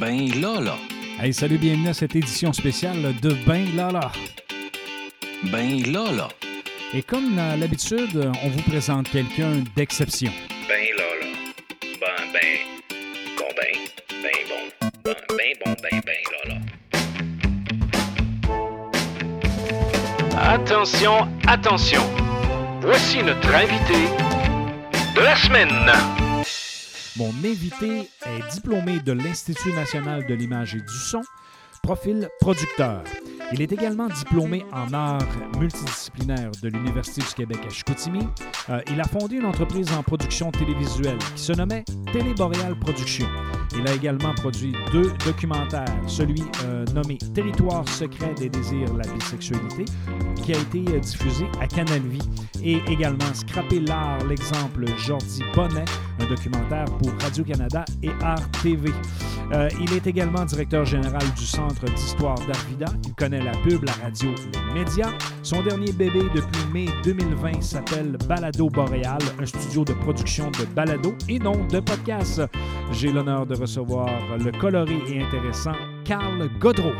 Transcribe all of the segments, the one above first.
Ben là. Hey, salut, bienvenue à cette édition spéciale de Ben Lala. Ben là. Et comme à l'habitude, on vous présente quelqu'un d'exception. Ben là. Ben ben. Bon ben. Ben bon. Ben ben bon ben ben là. Attention, attention. Voici notre invité de la semaine. Mon invité est diplômé de l'Institut national de l'image et du son, profil producteur. Il est également diplômé en arts multidisciplinaires de l'Université du Québec à Chicoutimi. Euh, il a fondé une entreprise en production télévisuelle qui se nommait Téléboréal Productions. Il a également produit deux documentaires, celui euh, nommé Territoire secret des désirs, la bisexualité, qui a été euh, diffusé à Canal Vie, et également Scraper l'art, l'exemple Jordi Bonnet, un documentaire pour Radio-Canada et Art TV. Il est également directeur général du Centre d'histoire d'Arvida. Il connaît la pub, la radio, les médias. Son dernier bébé depuis mai 2020 s'appelle Balado Boréal, un studio de production de balado et non de podcast. J'ai l'honneur de recevoir le coloré et intéressant Carl Godreau.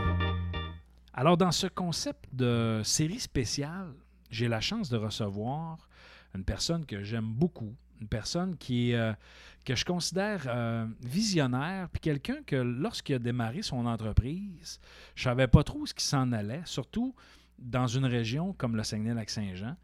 Alors, dans ce concept de série spéciale, j'ai la chance de recevoir une personne que j'aime beaucoup, une personne qui est, euh, que je considère euh, visionnaire, puis quelqu'un que lorsqu'il a démarré son entreprise, je savais pas trop où ce qui s'en allait, surtout dans une région comme le Saguenay-Lac-Saint-Jean.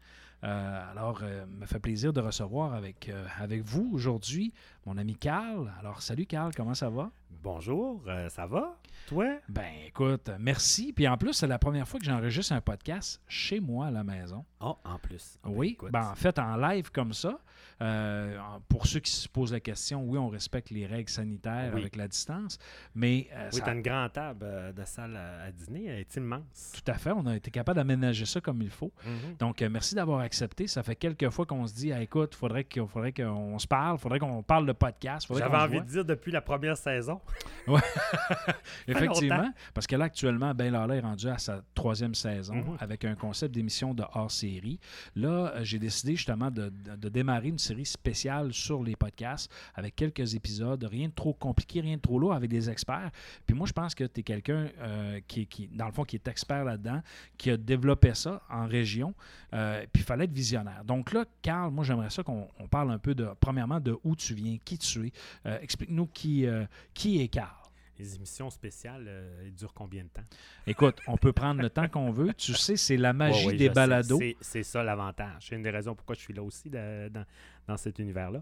Euh, alors, euh, me fait plaisir de recevoir avec, euh, avec vous aujourd'hui mon ami Carl. Alors, salut Carl, comment ça va? Bonjour, ça va? Toi? Ben écoute, merci. Puis en plus, c'est la première fois que j'enregistre un podcast chez moi à la maison. Oh, en plus. Ah ben, Oui, ben, en fait, en live comme ça. Euh, pour ceux qui se posent la question, oui, on respecte les règles sanitaires Oui. avec la distance, mais euh, oui, ça- une grande table euh, de salle à, à dîner, elle est immense. tout à fait, on a été capable d'aménager ça comme il faut. Mhm. Donc, euh, merci d'avoir accepté. Ça fait quelques fois qu'on se dit, Ah, écoute, faudrait faudrait qu'on se parle, faudrait qu'on parle de podcast, J'avais envie voit. de dire depuis la première saison. Effectivement, longtemps. parce que là, actuellement, Ben Lala est rendu à sa troisième saison Mhm. avec un concept d'émission de hors-série. Là, j'ai décidé justement de, de- de démarrer une série spéciale sur les podcasts avec quelques épisodes, rien de trop compliqué, rien de trop lourd, avec des experts. Puis moi, je pense que tu es quelqu'un euh, qui, dans le fond, qui est expert là-dedans, qui a développé ça en région, euh, puis il fallait être visionnaire. Donc là, Carl, moi, j'aimerais ça qu'on on parle un peu de, premièrement, de où tu viens, qui tu es. Euh, Explique-nous qui, qui est Carl. Les émissions spéciales, euh, elles durent combien de temps? Écoute, on peut prendre le temps qu'on veut. Tu sais, c'est la magie Ouais, ouais, des balados. C'est- ça l'avantage. C'est une des raisons pourquoi je suis là aussi de- dans, dans cet univers-là.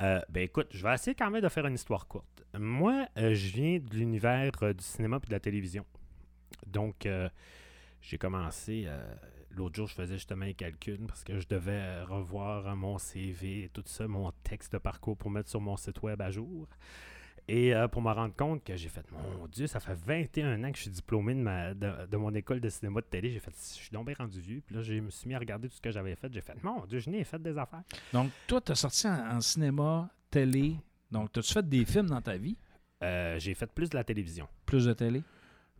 Euh, ben écoute, je vais essayer quand même de faire une histoire courte. Moi, euh, je viens de l'univers du cinéma et de la télévision. Donc, j'ai commencé. L'autre jour, je faisais justement les calculs parce que je devais revoir mon CV et tout ça, mon texte de parcours pour mettre sur mon site web à jour. Et euh, pour me rendre compte que j'ai fait, mon Dieu, ça fait 21 ans que je suis diplômé de, ma, de, de mon école de cinéma de télé. J'ai fait, je suis donc bien rendu vieux. Puis là, je me suis mis à regarder tout ce que j'avais fait. J'ai fait, mon Dieu, je n'ai fait des affaires. Donc, toi, tu as sorti en, en cinéma, télé. Donc, as-tu fait des films dans ta vie? Euh, j'ai fait plus de la télévision. Plus de télé?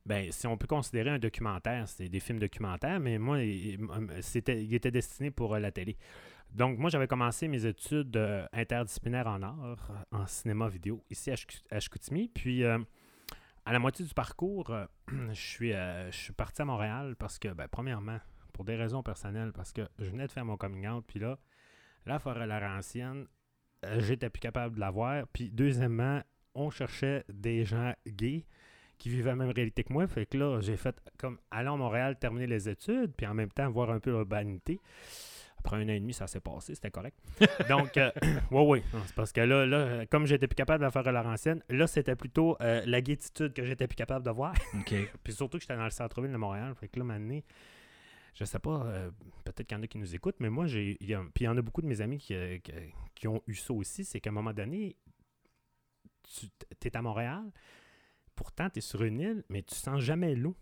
Ben, si on peut considérer un documentaire, c'est des films documentaires, mais moi, il, c'était, il était destiné pour euh, la télé. Donc, moi, j'avais commencé mes études euh, interdisciplinaires en art, euh, en cinéma vidéo, ici à, Chic- à Chicoutimi. Puis, euh, à la moitié du parcours, je, suis, je suis parti à Montréal parce que, ben, premièrement, pour des raisons personnelles, parce que je venais de faire mon coming out, puis là, la forêt Laurentienne, j'étais plus capable de la voir. Puis, deuxièmement, on cherchait des gens gays qui vivaient la même réalité que moi. Fait que là, j'ai fait comme aller à Montréal, terminer les études, puis en même temps voir un peu l'urbanité. Après un an et demi, ça s'est passé, c'était correct. Donc, euh, ouais, ouais, non, c'est parce que là, là, euh, comme j'étais plus capable de faire à Laurentienne, là, c'était plutôt euh, la gaétitude que j'étais plus capable de voir. Puis surtout que j'étais dans le centre-ville de Montréal. Fait que là, maintenant, je sais pas, euh, peut-être qu'il y en a qui nous écoutent, mais moi, j'ai. il y a- Puis il y en a beaucoup de mes amis qui, qui- qui ont eu ça aussi, c'est qu'à un moment donné, tu es à Montréal, pourtant tu es sur une île, mais tu sens jamais l'eau,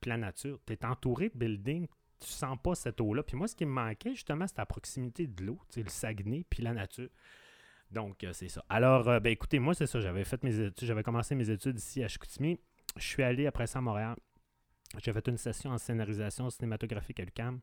puis la nature. Tu es entouré de buildings, tu sens pas cette eau-là. Puis moi, ce qui me manquait, justement, c'était la proximité de l'eau, le Saguenay, puis la nature. Donc, euh, c'est ça. Alors, euh, ben écoutez, moi, c'est ça. J'avais fait mes études, j'avais commencé mes études ici à Chicoutimi. Je suis allé après ça à Montréal. J'ai fait une session en scénarisation cinématographique à l'UQAM.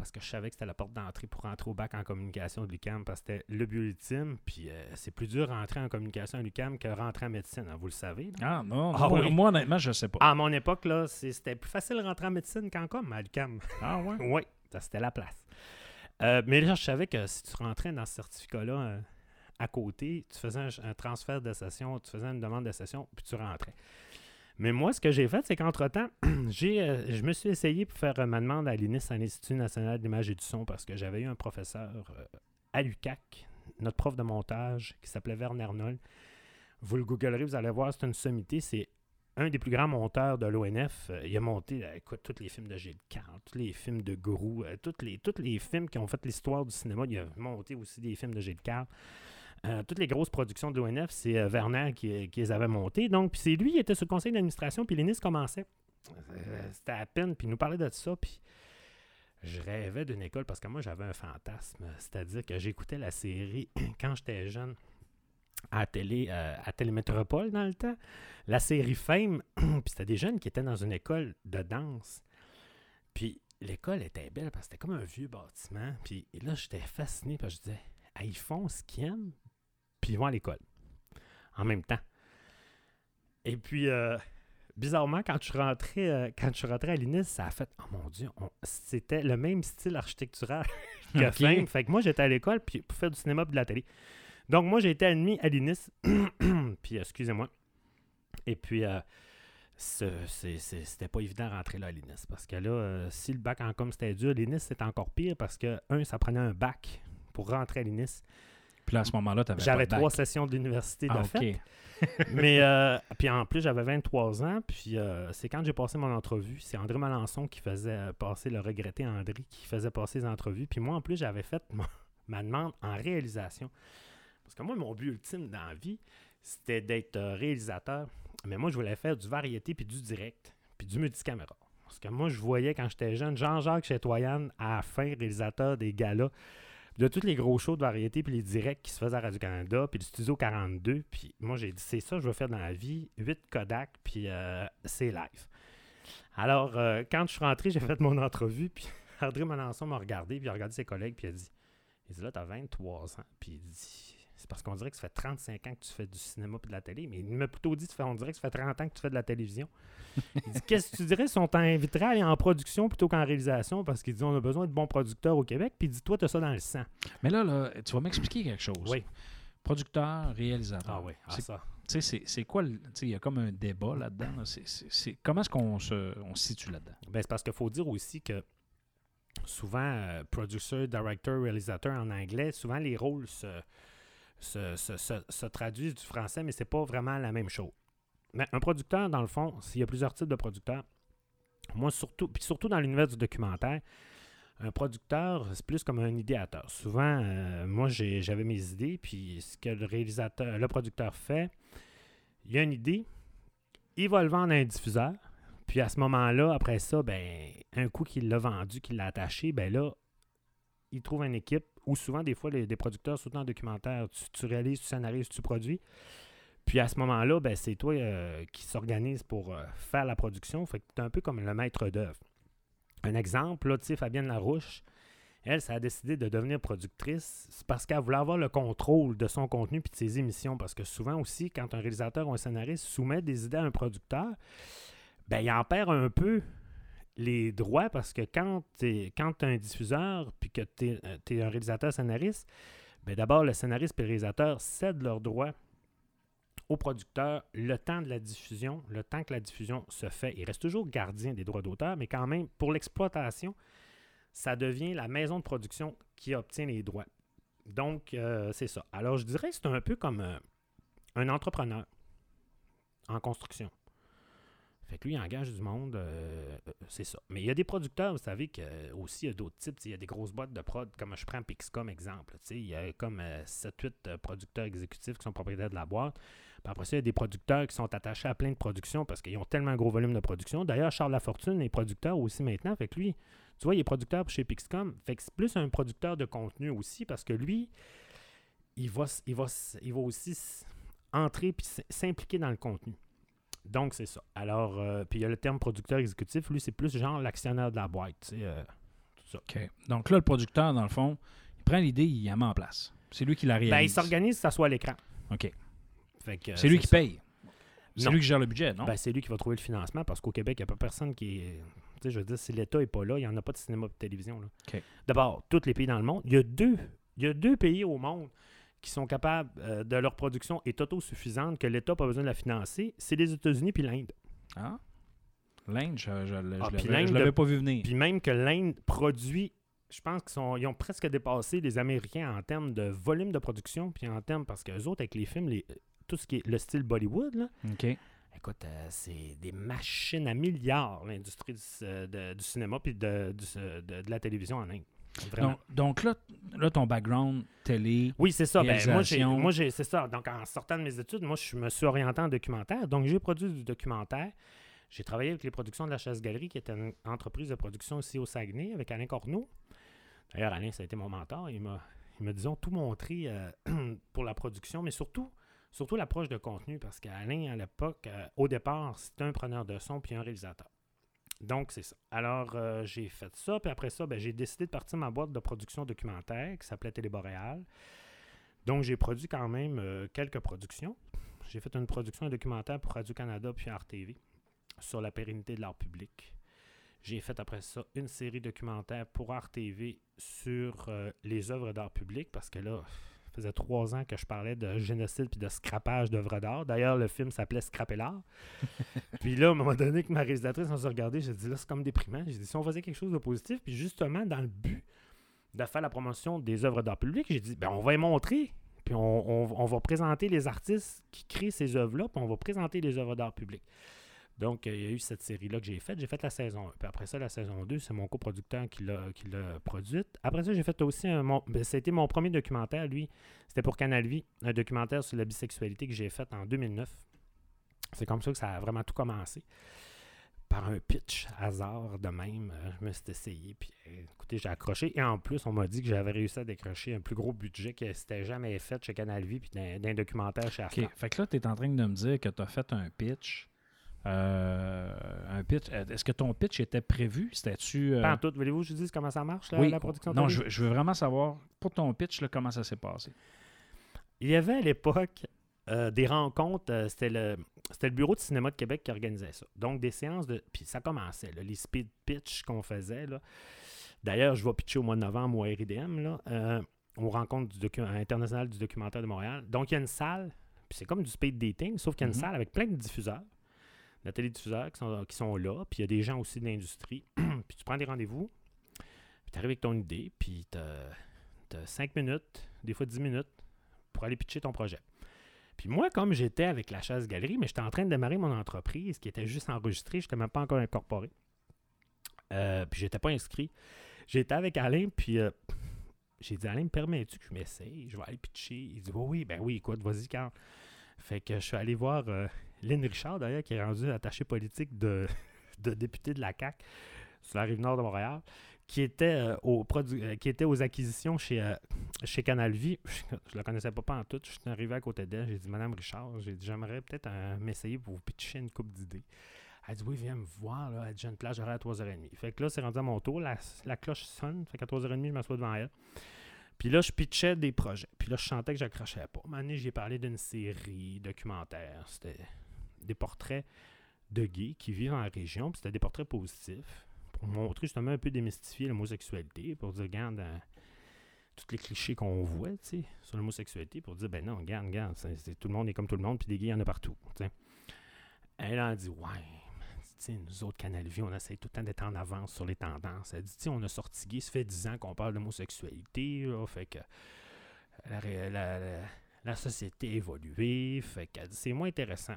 Parce que je savais que c'était la porte d'entrée pour rentrer au bac en communication de l'UCAM, parce que c'était le but ultime. Puis euh, c'est plus dur rentrer en communication à l'UCAM que rentrer en médecine, hein, vous le savez. là. Ah non, Ah moi, oui. moi, honnêtement, je sais pas. À mon époque, là, c'était plus facile de rentrer en médecine qu'en com à l'UCAM. Ah ouais? oui, ça, c'était la place. Euh, mais là, je savais que si tu rentrais dans ce certificat-là euh, à côté, tu faisais un, un transfert de session, tu faisais une demande de session, puis tu rentrais. Mais moi, ce que j'ai fait, c'est qu'entre-temps, euh, je me suis essayé pour faire euh, ma demande à l'INIS, à l'Institut national de l'image et du son, parce que j'avais eu un professeur euh, à l'UCAC, notre prof de montage, qui s'appelait Werner Noll. Vous le googlerez, vous allez voir, c'est une sommité, c'est un des plus grands monteurs de l'ONF. Il a monté, tous les films de Gilles tous les films de Gourou, tous les, les films qui ont fait l'histoire du cinéma. Il a monté aussi des films de Gilles. Euh, toutes les grosses productions de l'ONF, c'est euh, Werner qui, qui les avait montées. Donc, puis c'est lui qui était sur le conseil d'administration, puis l'INIS commençait. Euh, C'était à peine, puis il nous parlait de ça, puis je rêvais d'une école parce que moi, j'avais un fantasme. C'est-à-dire que j'écoutais la série quand j'étais jeune à télé, euh, à Télémétropole dans le temps. La série Fame, puis c'était des jeunes qui étaient dans une école de danse. Puis l'école était belle parce que c'était comme un vieux bâtiment. Puis là, j'étais fasciné parce que je disais, Ah, ils font ce qu'ils aiment, puis ils vont à l'école en même temps. Et puis, euh, bizarrement, quand je suis rentré, euh, quand je suis rentré à l'INIS, ça a fait, oh mon Dieu, c'était le même style architectural que Ok. Fame. Fait que moi, j'étais à l'école puis pour faire du cinéma et de la télé. Donc, moi, j'ai été admis à l'INIS. puis, excusez-moi. Et puis, euh, c'était pas évident de rentrer là à l'INIS. Parce que là, euh, si le bac en com c'était dur, l'INIS c'était encore pire parce que, un, ça prenait un bac pour rentrer à l'INIS. Puis là, à ce moment-là, tu avais J'avais trois sessions de l'université de Ah, fait. Mais euh, puis en plus, j'avais 23 ans. Puis euh, c'est quand j'ai passé mon entrevue. C'est André Malençon qui faisait euh, passer le regretté André qui faisait passer les entrevues. Puis moi, en plus, j'avais fait ma, ma demande en réalisation. Parce que moi, mon but ultime dans la vie, c'était d'être réalisateur. Mais moi, je voulais faire du variété puis du direct, puis du multicaméra. Parce que moi, je voyais quand j'étais jeune Jean-Jacques Chetoyan à la fin, réalisateur des galas, de tous les gros shows de variété puis les directs qui se faisaient à Radio-Canada, puis le Studio 42. Puis moi, j'ai dit, c'est ça que je veux faire dans la vie. 8 Kodak, puis euh, c'est live. Alors, euh, quand je suis rentré, j'ai fait mon entrevue, puis André Melançon m'a regardé, puis il a regardé ses collègues, puis il a dit, il dit là, t'as 23 ans. Puis il dit, c'est parce qu'on dirait que ça fait 35 ans que tu fais du cinéma puis de la télé, mais il m'a plutôt dit, on dirait que ça fait 30 ans que tu fais de la télévision. Il dit, qu'est-ce que tu dirais si on t'inviterait à aller en production plutôt qu'en réalisation, parce qu'il dit, on a besoin de bons producteurs au Québec, puis il dit, toi, t'as ça dans le sang. Mais là, là, tu vas m'expliquer quelque chose. Oui. Producteur, réalisateur. Ah oui, ah, C'est- ça. Tu sais, c'est- c'est quoi, tu sais, il y a comme un débat là-dedans. là. C'est- comment est-ce qu'on se, on se situe là-dedans? Ben, c'est parce qu'il faut dire aussi que souvent, euh, producer, director, réalisateur en anglais, souvent les rôles se, se, se- se- du français, mais c'est pas vraiment la même chose. Mais un producteur, dans le fond, s'il y a plusieurs types de producteurs, moi surtout, puis surtout dans l'univers du documentaire, un producteur, c'est plus comme un idéateur. Souvent, euh, moi, j'avais mes idées, puis ce que le producteur fait, il a une idée, il va le vendre à un diffuseur, puis à ce moment-là, après ça, ben, un coup qu'il l'a vendu, qu'il l'a attaché, ben là, il trouve une équipe, ou souvent, des fois, les, des producteurs, surtout en documentaire, tu, réalises, tu scénarises, tu produis. Puis à ce moment-là, ben, c'est toi euh, qui s'organise pour euh, faire la production. Fait que tu es un peu comme le maître d'œuvre. Un exemple, là, tu sais, Fabienne Larouche, elle, ça a décidé de devenir productrice. C'est parce qu'elle voulait avoir le contrôle de son contenu et de ses émissions. Parce que souvent aussi, quand un réalisateur ou un scénariste soumet des idées à un producteur, ben, il en perd un peu les droits parce que quand tu es, un diffuseur puis que tu es, un réalisateur scénariste, ben d'abord le scénariste et le réalisateur cèdent leurs droits au producteur le temps de la diffusion, le temps que la diffusion se fait. Il reste toujours gardien des droits d'auteur, mais quand même, pour l'exploitation, ça devient la maison de production qui obtient les droits. Donc, euh, c'est ça. Alors, je dirais que c'est un peu comme euh, un entrepreneur en construction. Fait que lui, il engage du monde, euh, euh, c'est ça. Mais il y a des producteurs, vous savez, que, euh, aussi, il y a d'autres types. Il y a des grosses boîtes de prod, comme je prends Pixcom exemple. tu sais, Il y a comme 7-8 euh, producteurs exécutifs qui sont propriétaires de la boîte. Puis après ça, il y a des producteurs qui sont attachés à plein de productions parce qu'ils ont tellement un gros volume de production. D'ailleurs, Charles Lafortune est producteur aussi maintenant. Fait que lui, tu vois, il est producteur chez Pixcom. Fait que c'est plus un producteur de contenu aussi parce que lui, il va, il va, il va aussi entrer puis s'impliquer dans le contenu. Donc, c'est ça. Alors, euh, puis il y a le terme producteur exécutif. Lui, c'est plus genre l'actionnaire de la boîte. tu sais, euh, ça. OK. Donc là, le producteur, dans le fond, il prend l'idée, il la met en place. C'est lui qui la réalise. Ben, il s'organise, ça soit à l'écran. OK. Fait que, C'est lui qui ça. paye. C'est lui qui gère le budget, non? Ben, c'est lui qui va trouver le financement parce qu'au Québec, il n'y a pas personne qui est. Tu sais, je veux dire, si l'État n'est pas là, il n'y en a pas de cinéma et de télévision. là. D'abord, tous les pays dans le monde, il y a deux, il y a deux pays au monde qui sont capables euh, de leur production est autosuffisante, que l'État n'a pas besoin de la financer, c'est les États-Unis puis l'Inde. Ah? L'Inde, je ne Ah, l'avais de- pas vu venir. Puis même que l'Inde produit, je pense qu'ils sont- ils ont presque dépassé les Américains en termes de volume de production, puis en termes, parce qu'eux autres, avec les films, les- tout ce qui est le style Bollywood, là. Écoute, euh, c'est des machines à milliards, l'industrie du, euh, de- du cinéma puis de, du- de- de la télévision en Inde. Vraiment. Donc, donc là, là, ton background télé, oui, c'est ça. Ben, moi, j'ai, réalisation. moi, j'ai, c'est ça. Donc, en sortant de mes études, moi, je me suis orienté en documentaire. Donc, j'ai produit du documentaire. J'ai travaillé avec les productions de la Chasse-Galerie, qui était une entreprise de production ici au Saguenay, avec Alain Corneau. D'ailleurs, Alain, ça a été mon mentor. Il m'a, il m'a disons, tout montré euh, pour la production, mais surtout, surtout l'approche de contenu, parce qu'Alain, à l'époque, euh, au départ, c'était un preneur de son puis un réalisateur. Donc, c'est ça. Alors, euh, j'ai fait ça, puis après ça, ben, j'ai décidé de partir ma boîte de production documentaire qui s'appelait Téléboréal. Donc, j'ai produit quand même euh, quelques productions. J'ai fait une production un documentaire pour Radio-Canada puis RTV sur la pérennité de l'art public. J'ai fait après ça une série documentaire pour RTV sur euh, les œuvres d'art public parce que là, ça faisait trois ans que je parlais de génocide puis de scrapage d'œuvres d'art. D'ailleurs, le film s'appelait Scraper l'art. puis là, à un moment donné, que ma réalisatrice, on s'est regardé, j'ai dit là, c'est comme déprimant. J'ai dit si on faisait quelque chose de positif, puis justement, dans le but de faire la promotion des œuvres d'art public, j'ai dit ben, on va les montrer. Puis on, on- on va présenter les artistes qui créent ces œuvres-là, puis on va présenter les œuvres d'art public. Donc, il y a eu cette série-là que j'ai faite. J'ai fait la saison 1. Puis après ça, la saison 2, c'est mon coproducteur qui l'a, produite. Après ça, j'ai fait aussi un. Mon, ben, c'était mon premier documentaire, lui. C'était pour Canal Vie, un documentaire sur la bisexualité que j'ai fait en 2009. C'est comme ça que ça a vraiment tout commencé. Par un pitch hasard de même. Euh, je me suis essayé. Puis euh, écoutez, j'ai accroché. Et en plus, on m'a dit que j'avais réussi à décrocher un plus gros budget que c'était jamais fait chez Canal Vie puis d'un, documentaire chez OK. After. Fait que là, tu es en train de me dire que tu as fait un pitch. Euh, un pitch. euh, Est-ce que ton pitch était prévu? C'était-tu. euh, Pas en tout. Voulez-vous que je vous dise comment ça marche, la, oui, la production Non, je, veux- je veux vraiment savoir, pour ton pitch, là, comment ça s'est passé? Il y avait à l'époque euh, des rencontres, c'était le, c'était le Bureau de cinéma de Québec qui organisait ça. Donc des séances de. Puis ça commençait, là, les speed pitch qu'on faisait. Là. D'ailleurs, je vais pitcher au mois de novembre au RIDM, là, aux rencontres du docu- internationales du documentaire de Montréal. Donc il y a une salle, puis c'est comme du speed dating, sauf qu'il y a une Mhm. salle avec plein de diffuseurs, de télédiffuseurs qui sont, qui sont là, puis il y a des gens aussi de l'industrie. puis tu prends des rendez-vous, puis tu arrives avec ton idée, puis tu as 5 minutes, des fois 10 minutes, pour aller pitcher ton projet. Puis moi, comme j'étais avec la chasse galerie, mais j'étais en train de démarrer mon entreprise qui était juste enregistrée, je n'étais même pas encore incorporé. Euh, puis j'étais pas inscrit. J'étais avec Alain, puis euh, j'ai dit Alain, me permets-tu que je m'essaye? Je vais aller pitcher. Il dit Oui, oui, ben oui, écoute, vas-y, Carl. Fait que je suis allé voir euh, Lynn Richard, d'ailleurs, qui est rendu attaché politique de, député de la CAQ sur la rive nord de Montréal, qui était, euh, euh, aux acquisitions chez, euh, Canal Vie. Je la connaissais pas, pas en tout. Je suis arrivé à côté d'elle. J'ai dit Madame Richard, j'aimerais peut-être m'essayer pour vous pitcher une coupe d'idées. Elle dit Oui, viens me voir. Là. Elle dit J'ai une plage à 3h30. Fait que là, c'est rendu à mon tour. La, cloche sonne. Fait qu'à 3h30, je m'assois devant elle. Puis là, je pitchais des projets. Puis là, je sentais que j'accrochais pas. Donné, j'ai parlé d'une série documentaire. C'était des portraits de gays qui vivent en région. Puis c'était des portraits positifs pour montrer justement un peu démystifier l'homosexualité. Pour dire, regarde, euh, tous les clichés qu'on voit sur l'homosexualité. Pour dire, ben non, regarde, regarde, tout le monde est comme tout le monde. Puis des gays, il y en a partout. Elle a dit, ouais. nous autres, Canal Vie, on essaie tout le temps d'être en avance sur les tendances. Elle dit, on a sorti gay, ça fait 10 ans qu'on parle d'homosexualité, fait que la société a évolué, fait qu'elle dit, c'est moins intéressant.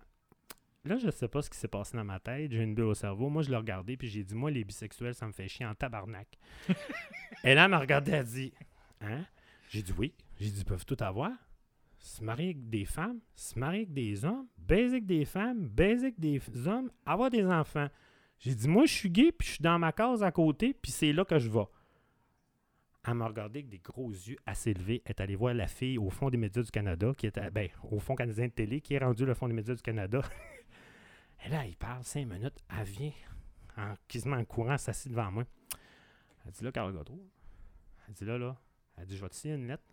Là, je sais pas ce qui s'est passé dans ma tête, j'ai une bulle au cerveau. Moi, je l'ai regardé, puis j'ai dit, moi, les bisexuels, ça me fait chier en tabarnak. Et là, elle m'a regardé, elle a dit, hein? J'ai dit oui. J'ai dit, ils peuvent tout avoir. Se marier avec des femmes, se marier avec des hommes, baiser avec des femmes, baiser avec des hommes, avoir des enfants. J'ai dit, moi, je suis gay, puis je suis dans ma case à côté, puis c'est là que je vais. Elle m'a regardé avec des gros yeux assez levés. Elle est allée voir la fille au fond des médias du Canada, qui est à- ben, au fond canadien de télé, qui est rendu le fond des médias du Canada. Et là, il parle cinq minutes. Elle vient, en, quasiment en courant, s'assit devant moi. Elle dit là, Carl Godreau. Elle dit là, là. Elle dit, je vais te signer une lettre.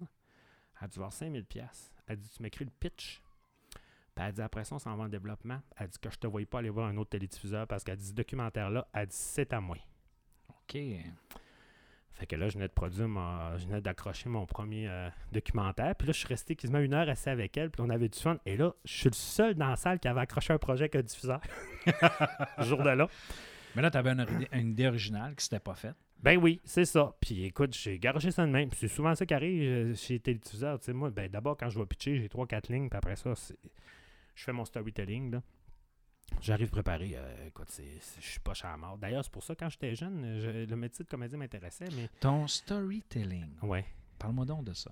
Elle dit, avoir 5000 pièces. Elle dit, tu m'écris le pitch. Puis elle dit, après ça, on s'en va en développement. Elle dit que je te voyais pas aller voir un autre télédiffuseur parce qu'elle dit, ce documentaire-là, elle dit, c'est à moi. OK. Fait que là, je venais de produire, mon- je venais d'accrocher mon premier euh, documentaire. Puis là, je suis resté quasiment une heure assis avec elle. Puis on avait du fun. Et là, je suis le seul dans la salle qui avait accroché un projet avec un diffuseur. Jour de là. Mais là, tu avais une, idée- une idée originale qui s'était pas faite. Ben oui, c'est ça. Puis écoute, j'ai garagé ça de même. Puis c'est souvent ça qui arrive euh, chez les télédiffuseurs. Tu sais, moi, ben d'abord, quand je vais pitcher, j'ai 3-4 lignes. Puis après ça, je fais mon storytelling. Là. J'arrive préparé. euh, écoute, je suis pas à mort. D'ailleurs, c'est pour ça, quand j'étais jeune, je- le métier de comédien m'intéressait. Mais Ton storytelling. ouais. Parle-moi donc de ça.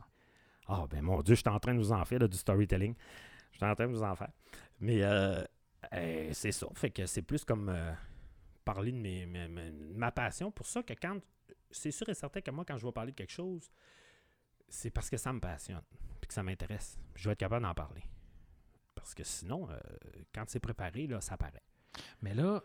Ah, ben mon Dieu, je suis en train de vous en faire là, du storytelling. Je suis en train de vous en faire. Mais euh, euh, c'est ça. Fait que c'est plus comme euh, parler de mes, mes- mes- ma passion. Pour ça que quand. C'est sûr et certain que moi, quand je vais parler de quelque chose, c'est parce que ça me passionne. Puis que ça m'intéresse. Je vais être capable d'en parler. Parce que sinon, euh, quand c'est préparé, là, ça paraît. Mais là,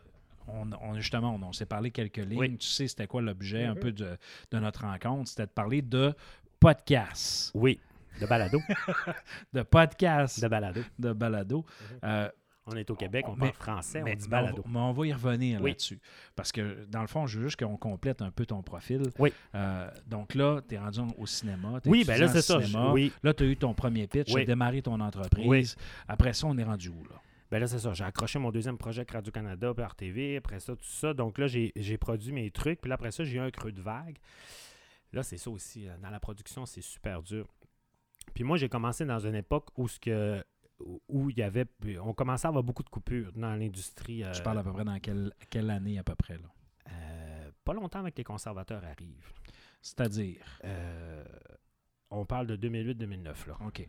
on, on- justement, on, on s'est parlé quelques lignes. Oui. Tu sais, c'était quoi l'objet un Mhm. peu de, de notre rencontre? C'était de parler de podcast. Oui. De balado. De podcast de balado. de balado. Mhm. Euh, On est au Québec, on Mais- parle français, mais, on dit mais on va- balado. mais on va y revenir Oui. là-dessus. Parce que, dans le fond, je veux juste qu'on complète un peu ton profil. Oui. Euh, donc là, tu es rendu au cinéma. Oui, ben là, c'est ça. je- Oui. Là, tu as eu ton premier pitch, tu Oui. as démarré ton entreprise. Oui. Après ça, on est rendu où, là? Ben là, c'est ça. J'ai accroché mon deuxième projet avec Radio-Canada, puis RTV, après ça, tout ça. Donc là, j'ai j'ai produit mes trucs, puis là, après ça, j'ai eu un creux de vague. Là, c'est ça aussi. euh, Dans la production, c'est super dur. Puis moi, j'ai commencé dans une époque où ce que où- il y avait. On commençait à avoir beaucoup de coupures dans l'industrie. Tu euh, parles à peu près dans quelle, quelle année, à peu près, là? euh, pas longtemps avec les conservateurs arrivent. C'est-à-dire, Euh, on parle de 2008-2009, là. OK.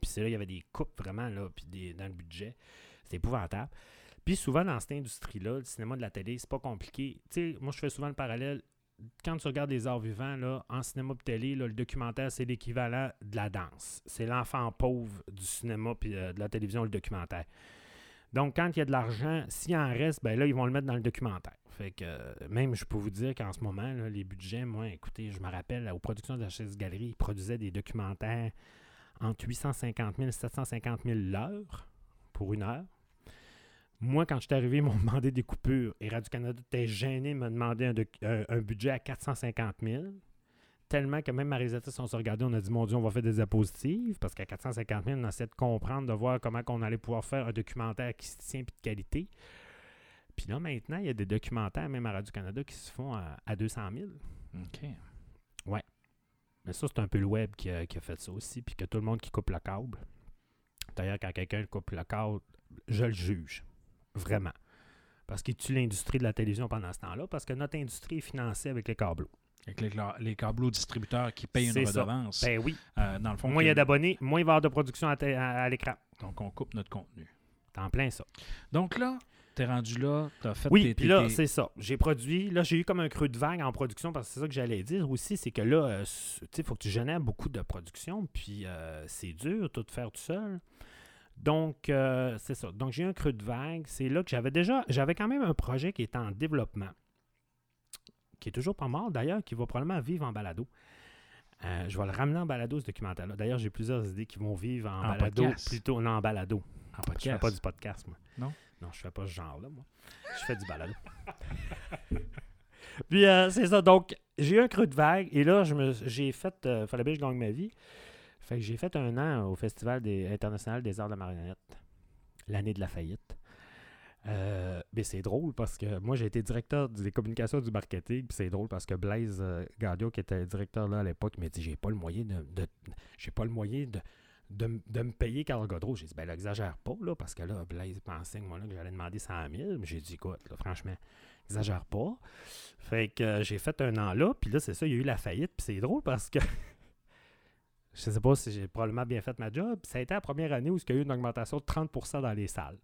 Puis c'est là, il y avait des coupes vraiment là, puis des, dans le budget. C'était épouvantable. Puis souvent dans cette industrie-là, le cinéma de la télé, c'est pas compliqué. Tu sais, moi je fais souvent le parallèle. Quand tu regardes les arts vivants, là, en cinéma et télé, là, le documentaire, c'est l'équivalent de la danse. C'est l'enfant pauvre du cinéma puis euh, de la télévision, le documentaire. Donc, quand il y a de l'argent, s'il en reste, ben là, ils vont le mettre dans le documentaire. Fait que euh, même, je peux vous dire qu'en ce moment, là, les budgets, moi, écoutez, je me rappelle, aux productions de la chaise galerie, ils produisaient des documentaires entre 850 000 et 750 000 l'heure pour une heure. Moi, quand je suis arrivé, ils m'ont demandé des coupures. Et Radio-Canada était gêné de me demander un, un budget à 450 000. Tellement que même ma réalisatrice, on s'est regardé, on a dit, mon Dieu, on va faire des diapositives. Parce qu'à 450 000, on essaie de comprendre, de voir comment on allait pouvoir faire un documentaire qui se tient et de qualité. Puis là, maintenant, il y a des documentaires, même à Radio-Canada, qui se font à, à 200 000. OK. Mais ça, c'est un peu le web qui a, qui a fait ça aussi, puis que tout le monde qui coupe le câble. D'ailleurs, quand quelqu'un coupe le câble, je le juge. Vraiment. Parce qu'il tue l'industrie de la télévision pendant ce temps-là, parce que notre industrie est financée avec les câbles. Avec les, les câbleaux distributeurs qui payent une ça. redevance. Ben oui. euh, dans le fond, Moins il y a d'abonnés, moins il va y avoir de production à, té- à- à l'écran. donc on coupe notre contenu. T'es en plein ça. Donc là, tu es rendu là, tu as fait Oui, tes- puis tes- là, tes- c'est ça. J'ai produit. Là, j'ai eu comme un creux de vague en production parce que c'est ça que j'allais dire aussi. C'est que là, euh, tu sais, il faut que tu génères beaucoup de production. Puis euh, c'est dur, tout faire tout seul. Donc, euh, c'est ça. Donc, j'ai un creux de vague. C'est là que j'avais déjà. J'avais quand même un projet qui est en développement. Qui est toujours pas mort d'ailleurs, qui va probablement vivre en balado. Euh, je vais le ramener en balado, ce documentaire-là. D'ailleurs, j'ai plusieurs idées qui vont vivre en, En balado. podcast. Plutôt, non, en balado. en Je fais podcast. pas du podcast, moi. Non? Non, je fais pas ce genre-là, moi. Je fais du balado. Puis, euh, c'est ça. Donc, j'ai eu un creux de vague. Et là, j'ai fait... fallait bien que je gagne ma vie. J'ai fait un an au Festival international des arts de la marionnette. L'année de la faillite. Euh, mais c'est drôle parce que moi, j'ai été directeur des communications du marketing. Puis c'est drôle parce que Blaise euh, Gaudio, qui était directeur là à l'époque, m'a dit J'ai pas le moyen de. j'ai pas le moyen de, de, me payer Carl Godreau. J'ai dit Ben là, exagère pas, là, parce que là, Blaise pensait que moi, là, que j'allais demander 100 000. Mais j'ai dit Écoute, franchement, exagère pas. Fait que euh, j'ai fait un an là. Puis là, c'est ça, il y a eu la faillite. Puis c'est drôle parce que. Je sais pas si j'ai probablement bien fait ma job. Ça a été la première année où il y a eu une augmentation de 30% dans les salles.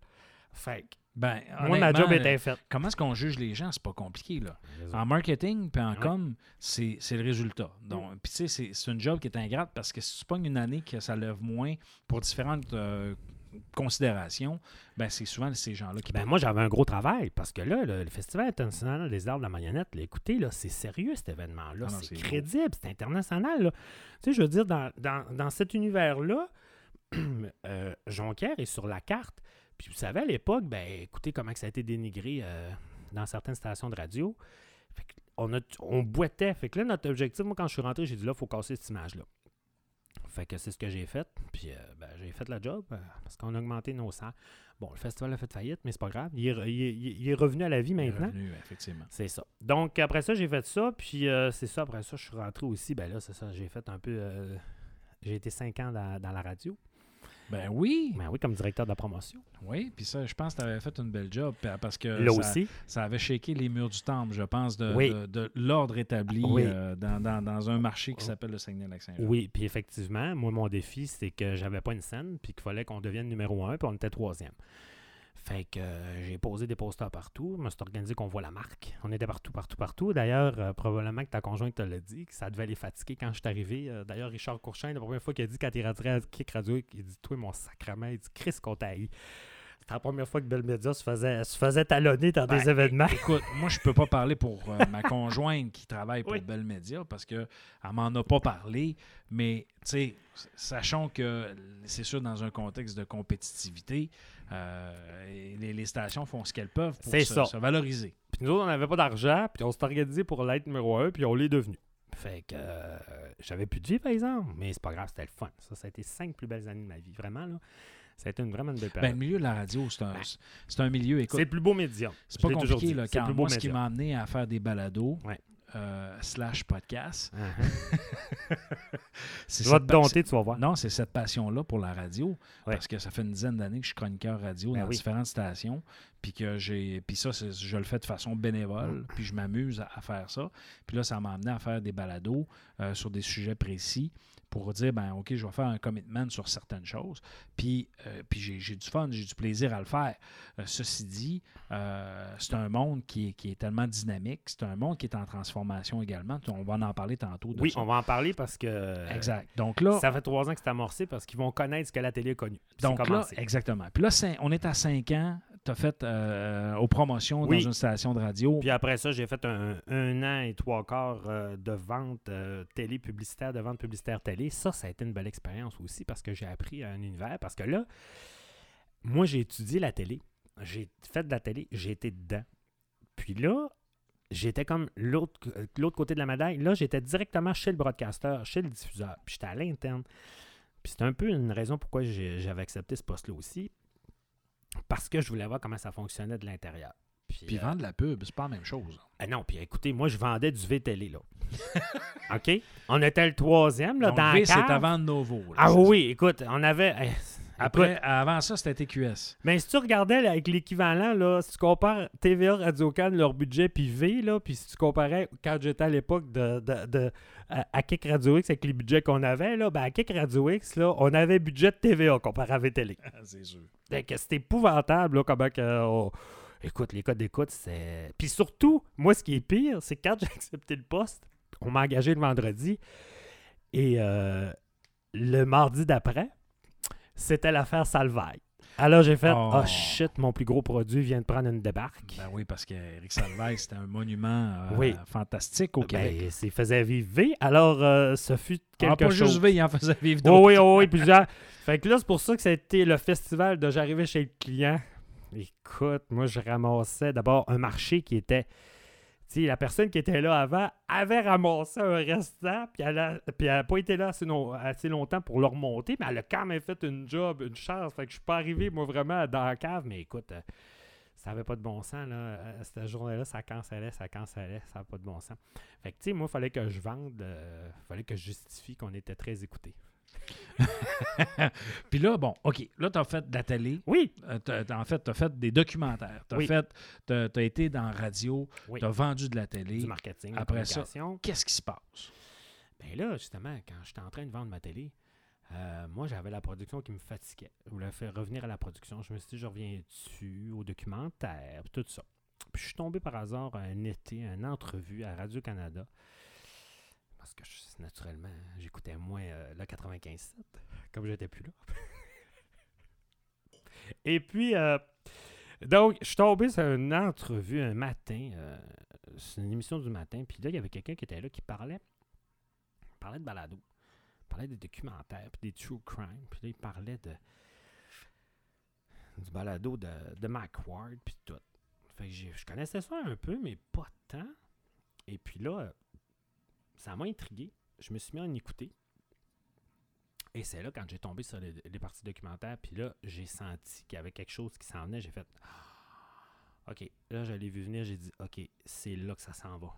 Fait que Ben, moi, ma job euh, était faite. Comment est-ce qu'on juge les gens? C'est pas compliqué, là. En marketing puis en com, c'est le résultat. Donc, Puis tu sais, c'est- c'est une job qui est ingrate parce que si tu pognes une année que ça lève moins pour différentes euh, considération, ben, c'est souvent ces gens-là qui Ben, moi, j'avais un gros travail parce que là, le, le Festival international des arts de la marionnette, là, écoutez, là, c'est sérieux cet événement-là. Ah c'est crédible, c'est international. là. Tu sais, je veux dire, dans, dans- dans cet univers-là, euh, Jonquière est sur la carte. Puis vous savez, à l'époque, ben, écoutez comment ça a été dénigré euh, dans certaines stations de radio. Fait on, a, on boitait. Fait que là, notre objectif, moi, quand je suis rentré, j'ai dit là, il faut casser cette image-là. Fait que c'est ce que j'ai fait. Puis euh, ben, j'ai fait la job euh, parce qu'on a augmenté nos salles. Bon, le festival a fait faillite, mais c'est pas grave. Il est, re- il est- il est revenu à la vie Il est maintenant. revenu, effectivement. C'est ça. Donc, après ça, j'ai fait ça. Puis, euh, c'est ça. Après ça, je suis rentré aussi. Ben là, c'est ça. J'ai fait un peu. j'ai été cinq ans dans, dans la radio. Ben oui, Ben oui, comme directeur de la promotion. oui. Puis ça, je pense que tu avais fait une belle job pa- parce que là ça, aussi. ça avait shaké les murs du temple, je pense, de, Oui. de- de l'ordre établi Oui. euh, dans, dans- dans un marché qui s'appelle le Saguenay-Lac-Saint-Jean. Oui, puis effectivement, moi, mon défi, c'est que j'avais pas une scène, puis qu'il fallait qu'on devienne numéro un, puis on était troisième. Fait que euh, j'ai posé des posters partout. Je me suis organisé qu'on voit la marque. On était partout, partout, partout. D'ailleurs, euh, probablement que ta conjointe te l'a dit, que ça devait les fatiguer quand je suis arrivé. Euh, D'ailleurs, Richard Courchain, la première fois qu'il a dit quand il est rentré Kick Radio, il dit Toi, mon sacrement, il dit Chris, qu'on. C'était la première fois que Bell Media se faisait, se faisait talonner dans Ben, des événements. Écoute, moi, je peux pas parler pour euh, ma conjointe qui travaille pour Oui. Bell Media parce qu'elle m'en a pas parlé. Mais, tu sais, sachons que c'est sûr, dans un contexte de compétitivité, euh, les, les stations font ce qu'elles peuvent pour C'est se, ça. se valoriser. Puis nous autres, on n'avait pas d'argent, puis on s'est organisé pour l'être numéro un, puis on l'est devenu. Fait que euh, j'avais plus de vie, par exemple, mais c'est pas grave, c'était le fun. Ça, ça a été cinq plus belles années de ma vie, vraiment, là. Ça a été une, vraiment une belle Ben, période. le milieu de la radio, c'est un, Ben, c'est un milieu, écoute, c'est le plus beau médium. c'est pas compliqué. Là, le quand plus beau moi, ce qui m'a amené à faire des balados Ouais. euh, slash podcast, Uh-huh. c'est Tu vas te dompter, tu vas voir. Non, c'est cette passion-là pour la radio. Ouais. Parce que ça fait une dizaine d'années que je suis chroniqueur radio Ben dans oui. différentes stations. Puis que j'ai. Puis ça, je le fais de façon bénévole. Puis je m'amuse à, à faire ça. Puis là, ça m'a amené à faire des balados euh, sur des sujets précis pour dire ben OK, je vais faire un commitment sur certaines choses. Puis, euh, puis j'ai, du fun, j'ai du plaisir à le faire. Euh, ceci dit, euh, c'est un monde qui est, qui est tellement dynamique. C'est un monde qui est en transformation également. On va en parler tantôt de Oui, ça. on va en parler parce que. Exact. Donc là, Ça fait trois ans que c'est amorcé parce qu'ils vont connaître ce que la télé a connu. Donc là, exactement. Puis là, on est à 5 ans. Tu as fait euh, aux promotions Oui. dans une station de radio. Puis après ça, j'ai fait un, un an et trois quarts euh, de vente euh, télé publicitaire, de vente publicitaire télé. Ça, ça a été une belle expérience aussi parce que j'ai appris un univers. Parce que là, moi, j'ai étudié la télé. J'ai fait de la télé. J'ai été dedans. Puis là, j'étais comme l'autre côté de la médaille. Là, j'étais directement chez le broadcaster, chez le diffuseur. Puis j'étais à l'interne. Puis c'est un peu une raison pourquoi j'avais accepté ce poste-là aussi. Parce que je voulais voir comment ça fonctionnait de l'intérieur. Puis euh, vendre la pub, c'est pas la même chose. ah non, puis écoutez, moi, je vendais du VTL, là. OK? On était le troisième, là, Donc, dans V, la c'est avant Novo. là, Ah oui, écoute, on avait... écoute, Après, avant ça, c'était TQS. mais si tu regardais là, avec l'équivalent, là, si tu compares TVA, Radio-Can, leur budget, puis V, là, puis si tu comparais quand j'étais à l'époque de, de, de- à, à Kick Radio X avec les budgets qu'on avait, là, ben à Kick Radio X, là, on avait budget de TVA comparé à VTL. c'est sûr. C'est épouvantable, là, comment que. on- Écoute, les codes d'écoute, c'est. Puis surtout, moi, ce qui est pire, c'est que quand j'ai accepté le poste, on m'a engagé le vendredi. Et euh, le mardi d'après, c'était l'affaire Salvaille. Alors j'ai fait Oh. Oh shit, mon plus gros produit vient de prendre une débarque. Ben oui, parce qu'Éric Salvaille, c'était un monument euh, Oui. fantastique au Québec. Ben, c'est faisait vivre V. Alors, euh, ce fut Ah, quelque pas chose. juste V, il en faisait vivre Oh d'autres. oui, oh oui, plusieurs. Fait que là, c'est pour ça que ça a été le festival de j'arrivais chez le client. Écoute, moi, je ramassais d'abord un marché qui était. La personne qui était là avant avait ramassé un restant, puis elle n'a pas été là assez, assez longtemps pour le remonter, mais elle a quand même fait une job, une chance. Fait que je suis pas arrivé, moi, vraiment dans la cave, mais écoute, euh, ça avait pas de bon sens, là. Euh, Cette journée-là, ça cancellait, ça cancellait, ça n'avait pas de bon sens. Fait que, tu sais, moi, il fallait que je vende, il fallait que je justifie qu'on était très écoutés. Puis là, bon, OK, là, tu as fait de la télé. Oui, Euh, t'as- t'as- en fait, tu as fait des documentaires. Tu as, Oui. fait, t'as- t'as été dans la radio. Oui. Tu as vendu de la télé. du marketing, Après ça. Qu'est-ce qui se passe? Ben là, justement, quand j'étais en train de vendre ma télé, euh, moi, j'avais la production qui me fatiguait. Je voulais faire revenir à la production. Je me suis dit, je reviens dessus, au documentaire, tout ça. Puis je suis tombé par hasard un été, une entrevue à Radio-Canada. Parce que, naturellement, j'écoutais moins euh, le 95.7, comme j'étais plus là. Et puis, euh, donc, je suis tombé sur une entrevue un matin. euh, c'est une émission du matin. Puis là, il y avait quelqu'un qui était là qui parlait, parlait de balado. Parlait des documentaires, puis des true crime. Puis là, il parlait de du balado de, de Ward, puis tout. Fait que je connaissais ça un peu, mais pas tant. Et puis là, euh, ça m'a intrigué. Je me suis mis à en écouter. Et c'est là, quand j'ai tombé sur les, les parties documentaires, puis là, j'ai senti qu'il y avait quelque chose qui s'en venait. J'ai fait Ah, OK. Là, je l'ai vu venir, j'ai dit OK, c'est là que ça s'en va.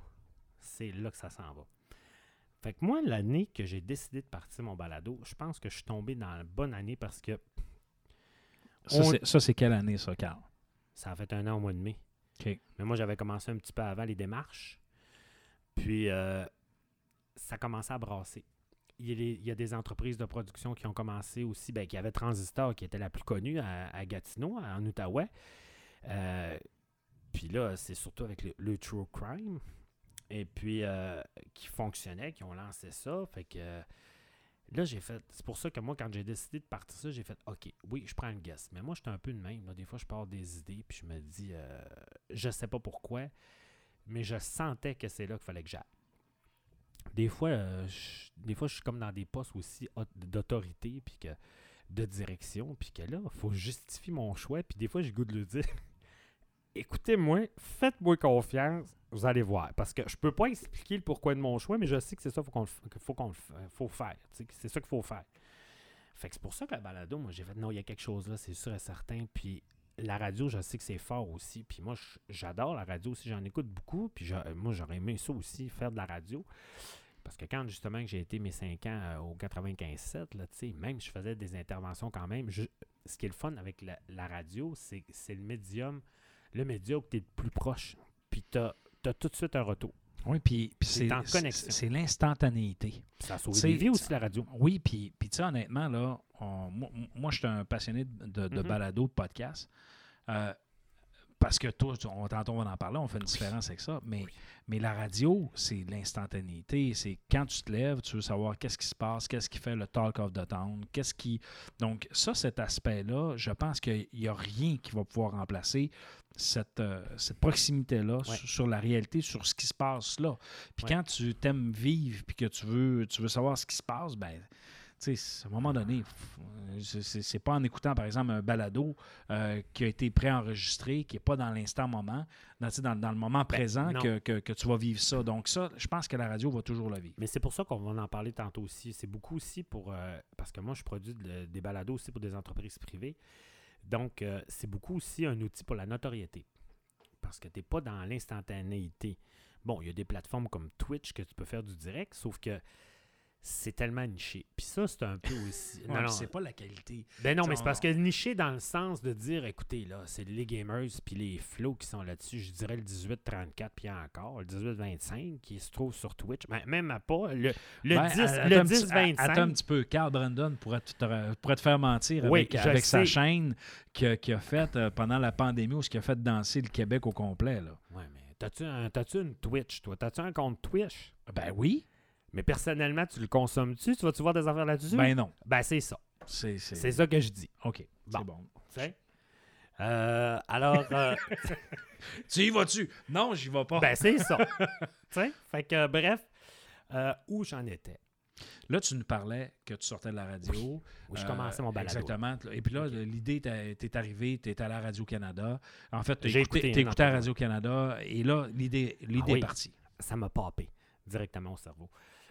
C'est là que ça s'en va. Fait que moi, l'année que j'ai décidé de partir mon balado, je pense que je suis tombé dans la bonne année parce que Ça, On- c'est- ça, c'est quelle année, ça, Carl? ça a fait un an au mois de mai. OK. Mais moi, j'avais commencé un petit peu avant les démarches. Puis, euh, ça commençait à brasser. Il y, a des entreprises de production qui ont commencé aussi, ben, qui avaient Transistor, qui était la plus connue à, Gatineau, en Outaouais. Euh, puis là, c'est surtout avec le, True Crime. Et puis, euh, qui fonctionnait, qui ont lancé ça. Fait que là, j'ai fait. C'est pour ça que moi, quand j'ai décidé de partir ça, j'ai fait OK, oui, je prends le guess. Mais moi, j'étais un peu de même. Des fois, je pars des idées, puis je me dis, euh, je sais pas pourquoi, mais je sentais que c'est là qu'il fallait que j'aille. Des fois, euh, je, des fois, je suis comme dans des postes aussi d'autorité, puis que de direction, puis que là, il faut justifier mon choix, puis des fois, j'ai goût de le dire. Écoutez-moi, faites-moi confiance, vous allez voir. Parce que je peux pas expliquer le pourquoi de mon choix, mais je sais que c'est ça qu'il faut qu'il faut, faut faire. C'est ça qu'il faut faire. Fait que c'est pour ça que la balado, moi, j'ai fait non, il y a quelque chose là, c'est sûr et certain. Puis la radio, je sais que c'est fort aussi. Puis moi, j'adore la radio aussi, j'en écoute beaucoup. Puis moi, j'aurais aimé ça aussi, faire de la radio. Parce que quand justement que j'ai été mes 5 ans euh, au 95.7, là, tu sais, même je faisais des interventions quand même. je- ce qui est le fun avec la, la radio, c'est c'est le médium, le médium que tu es le plus proche. Puis tu as, tout de suite un retour. Oui, puis C'est l'instantanéité. Ça sauve des vies aussi, la radio. Oui, puis, tu sais, honnêtement, là, on- moi, moi je suis un passionné de, de, de Mhm. balado, de podcast. Euh, parce que toi, on, tantôt on va en parler, on fait une différence avec ça. Mais, mais la radio, c'est l'instantanéité. C'est quand tu te lèves, tu veux savoir qu'est-ce qui se passe, qu'est-ce qui fait le talk of the town, qu'est-ce qui. Donc, ça, cet aspect-là, je pense qu'il n'y a rien qui va pouvoir remplacer cette, euh, cette proximité-là Ouais. sur, sur la réalité, sur ce qui se passe là. Puis Ouais. quand tu t'aimes vivre puis que tu veux, tu veux savoir ce qui se passe, ben tu sais, à un moment donné, c'est- pas en écoutant, par exemple, un balado euh, qui a été préenregistré, qui n'est pas dans l'instant moment, dans, dans, dans le moment présent, Ben, non. que, que- que tu vas vivre ça. Donc, ça, je pense que la radio va toujours le vivre. Mais c'est pour ça qu'on va en parler tantôt aussi. C'est beaucoup aussi pour. euh, parce que moi, je produis de- des balados aussi pour des entreprises privées. Donc, euh, c'est beaucoup aussi un outil pour la notoriété. Parce que tu n'es pas dans l'instantanéité. Bon, il y a des plateformes comme Twitch que tu peux faire du direct, sauf que c'est tellement niché. Puis ça, c'est un peu aussi. non, non, c'est pas la qualité. ben non, mais on- c'est parce que niché dans le sens de dire, écoutez, là, c'est les gamers puis les flows qui sont là-dessus. Je dirais le 18-34 puis encore, le 18-25 qui se trouve sur Twitch. Ben, même à pas. Le, le Ben, 10, attends le un petit- 10-25. Attends un petit peu. Carl Brandon pourrait te, pourrait te faire mentir Oui, avec, avec sa chaîne qu'il a faite euh, pendant la pandémie où ce qui a fait danser le Québec au complet. Là. Ouais, mais t'as-tu, un, t'as-tu une Twitch, toi? T'as-tu un compte Twitch? Ben oui. Mais personnellement, tu le consommes-tu? Tu vas-tu voir des affaires là-dessus? Ben non. Ben, c'est ça. C'est ça que je dis. OK. Bon. C'est bon. Euh, alors, euh, Tu y vas-tu? Non, j'y vais pas. ben, c'est ça. tu? Fait que, bref, euh, où j'en étais? Là, tu nous parlais que tu sortais de la radio. Où je commençais mon balado. Exactement. Et puis là, l'idée, t'es t'es arrivé, tu es allé à Radio-Canada. En fait, écouté, écouté t'as écouté à. Radio-Canada. Et là, l'idée l'idée Ah oui. est partie. ça m'a papé directement au cerveau.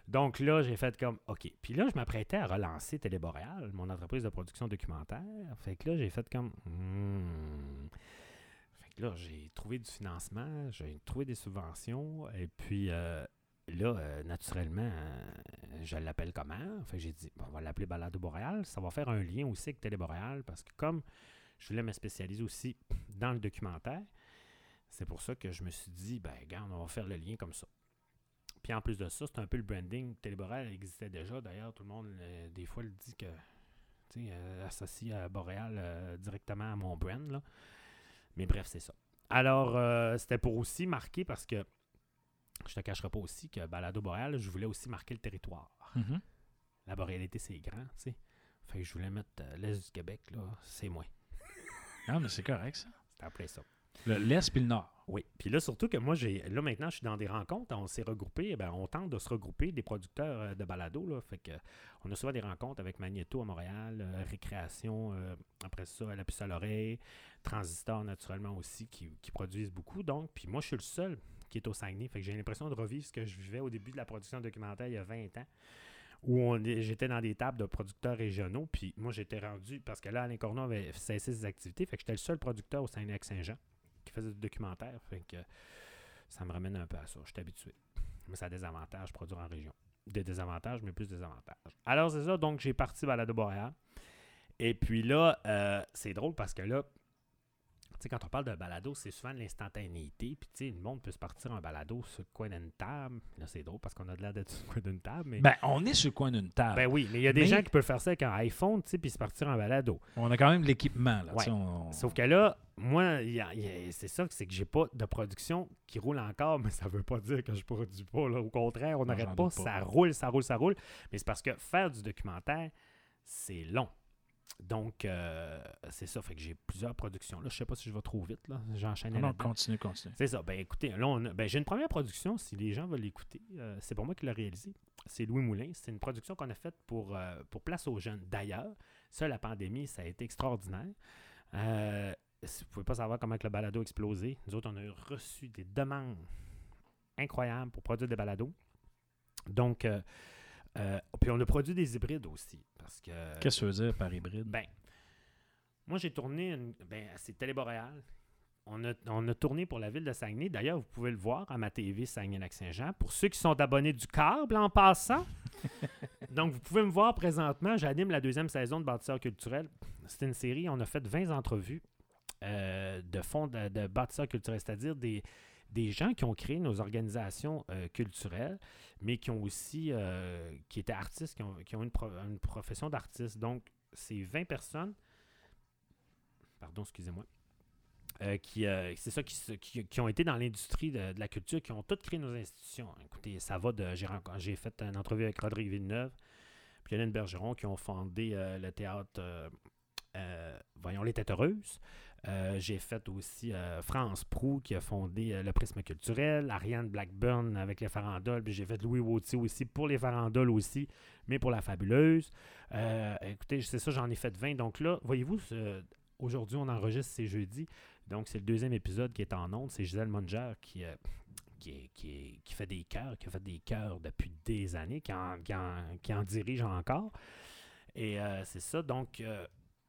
Donc là, j'ai fait comme OK. Puis là, je m'apprêtais à relancer Téléboréal, mon entreprise de production documentaire. Fait que là, j'ai fait comme Hmm. Fait que là, j'ai trouvé du financement, j'ai trouvé des subventions. Et puis euh, là, euh, naturellement, euh, je l'appelle comment? Fait que j'ai dit, on va l'appeler Balado Boréal. Ça va faire un lien aussi avec Téléboréal parce que comme je voulais me spécialiser aussi dans le documentaire, c'est pour ça que je me suis dit, ben, regarde, on va faire le lien comme ça. Puis en plus de ça, c'est un peu le branding. Téléboréal existait déjà. D'ailleurs, tout le monde, euh, des fois, le dit que, tu sais, euh, associe à Boréal euh, directement à mon brand, là. Mais bref, c'est ça. Alors, euh, c'était pour aussi marquer, parce que je te cacherai pas aussi que Balado Boréal, je voulais aussi marquer le territoire. Mhm. La boréalité, c'est grand, tu sais. Fait que je voulais mettre l'Est du Québec, là, c'est moi. Ah, mais c'est correct, ça. C'était appelé ça. Le- L'Est puis le Nord. Oui. Puis là, surtout que moi, j'ai là maintenant, je suis dans des rencontres. On s'est regroupés. Ben, on tente de se regrouper des producteurs euh, de balado. Là, fait que, on a souvent des rencontres avec Magneto à Montréal, euh, Récréation, euh, après ça, à la puce à l'oreille, Transistor naturellement aussi, qui, produisent beaucoup. Donc, puis moi, je suis le seul qui est au Saguenay. Fait que j'ai l'impression de revivre ce que je vivais au début de la production documentaire il y a 20 ans. Où j'étais dans des tables de producteurs régionaux, puis moi j'étais rendu, parce que là, Alain Corneau avait cessé ses activités, fait que j'étais le seul producteur au Saguenay-Saint-Jean qui faisait du documentaire. Fait que ça me ramène un peu à ça. Je suis habitué. Mais ça a des avantages, produire en région. Des désavantages, mais plus des avantages. Alors, c'est ça. Donc, j'ai parti Balado Boréal. Et puis là, euh, c'est drôle parce que là, sais, quand on parle de balado, c'est souvent de l'instantanéité. Puis, tu sais, le monde peut se partir en balado sur le coin d'une table. Là, c'est drôle parce qu'on a de l'air d'être sur le coin d'une table. Mais... Ben, on est sur le coin d'une table. Ben oui, mais il y a des Mais- gens qui peuvent faire ça avec un iPhone, tu sais, puis se partir en balado. on a quand même de l'équipement, là. Ouais. on- Sauf que là, moi, c'est ça, c'est que j'ai pas de production qui roule encore, mais ça veut pas dire que je produis pas. Là. Au contraire, on n'arrête pas. ça roule, ça roule, ça roule. Mais c'est parce que faire du documentaire, c'est long. Donc, euh, c'est ça. Fait que j'ai plusieurs productions. Là, je sais pas si je vais trop vite. là. J'enchaîne non, là-dedans. continue, continue. C'est ça. Ben écoutez, là, on a- ben, j'ai une première production, si les gens veulent l'écouter. euh, c'est pas moi qui l'ai réalisé. C'est Louis Moulin. C'est une production qu'on a faite pour, euh, pour Place aux jeunes. D'ailleurs, ça, la pandémie, ça a été extraordinaire. Si vous pouvez pas savoir comment que le balado a explosé. Nous autres, on a reçu des demandes incroyables pour produire des balados. Donc, puis on a produit des hybrides aussi. Parce que. Qu'est-ce que ça veut dire par hybride? Ben, moi, j'ai tourné, une- ben, c'est Téléboréal. On a, on a tourné pour la ville de Saguenay. D'ailleurs, vous pouvez le voir à ma TV Saguenay-Lac-Saint-Jean. Pour ceux qui sont abonnés du câble en passant. Donc, vous pouvez me voir présentement. J'anime la deuxième saison de Bâtisseurs culturels. C'est une série. On a fait 20 entrevues euh, de fonds de, de bâtisseurs culturels, c'est-à-dire des, des gens qui ont créé nos organisations euh, culturelles, mais qui ont aussi, euh, qui étaient artistes, qui ont, une, pro- une profession d'artiste. Donc, c'est 20 personnes, pardon, excusez-moi, euh, qui, euh, c'est ça, qui, qui, ont été dans l'industrie de, la culture, qui ont toutes créé nos institutions. Écoutez, ça va de. J'ai, fait une entrevue avec Rodrigue Villeneuve, puis Hélène Bergeron, qui ont fondé le théâtre, voyons, Les Têtes Heureuses. Euh, j'ai fait aussi euh, France Prou qui a fondé euh, le Prisme culturel, Ariane Blackburn avec les farandoles, puis j'ai fait Louis Wautier aussi pour les farandoles aussi, mais pour la fabuleuse. Écoutez, c'est ça, j'en ai fait 20. Donc là, voyez-vous, aujourd'hui on enregistre, c'est jeudi, donc c'est le deuxième épisode qui est en ondes. C'est Gisèle Munger qui, qui, qui fait des chœurs, qui a fait des chœurs depuis des années, qui en, qui en- dirige encore. Et c'est ça, donc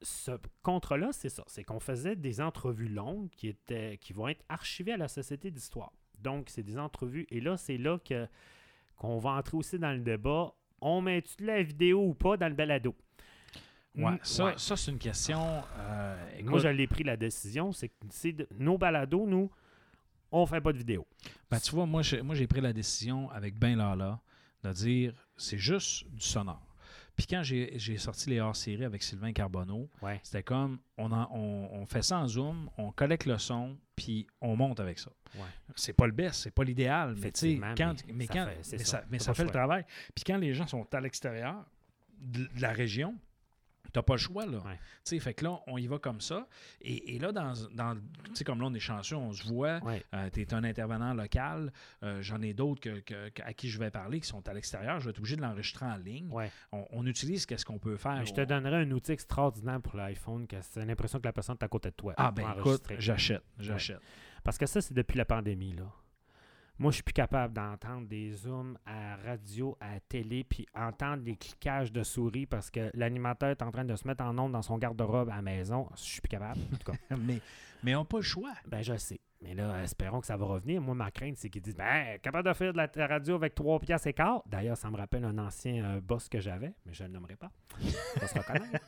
ce contre-là, c'est ça. C'est qu'on faisait des entrevues longues qui, étaient, qui vont être archivées à la Société d'histoire. Donc, c'est des entrevues. Et là, c'est là que, qu'on va entrer aussi dans le débat. On met-tu de la vidéo ou pas dans le balado? Ouais, Mm, ça, ouais. ça c'est une question. euh, Moi, écoute, l'ai pris la décision. C'est que de- nos balados, nous, on fait pas de vidéo. ben, tu vois, moi, j'ai, moi, j'ai pris la décision avec Ben Lala de dire c'est juste du sonore. Puis quand j'ai, sorti les hors-séries avec Sylvain Carbonneau, Ouais. c'était comme on, en- on, on fait ça en zoom, on collecte le son, puis on monte avec ça. Ouais. C'est pas le best, c'est pas l'idéal, mais tu sais, quand, mais mais ça quand, fait- mais ça. ça, mais T'as ça pas fait le travail. Puis quand les gens sont à l'extérieur de, de la région, t'as pas le choix, là. Ouais. Tu sais, fait que là, on y va comme ça. Et, et là, dans, dans tu sais, comme là, on est chanceux, on se voit. Ouais. tu es un intervenant local. Euh, J'en ai d'autres que, à qui je vais parler qui sont à l'extérieur. Je vais être obligé de l'enregistrer en ligne. Ouais. On, on utilise qu'est-ce qu'on peut faire. Mais je te On- donnerais un outil extraordinaire pour l'iPhone, que c'est l'impression que la personne est à côté de toi. Ah, ben écoute, j'achète. J'achète. Parce que ça, c'est depuis la pandémie, là. Moi, je suis plus capable d'entendre des zooms à radio, à télé, puis entendre des cliquages de souris parce que l'animateur est en train de se mettre en onde dans son garde-robe à la maison. Je suis plus capable. En tout cas, mais mais on n'a pas le choix. ben je sais. Mais là, espérons que ça va revenir. Moi, ma crainte, c'est qu'ils disent Ben, capable de faire de la radio avec trois piastres et quart. D'ailleurs, ça me rappelle un ancien euh, boss que j'avais, mais je ne le nommerai pas. On va se reconnaître.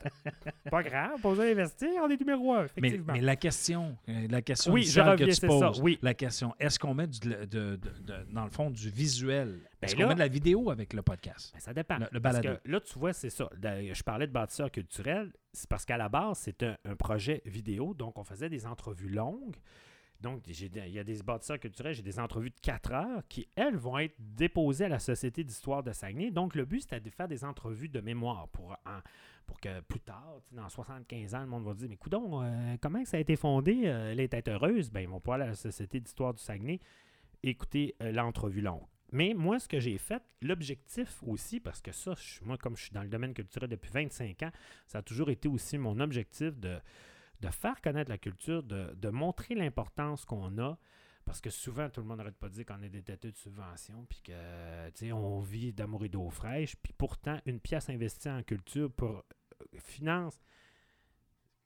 pas grave, pas besoin d'investir, on est numéro un, Mais, effectivement. mais la question, euh, la question Oui, je initiale que reviens, tu c'est ça, poses, oui. la question, est-ce qu'on met du- de, de- de- dans le fond du visuel? Ben Est-ce qu'on met de la vidéo avec le podcast? Ben, ça dépend. Le- le Parce que là, tu vois, c'est ça. Je parlais de bâtisseur culturel. C'est parce qu'à la base, c'était un, un projet vidéo. Donc, on faisait des entrevues longues, donc, il y a des bâtisseurs culturels, j'ai des entrevues de 4 heures qui, elles, vont être déposées à la Société d'histoire de Saguenay. Donc, le but, c'était de faire des entrevues de mémoire pour, pour que plus tard, dans 75 ans, le monde va dire Mais coudon, euh, comment ça a été fondé Euh, Elle est heureuse? Ben, ils vont pouvoir aller à la Société d'histoire du Saguenay écouter euh, l'entrevue longue. Mais moi, ce que j'ai fait, l'objectif aussi, parce que ça, moi, comme je suis dans le domaine culturel depuis 25 ans, ça a toujours été aussi mon objectif de, de faire connaître la culture, de, de montrer l'importance qu'on a. Parce que souvent, tout le monde n'arrête pas de dire qu'on est des de subvention, puis que, on vit d'amour et d'eau fraîche. Puis pourtant, une pièce investie en culture pour, euh, finance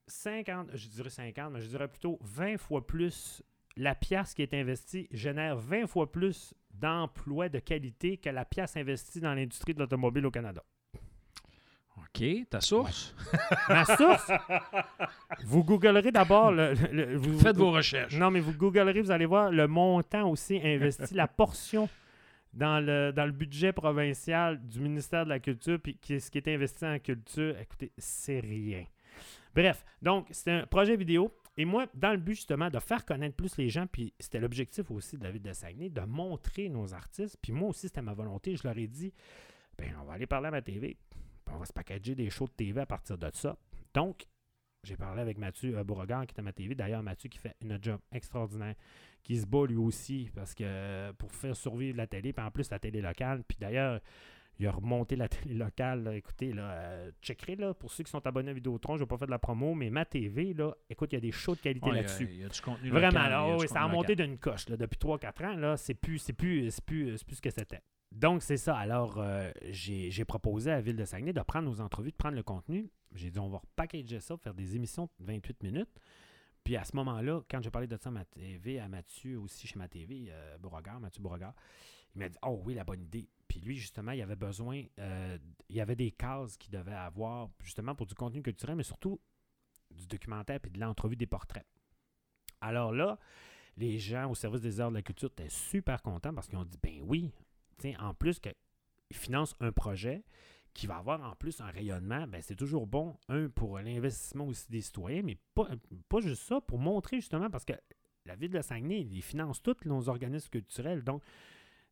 50, je dirais 50, mais je dirais plutôt 20 fois plus. La pièce qui est investie génère 20 fois plus d'emplois de qualité que la pièce investie dans l'industrie de l'automobile au Canada. OK, ta source? Ma source, vous googlerez d'abord le, le- le- vous- Faites vos recherches. Non, mais vous googlerez, vous allez voir le montant aussi investi, la portion dans le, dans le budget provincial du ministère de la Culture, puis qui- ce qui est investi en culture, écoutez, c'est rien. Bref, donc, c'est un projet vidéo. Et moi, dans le but justement de faire connaître plus les gens, puis c'était l'objectif aussi de David de Saguenay, de montrer nos artistes. Puis moi aussi, c'était ma volonté. Je leur ai dit, ben, on va aller parler à ma TV. Puis on va se packager des shows de TV à partir de ça. Donc, j'ai parlé avec Mathieu euh, Beauregard qui est à ma TV. D'ailleurs, Mathieu qui fait une job extraordinaire, qui se bat lui aussi parce que euh, pour faire survivre la télé, puis en plus la télé locale. Puis d'ailleurs, il a remonté la télé locale. là. Écoutez, là, euh, checkerez là, pour ceux qui sont abonnés à Vidéotron, je ne vais pas faire de la promo, mais ma TV, là, écoute, il y a des shows de qualité Ouais, là-dessus. Il y, a du contenu Vraiment, local, là, oui, ça a monté d'une coche. Là, depuis 3-4 ans, là, c'est plus, c'est plus, c'est plus, c'est plus ce que c'était. Donc, c'est ça. Alors, euh, j'ai j'ai proposé à la Ville de Saguenay de prendre nos entrevues, de prendre le contenu. J'ai dit, on va repackager ça, faire des émissions de 28 minutes. Puis à ce moment-là, quand j'ai parlé de ça à ma TV, à Mathieu aussi chez ma TV, euh, Beauregard, Mathieu Beauregard, il m'a dit Oh oui, la bonne idée. Puis lui, justement, il avait besoin, euh, il y avait des cases qu'il devait avoir, justement, pour du contenu culturel, mais surtout du documentaire puis de l'entrevue des portraits. Alors là, les gens au service des arts de la culture étaient super contents parce qu'ils ont dit Ben oui, en plus qu'ils financent un projet qui va avoir en plus un rayonnement, ben c'est toujours bon, un, pour l'investissement aussi des citoyens, mais pas, pas juste ça, pour montrer justement, parce que la ville de Saguenay, ils financent tous nos organismes culturels, donc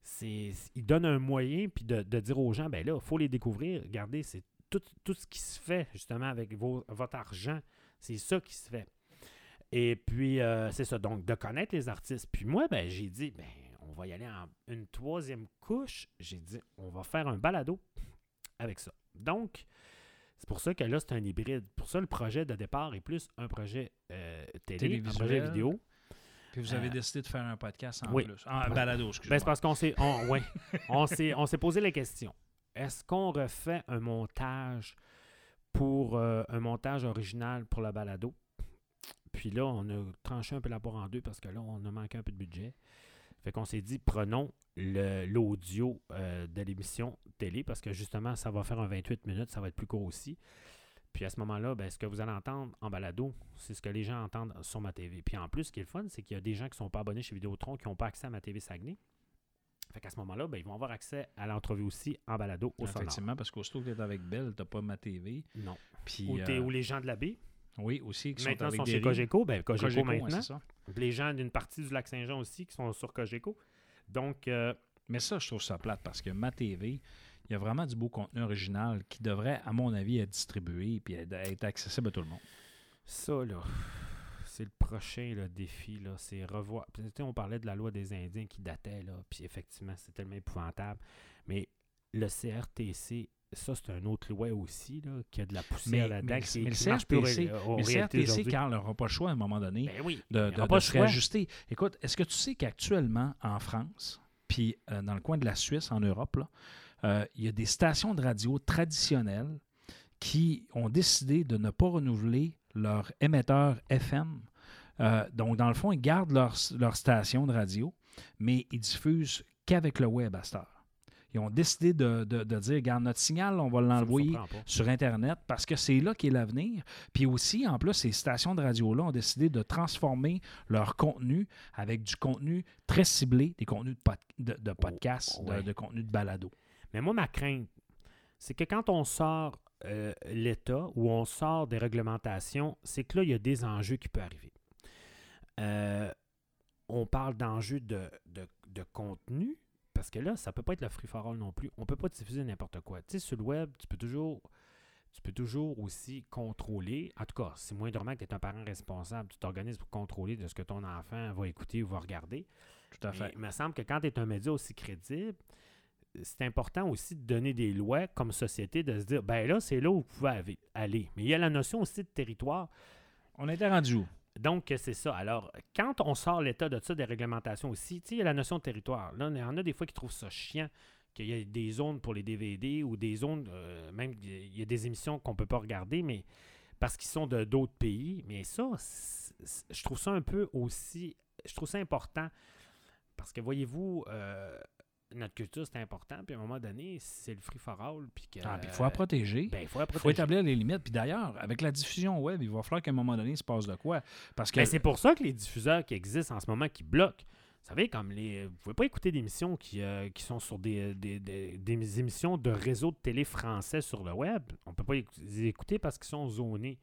c'est, ils donnent un moyen, puis de, de dire aux gens, ben là, il faut les découvrir, regardez, c'est tout, tout ce qui se fait justement avec vos- votre argent, c'est ça qui se fait. Et puis, euh, c'est ça, donc de connaître les artistes. Puis moi, ben, j'ai dit, ben, on va y aller en une troisième couche. J'ai dit, on va faire un balado avec ça. Donc, c'est pour ça que là, c'est un hybride. Pour ça, le projet de départ est plus un projet euh, télé, un projet vidéo. Puis vous avez Euh, décidé de faire un podcast en oui. plus. Ah, un balado, excusez-moi. Ben, c'est parce qu'on s'est, on, ouais, on s'est, on s'est posé la question. Est-ce qu'on refait un montage pour euh, un montage original pour la balado? Puis là, on a tranché un peu la poire en deux parce que là, on a manqué un peu de budget. Fait qu'on s'est dit, prenons le- l'audio euh, de l'émission télé parce que justement, ça va faire un 28 minutes, ça va être plus court aussi. Puis à ce moment-là, ben, ce que vous allez entendre en balado, c'est ce que les gens entendent sur ma TV. Puis en plus, ce qui est le fun, c'est qu'il y a des gens qui ne sont pas abonnés chez Vidéotron qui n'ont pas accès à ma TV Saguenay. Fait qu'à ce moment-là, ben, ils vont avoir accès à l'entrevue aussi en balado au sonore. Effectivement, parce qu'aussitôt que tu es avec Belle, tu n'as pas ma TV. Non. Puis, Ou, euh, ou les gens de la baie. oui, aussi, qui Maintenant, sont sont avec chez des Cogeco. Ben, Cogeco, maintenant. les gens d'une partie du lac Saint-Jean aussi qui sont sur Cogeco. Donc, euh, Mais ça, je trouve ça plate parce que ma TV, il y a vraiment du beau contenu original qui devrait, à mon avis, être distribué et être, accessible à tout le monde. ça, là, c'est le prochain là, défi. Là, c'est revoir. Tu sais, on parlait de la loi des Indiens qui datait, là, puis effectivement, c'est tellement épouvantable. Mais le CRTC, ça, c'est un autre loi aussi, là, qui a de la poussière là-dedans. mais- mais le CRTC, Mais le CRTC. Carl n'aura pas le choix à un moment donné Ben oui. de, de, de se réajuster. Écoute, est-ce que tu sais qu'actuellement, en France, puis euh, dans le coin de la Suisse, en Europe, là, euh, il y a des stations de radio traditionnelles qui ont décidé de ne pas renouveler leur émetteur FM. Euh, donc, dans le fond, ils gardent leur, leur station de radio, mais ils diffusent qu'avec le web à cette heure. Ils ont décidé de, de- de dire, regarde, notre signal, on va l'envoyer sur Internet parce que c'est là qu'est l'avenir. Puis aussi, en plus, ces stations de radio-là ont décidé de transformer leur contenu avec du contenu très ciblé, des contenus de, pod- de, de podcasts, ouais. de, contenu de balado. Mais moi, ma crainte, c'est que quand on sort euh, l'État ou on sort des réglementations, c'est que là, il y a des enjeux qui peuvent arriver. Euh, on parle d'enjeux de, de, de contenu, parce que là, ça peut pas être le free for all non plus. On peut pas diffuser n'importe quoi. Tu sais, sur le web, tu peux toujours tu peux toujours aussi contrôler. En tout cas, c'est moindrement que tu es un parent responsable, tu t'organises pour contrôler de ce que ton enfant va écouter ou va regarder. Tout à Mais fait. il me semble que quand tu es un média aussi crédible, c'est important aussi de donner des lois comme société, de se dire, ben là, c'est là où vous pouvez aller. Mais il y a la notion aussi de territoire. On était rendu où? Donc, c'est ça. Alors, quand on sort l'état de ça, des réglementations aussi, tu sais, il y a la notion de territoire. Là, il y en a des fois qui trouvent ça chiant, qu'il y a des zones pour les DVD ou des zones, euh, même, il y a des émissions qu'on ne peut pas regarder, mais parce qu'ils sont de d'autres pays. Mais ça, je trouve ça un peu aussi, je trouve ça important. Parce que, voyez-vous, euh, notre culture, c'est important. Puis, à un moment donné, c'est le free for all. Puis, Ah, il faut la protéger. ben, il faut établir les limites. Puis d'ailleurs, avec la diffusion web, il va falloir qu'à un moment donné, il se passe de quoi? Parce que Ben, c'est pour ça que les diffuseurs qui existent en ce moment qui bloquent. Vous savez, comme les. Vous pouvez pas écouter d'émissions qui, euh, qui sont sur des, des, des- des émissions de réseaux de télé français sur le web. On peut pas les écouter parce qu'ils sont zonés.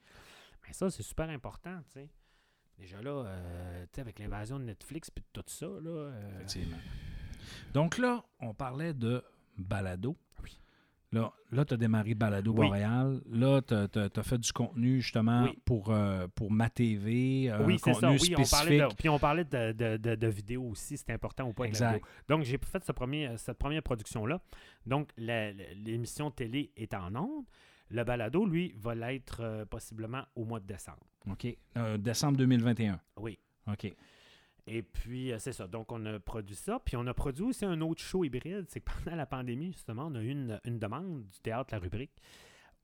Mais ça, c'est super important, tu sais. Déjà là, euh, tu sais, avec l'invasion de Netflix et tout ça, là. euh, Effectivement. Donc là, on parlait de balado. Oui. Là, là tu as démarré Balado Oui. Boréal. Là, tu as, fait du contenu justement Oui. pour, euh, pour ma TV, euh, oui, c'est ça. Oui, on parlait de, puis on parlait de, de, de, de vidéo aussi, c'était important ou pas avec la Exact. Donc, j'ai fait ce premier, cette première production-là. Donc, l'émission télé est en ondes. Le balado, lui, va l'être euh, possiblement au mois de décembre. OK. Euh, décembre 2021. Oui. OK. Et puis, euh, c'est ça. Donc, on a produit ça. Puis, on a produit aussi un autre show hybride. C'est que pendant la pandémie, justement, on a eu une, une demande du théâtre La Rubrique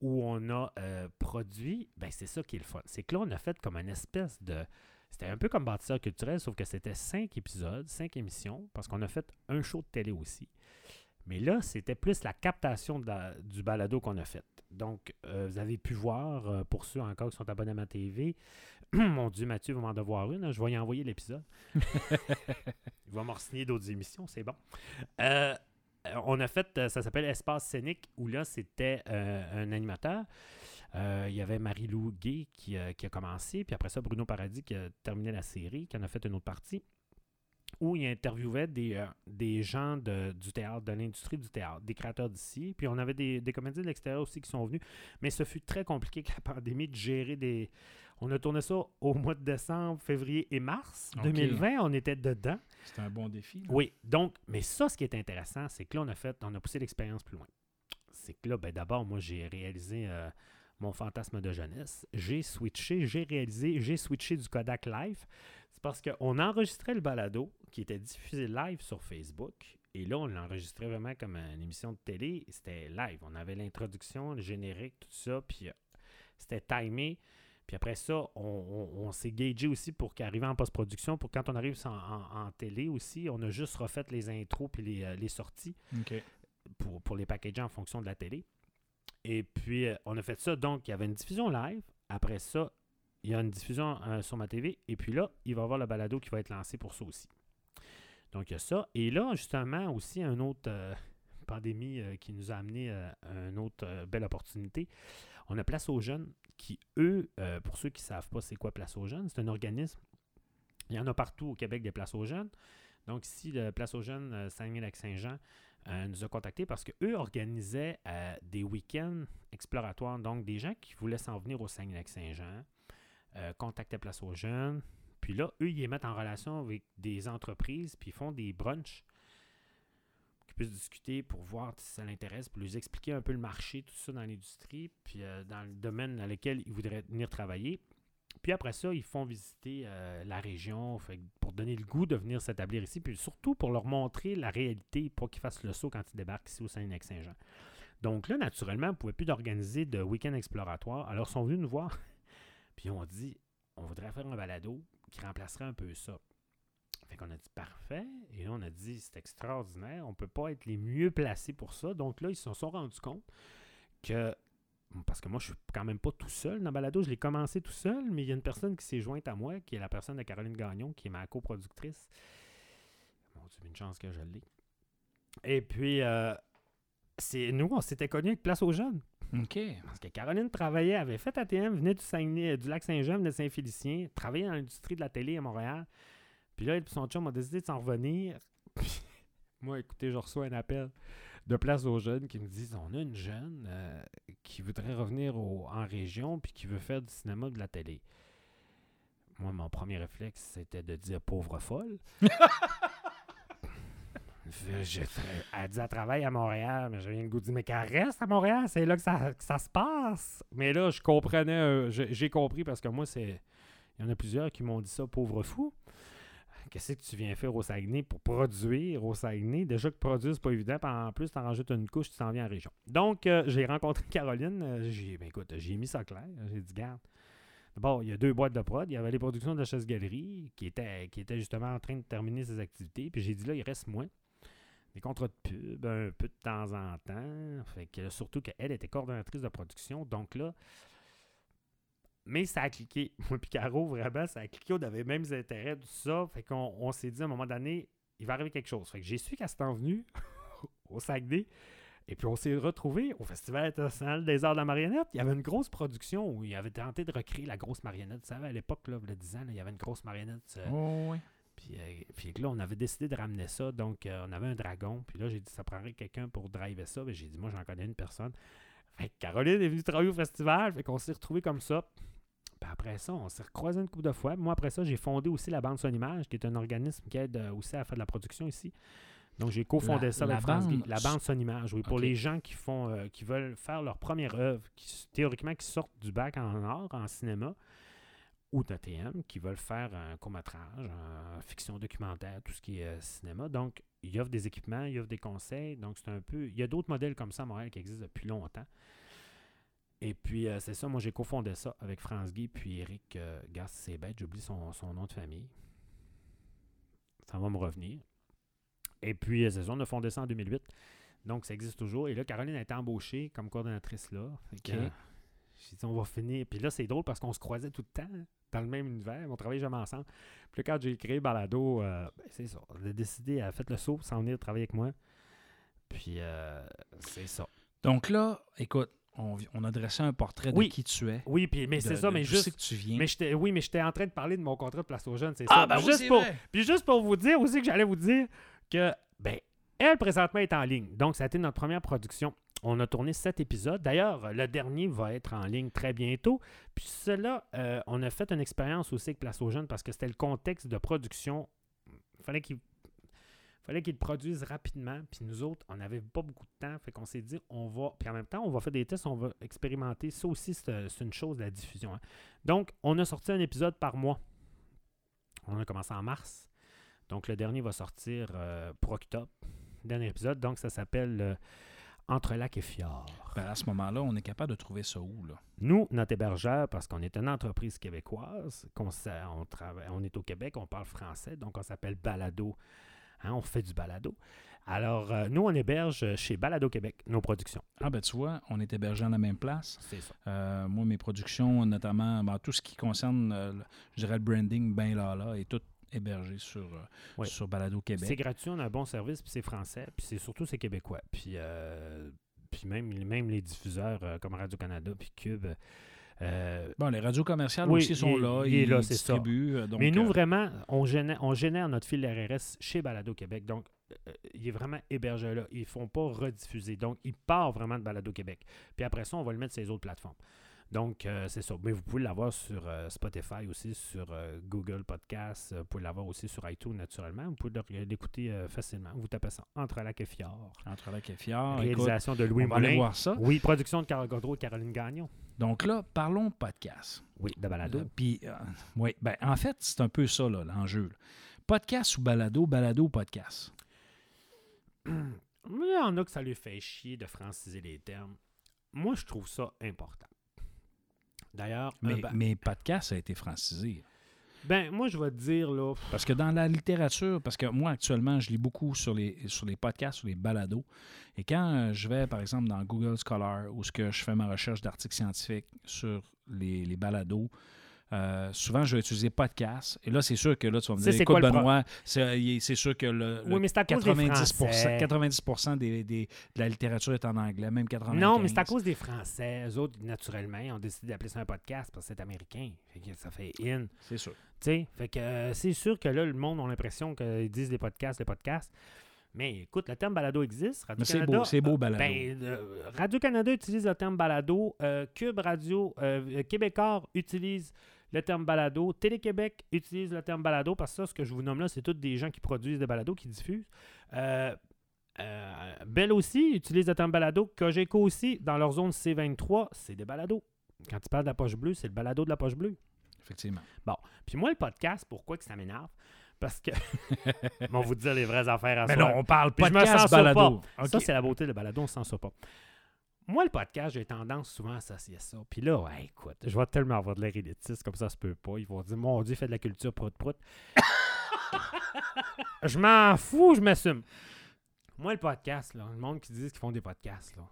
où on a euh, produit. Ben, c'est ça qui est le fun. C'est que là, on a fait comme une espèce de. C'était un peu comme bâtisseur culturel, sauf que c'était cinq épisodes, cinq émissions, parce qu'on a fait un show de télé aussi. Mais là, c'était plus la captation du balado qu'on a fait. Donc, euh, vous avez pu voir, pour ceux encore qui sont abonnés à ma TV, mon Dieu, Mathieu va m'en devoir une. hein, je vais y envoyer l'épisode. Il va m'en signer d'autres émissions, c'est bon. Euh, on a fait, euh, ça s'appelle Espace scénique, où là, c'était euh, un animateur. Euh, il y avait Marie-Lou Gay qui, qui a commencé, puis après ça, Bruno Paradis qui a terminé la série, qui en a fait une autre partie, où il interviewait des, des gens de- du théâtre, de l'industrie du théâtre, des créateurs d'ici. Puis on avait des, des comédiens de l'extérieur aussi qui sont venus. Mais ce fut très compliqué avec la pandémie de gérer des. On a tourné ça au mois de décembre, février et mars Ok. 2020. On était dedans. C'était un bon défi. là. Oui, donc, mais ça, ce qui est intéressant, c'est que là, on a fait, on a poussé l'expérience plus loin. C'est que là, ben, d'abord, moi, j'ai réalisé euh, mon fantasme de jeunesse. J'ai switché, j'ai réalisé, j'ai switché du Kodak Live. C'est parce qu'on enregistrait le balado qui était diffusé live sur Facebook. Et là, on l'enregistrait vraiment comme une émission de télé. C'était live. On avait l'introduction, le générique, tout ça. Puis euh, c'était timé. Puis après ça, on, on- on s'est gagé aussi pour qu'arriver en post-production, pour quand on arrive en, en- en télé aussi, on a juste refait les intros puis les, euh, les sorties pour, pour les packager en fonction de la télé. Et puis, euh, on a fait ça. Donc, il y avait une diffusion live. Après ça, il y a une diffusion euh, sur ma TV. Et puis là, il va y avoir le balado qui va être lancé pour ça aussi. Donc, il y a ça. Et là, justement, aussi, un autre euh, pandémie euh, qui nous a amené à une autre belle opportunité. On a Place aux jeunes qui, eux, euh, pour ceux qui ne savent pas c'est quoi Place aux jeunes, c'est un organisme. Il y en a partout au Québec des Places aux jeunes. Donc, ici, le Place aux jeunes euh, Saguenay-Lac-Saint-Jean euh, nous a contactés parce qu'eux organisaient des week-ends exploratoires. Donc, des gens qui voulaient s'en venir au Saguenay-Lac-Saint-Jean contactaient Place aux jeunes. Puis là, eux, ils les mettent en relation avec des entreprises, puis ils font des brunchs discuter pour voir si ça l'intéresse, pour lui expliquer un peu le marché, tout ça dans l'industrie, puis euh, dans le domaine dans lequel ils voudraient venir travailler. Puis après ça, ils font visiter euh, la région pour donner le goût de venir s'établir ici, puis surtout pour leur montrer la réalité, pour qu'ils fassent le saut quand ils débarquent ici au Saguenay-Lac-Saint-Jean. Donc là, naturellement, on ne pouvait plus d'organiser de week-end exploratoire. Alors, ils sont venus nous voir, puis on dit, on voudrait faire un balado qui remplacerait un peu ça. Fait qu'on a dit parfait. Et là, on a dit c'est extraordinaire. On ne peut pas être les mieux placés pour ça. Donc là, ils se sont rendus compte que. Parce que moi, je suis quand même pas tout seul dans Balado. Je l'ai commencé tout seul, mais il y a une personne qui s'est jointe à moi, qui est la personne de Caroline Gagnon, qui est ma coproductrice. Mon Dieu, une chance que je l'ai. Et puis, euh, c'est nous, on s'était connus avec Place aux Jeunes. OK. Parce que Caroline travaillait, avait fait ATM, venait du, Saguenay- du lac Saint-Jean, venait de Saint-Félicien, travaillait dans l'industrie de la télé à Montréal. Puis là, son chum a décidé de s'en revenir. Puis moi, écoutez, je reçois un appel de place aux jeunes qui me disent on a une jeune euh, qui voudrait revenir au- en région puis qui veut faire du cinéma, de la télé. Moi, mon premier réflexe, c'était de dire pauvre folle. Je- elle dit elle travaille à Montréal, mais j'avais le goût de dire mais qu'elle reste à Montréal, c'est là que ça, que ça se passe. Mais là, je comprenais, euh, j'ai compris parce que moi, c'est. Il y en a plusieurs qui m'ont dit ça, pauvre fou. Qu'est-ce que tu viens faire au Saguenay pour produire au Saguenay? Déjà que produire, c'est pas évident. Puis en plus, tu en rajoutes une couche, tu t'en viens en région. Donc, euh, j'ai rencontré Caroline. euh, j'ai, ben, écoute, j'ai mis ça clair. J'ai dit, garde. D'abord, il y a deux boîtes de prod. Il y avait les productions de la chasse-galerie qui étaient, qui étaient justement en train de terminer ses activités. Puis j'ai dit, là, il reste moins. Des contrats de pub, un peu de temps en temps. Fait que surtout qu'elle était coordonnatrice de production. Donc là, mais ça a cliqué. Moi puis Caro, vraiment, ça a cliqué. On avait les mêmes intérêts, tout ça. Fait qu'on on s'est dit à un moment donné, il va arriver quelque chose. Fait que j'ai su qu'elle s'était venue au Saguenay. Et puis on s'est retrouvés au Festival international des arts de la marionnette. Il y avait une grosse production où il avait tenté de recréer la grosse marionnette. Vous savez, à l'époque, là, il y a 10 ans, là, il y avait une grosse marionnette. euh, Oh, oui. puis, euh, puis là, on avait décidé de ramener ça. Donc, euh, on avait un dragon. Puis là, j'ai dit, ça prendrait quelqu'un pour driver ça. Mais j'ai dit, moi, j'en connais une personne. Fait que Caroline est venue travailler au festival. Fait qu'on s'est retrouvés comme ça. Puis après ça, on s'est recroisés une couple de fois. Moi, après ça, j'ai fondé aussi la Bande Son Image, qui est un organisme qui aide euh, aussi à faire de la production ici. Donc, j'ai cofondé ça la avec France bande- La Bande Son Image, oui. Pour les gens qui font, euh, qui veulent faire leur première œuvre, qui, théoriquement, qui sortent du bac en art, en cinéma, ou d'ATM qui veulent faire un court-métrage, en fiction documentaire, tout ce qui est euh, cinéma. Donc, il offre des équipements, il offre des conseils. Donc, c'est un peu. Il y a d'autres modèles comme ça à Montréal qui existent depuis longtemps. Et puis, euh, c'est ça, moi, j'ai cofondé ça avec France Guy puis Eric euh, c'est bête, j'oublie son, son nom de famille. Ça va me revenir. Et puis, euh, c'est ça, on a fondé ça en 2008. Donc, ça existe toujours. Et là, Caroline a été embauchée comme coordonnatrice là. Ok. j'ai dit, on va finir. Puis là, c'est drôle parce qu'on se croisait tout le temps hein, dans le même univers. On travaillait jamais ensemble. Puis là, quand j'ai créé Balado, euh, ben, c'est ça. Elle a décidé, a fait le saut, s'en venir travailler avec moi. Puis, euh, c'est ça. Donc là, écoute, on, on a dressé un portrait Oui. de qui tu es. Oui, puis, mais c'est ça, de mais juste. que tu viens. Mais j'étais, oui, mais j'étais en train de parler de mon contrat de place aux jeunes, c'est ah, ça. ben oui, juste c'est pour, vrai. Puis juste pour vous dire aussi que j'allais vous dire que, ben, elle, présentement, est en ligne. Donc, ça a été notre première production. On a tourné sept épisodes. D'ailleurs, le dernier va être en ligne très bientôt. Puis cela, euh, on a fait une expérience aussi avec Place aux Jeunes parce que c'était le contexte de production. Il fallait qu'ils fallait qu'ils le produisent rapidement. Puis nous autres, on n'avait pas beaucoup de temps. Fait qu'on s'est dit, on va. Puis en même temps, on va faire des tests, on va expérimenter. Ça aussi, c'est c'est une chose, la diffusion. hein. Donc, on a sorti un épisode par mois. On a commencé en mars. Donc, le dernier va sortir euh, pour octobre. Dernier épisode. Donc, ça s'appelle euh, Entre lac et fjord. Ben, à ce moment-là, on est capable de trouver ça où, là? Nous, notre hébergeur, parce qu'on est une entreprise québécoise, qu'on on, on est au Québec, on parle français, donc on s'appelle Balado. Hein, on fait du balado. Alors, euh, nous, on héberge chez Balado Québec nos productions. Ah, ben tu vois, on est hébergé à la même place. C'est ça. Euh, moi, mes productions, notamment ben, tout ce qui concerne, euh, le- je dirais, le branding, ben là, là, est tout hébergé sur, Oui. sur Balado C'est Québec. gratuit, on a un bon service, puis c'est français, puis c'est surtout c'est québécois. Puis, puis même, même les diffuseurs comme Radio-Canada, puis Cube. Euh, Bon, les radios commerciales Oui, aussi sont il- là. il est ils là, c'est ça. distribuent. euh, donc, Mais nous, euh, vraiment, on génère, on génère notre fil RRS chez Balado Québec. Donc, euh, il est vraiment hébergé là. Ils ne font pas rediffuser. Donc, il part vraiment de Balado Québec. Puis après ça, on va le mettre sur les autres plateformes. Donc, euh, c'est ça. Mais vous pouvez l'avoir sur euh, Spotify aussi, sur euh, Google Podcast. Vous pouvez l'avoir aussi sur iTunes, naturellement. Vous pouvez l'écouter facilement. Vous tapez ça Entre lac et fjord. Entre lac et fjord. écoute, Réalisation de Louis on va aller Moulin. voir ça. Oui, production de Carole Godreau et Caroline Gagnon. Donc là, parlons podcast. Oui, de Balado. Euh, Puis, euh, oui, ben, en fait, c'est un peu ça, là, l'enjeu. Podcast ou balado, balado ou podcast? Mais il y en a que ça lui fait chier de franciser les termes. Moi, je trouve ça important. D'ailleurs, Mais, ba- mais podcast a été francisé. Ben, moi, je vais te dire, là, Parce que dans la littérature, parce que moi, actuellement, je lis beaucoup sur les, sur les podcasts, sur les balados. Et quand euh, je vais, par exemple, dans Google Scholar, où ce que je fais ma recherche d'articles scientifiques sur les, les balados, euh, souvent, je vais utiliser podcast. Et là, c'est sûr que là, tu vas me dire, c'est écoute, Benoît, c'est il- c'est sûr que le, Oui, mais c'est à cause des 90, Français. 90 des, des- de la littérature est en anglais, même 95% Non, mais c'est à cause des Français. Eux autres, naturellement, ils ont décidé d'appeler ça un podcast parce que c'est américain. Fait que ça fait in. C'est sûr. fait que euh, c'est sûr que là, le monde a l'impression qu'ils disent des podcasts, des podcasts. Mais écoute, le terme balado existe. Mais c'est beau, c'est beau, euh, balado. ben, euh, Radio-Canada utilise le terme balado. euh, Cube Radio, euh, Québécois utilise le terme balado. Télé-Québec utilise le terme balado parce que ça, ce que je vous nomme là, c'est tous des gens qui produisent des balados, qui diffusent. Euh, euh, Bell aussi utilise le terme balado. Cogeco aussi, dans leur zone C23, c'est des balados. Quand tu parles de la poche bleue, c'est le balado de la poche bleue. Effectivement. Puis moi, le podcast, pourquoi que ça m'énerve? Parce que. on vous dire les vraies affaires à Mais non, on parle Puis je me podcast censure balado. pas. OK. Ça, c'est la beauté de balado, on ne s'en sort pas. Moi, le podcast, j'ai tendance souvent à associer ça. Puis là, ouais, écoute, je vais tellement avoir de l'air élitiste, comme ça, ça se peut pas. Ils vont dire, mon Dieu, il fait de la culture prout-prout. je m'en fous, je m'assume. Moi, le podcast, là, le monde qui dit qu'ils font des podcasts, là,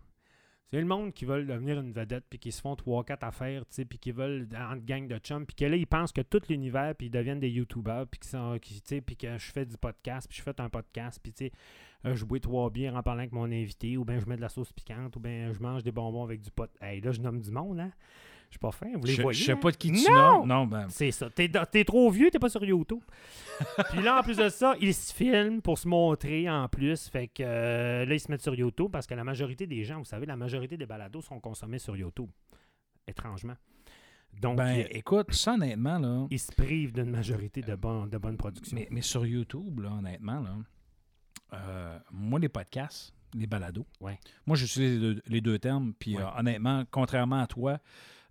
c'est le monde qui veulent devenir une vedette, puis qui se font trois, quatre affaires, tu sais, puis qui veulent, entre gang de chums, puis que là, ils pensent que tout l'univers, puis ils deviennent des YouTubers, puis qui sont, qui, tu sais, puis que je fais du podcast, puis je fais un podcast, puis tu sais, je bois trois bières en parlant avec mon invité, ou bien je mets de la sauce piquante, ou bien je mange des bonbons avec du pot. Hey, là, je nomme du monde, hein. Je suis pas fin, vous les Je, voyez. je sais hein? pas de qui tu Non! nommes. Non, ben, C'est ça. T'es, t'es trop vieux, t'es pas sur YouTube. Puis là, en plus de ça, ils se filment pour se montrer en plus. Fait que euh, là, ils se mettent sur YouTube parce que la majorité des gens, vous savez, la majorité des balados sont consommés sur YouTube. Étrangement. Donc, ben, ils, écoute, ça, honnêtement, là, ils se privent d'une majorité de, bon- de bonnes productions. mais, mais sur YouTube, là, honnêtement, là, euh, moi, les podcasts, les balados, Ouais. moi, j'utilise les deux, les deux termes, puis Ouais. euh, honnêtement, contrairement à toi,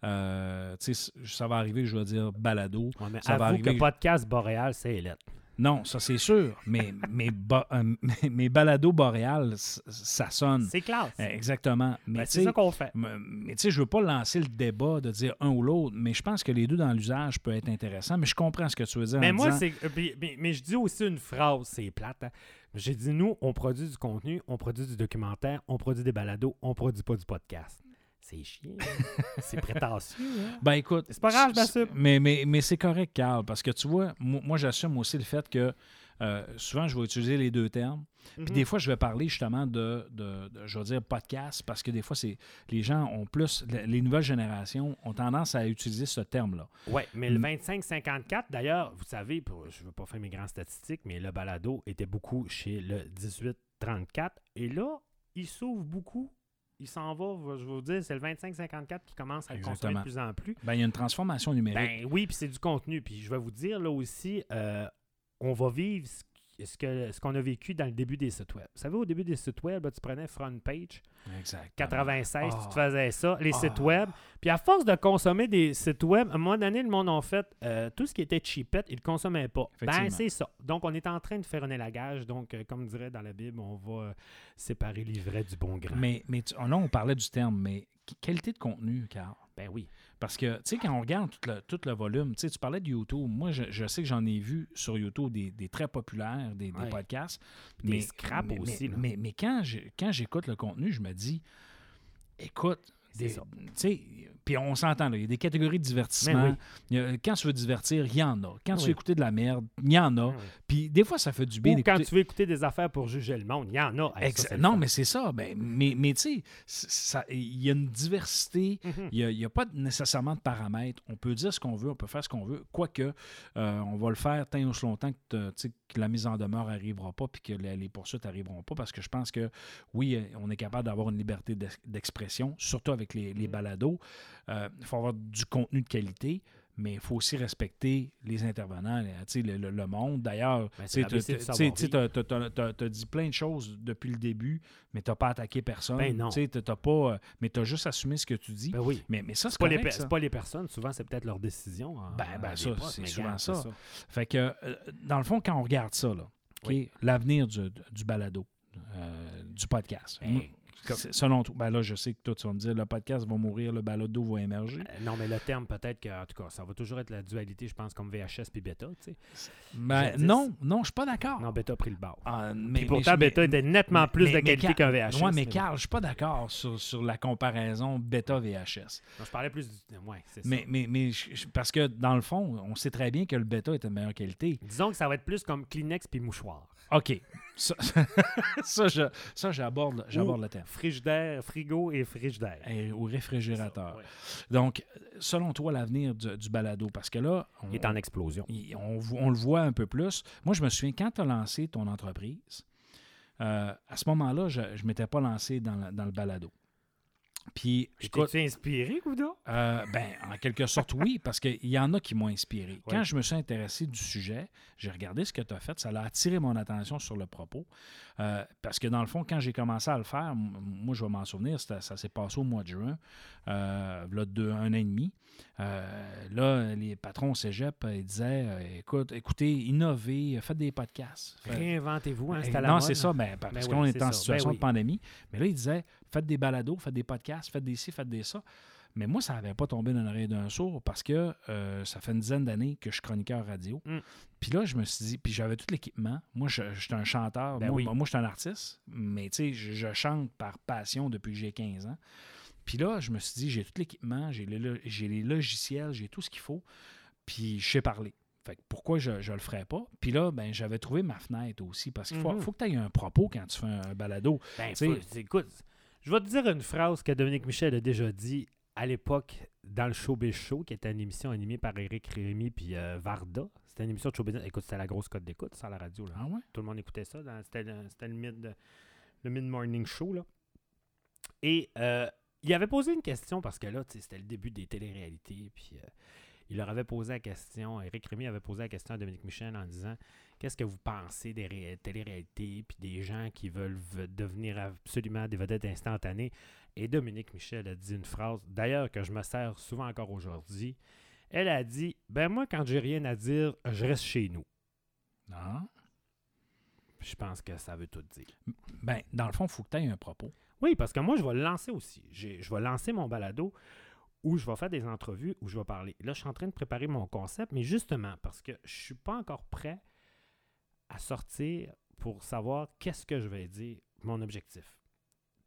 euh, ça va arriver, je vais dire balado. Ouais, mais ça va avoue que podcast boréal, c'est lettre. Non, ça, c'est sûr, mais mes, euh, mes, mes balados boréales, ça sonne. C'est classe. Exactement. Mais Ben, c'est ça qu'on fait. Mais tu sais, je veux pas lancer le débat de dire un ou l'autre, mais je pense que les deux dans l'usage peut être intéressant. Mais je comprends ce que tu veux dire. Mais en moi, disant- c'est. Mais, mais je dis aussi une phrase, c'est plate. hein. J'ai dit, nous, on produit du contenu, on produit du documentaire, on produit des balados, on produit pas du podcast. C'est chiant. c'est prétentieux. hein? Ben écoute. C'est pas grave, je m'assume. Mais, mais, mais c'est correct, Carl, parce que tu vois, moi, moi, j'assume aussi le fait que euh, souvent, je vais utiliser les deux termes. Puis Mhm. des fois, je vais parler justement de, de- de- je vais dire podcast, parce que des fois, c'est les gens ont plus, les les nouvelles générations ont tendance à utiliser ce terme-là. Ouais, mais le Mm. 25-54, d'ailleurs, vous savez, pour- je ne veux pas faire mes grandes statistiques, mais le balado était beaucoup chez le 18-34. Et là, il s'ouvre beaucoup. Il s'en va, je vais vous dire, c'est le 25-54 qui commence à consommer de plus en plus. Ben, il y a une transformation numérique. Ben oui, puis c'est du contenu. Puis je vais vous dire, là aussi, euh, on va vivre ce ce qu'on a vécu dans le début des sites web. Vous savez, au début des sites web, là, tu prenais Front Page, exact. 96, Ah. tu te faisais ça, les Ah. sites web. Puis à force de consommer des sites web, à un moment donné, le monde en fait, euh, tout ce qui était cheapette, ils ne le consommaient pas. Ben, c'est ça. Donc, on est en train de faire un élagage. Donc, euh, comme dirait dans la Bible, on va euh, séparer l'ivraie du bon grain. Mais, mais tu- oh, là, on parlait du terme, mais qualité de contenu, Carl? Ben oui. Parce que, tu sais, quand on regarde tout le, tout le volume, tu sais, tu parlais de YouTube. Moi, je, je sais que j'en ai vu sur YouTube des, des très populaires, des, des Ouais. podcasts. Des scraps mais, aussi, Mais, mais, mais quand j'écoute le contenu, je me dis, écoute, C'est des- ça. tu puis on s'entend, là, il y a des catégories de divertissement. Mais oui. Il y a- quand tu veux divertir, il y en a. Quand tu Oui. veux écouter de la merde, il y en a. Ben. Puis des fois, ça fait du bien Ou quand tu veux écouter des affaires pour juger le monde, il y en a. Hey, ça, non, mais c'est ça. Ben, mais mais tu sais, il y a une diversité. Mhm. Il n'y a, pas nécessairement de paramètres. On peut dire ce qu'on veut, on peut faire ce qu'on veut. Quoique, euh, on va le faire tant aussi longtemps que, tu la mise en demeure n'arrivera pas puis que la- les poursuites n'arriveront pas. Parce que je pense que, oui, on est capable d'avoir une liberté d'ex- d'expression, surtout avec les, les balados. Euh, Il faut avoir du contenu de qualité. Mais il faut aussi respecter les intervenants, le, le- le monde. D'ailleurs, Ben, tu as dit plein de choses depuis le début, mais tu n'as pas attaqué personne. Ben non. Tu sais, t'as pas, euh, mais tu as juste assumé ce que tu dis. Ben oui. mais, mais ça, c'est C'est pas, les c'est pas personnes, souvent c'est peut-être leur décision. Ben, ben, ça, c'est souvent regarde, ça. c'est Fait que, euh, dans le fond, quand on regarde ça, là, Oui. l'avenir du, du balado, euh, du podcast. Moi, Selon toi, ben là, je sais que toi, tu vas me dire, le podcast va mourir, le balado va émerger. Euh, non, mais le terme, peut-être que, en tout cas, ça va toujours être la dualité, je pense, comme VHS puis Beta, tu sais. Ben, non, non, je suis pas d'accord. Non, Beta a pris le bord. Ah, Puis mais, pourtant, mais- Beta était nettement plus mais- de mais qualité qu'un VHS. Ouais, mais. Carl, je suis pas d'accord sur, sur la comparaison bêta-VHS. Je parlais plus du. Ouais, c'est ça. Mais, mais, mais je- parce que dans le fond, on sait très bien que le bêta est de meilleure qualité. Disons que ça va être plus comme Kleenex puis mouchoir. OK. Ça, ça, je- ça, j'aborde, j'aborde le terme. Frigidaire, frigo et frigidaire. Et au réfrigérateur. Ouais. Donc, selon toi, l'avenir du, du balado, parce que là, on, Il est en explosion. il- on, on le voit un peu plus. Moi, je me souviens, quand tu as lancé ton entreprise, euh, à ce moment-là, je ne m'étais pas lancé dans le balado. Puis, T'es-tu inspiré, Gouda? Euh, ben, en quelque sorte, oui, parce qu'il y en a qui m'ont inspiré. Quand je me suis intéressé du sujet, j'ai regardé ce que tu as fait, ça a attiré mon attention sur le propos. Euh, parce que dans le fond, quand j'ai commencé à le faire, moi, je vais m'en souvenir, ça s'est passé au mois de juin, euh, là, de un an et demi. Euh, là, les patrons au cégep, ils disaient écoute, écoutez, innovez, faites des podcasts. Faites- Réinventez-vous, hein, c'est à la non, c'est ça, ben, parce Ben qu'on oui, est en ça. situation Ben de oui. pandémie. Mais là, il disait faites des balados, faites des podcasts, faites des ci, faites des ça. Mais moi, ça n'avait pas tombé dans l'oreille d'un sourd parce que euh, ça fait une dizaine d'années que je suis chroniqueur radio. Mm. Puis là, je me suis dit, puis j'avais tout l'équipement. Moi, je, je suis un chanteur. Ben moi, oui. moi, je suis un artiste, mais tu sais, je, je chante par passion depuis que j'ai 15 ans. Puis là, je me suis dit, j'ai tout l'équipement, j'ai les, logiciels, j'ai tout ce qu'il faut, puis je sais parler. Fait que pourquoi je ne le ferais pas? Puis là, ben, j'avais trouvé ma fenêtre aussi, parce qu'il faut, Mhm. faut que tu aies un propos quand tu fais un, balado. Ben, Tu sais- faut- écoute, je vais te dire une phrase que Dominique Michel a déjà dit à l'époque dans le Showbiz Show, qui était une émission animée par Eric Rémy puis euh, Varda. C'était une émission de showbiz. Écoute, c'était la grosse cote d'écoute, ça, à la radio. Là. Ah ouais? Tout le monde écoutait ça. C'était le, mid, le mid-morning show. Là. Et euh, il avait posé une question parce que là, c'était le début des téléréalités. Puis euh, il leur avait posé la question, Eric Rémy avait posé la question à Dominique Michel en disant Qu'est-ce que vous pensez des ré- téléréalités puis des gens qui veulent v- devenir absolument des vedettes instantanées? Et Dominique Michel a dit une phrase, d'ailleurs, que je me sers souvent encore aujourd'hui. Elle a dit Ben, moi, quand j'ai rien à dire, je reste chez nous. Non. Je pense que ça veut tout dire. Ben, dans le fond, il faut que tu aies un propos. Oui, parce que moi, je vais le lancer aussi. J'ai- Je vais lancer mon balado où je vais faire des entrevues, où je vais parler. Là, je suis en train de préparer mon concept, mais justement, parce que je suis pas encore prêt à sortir pour savoir qu'est-ce que je vais dire, mon objectif.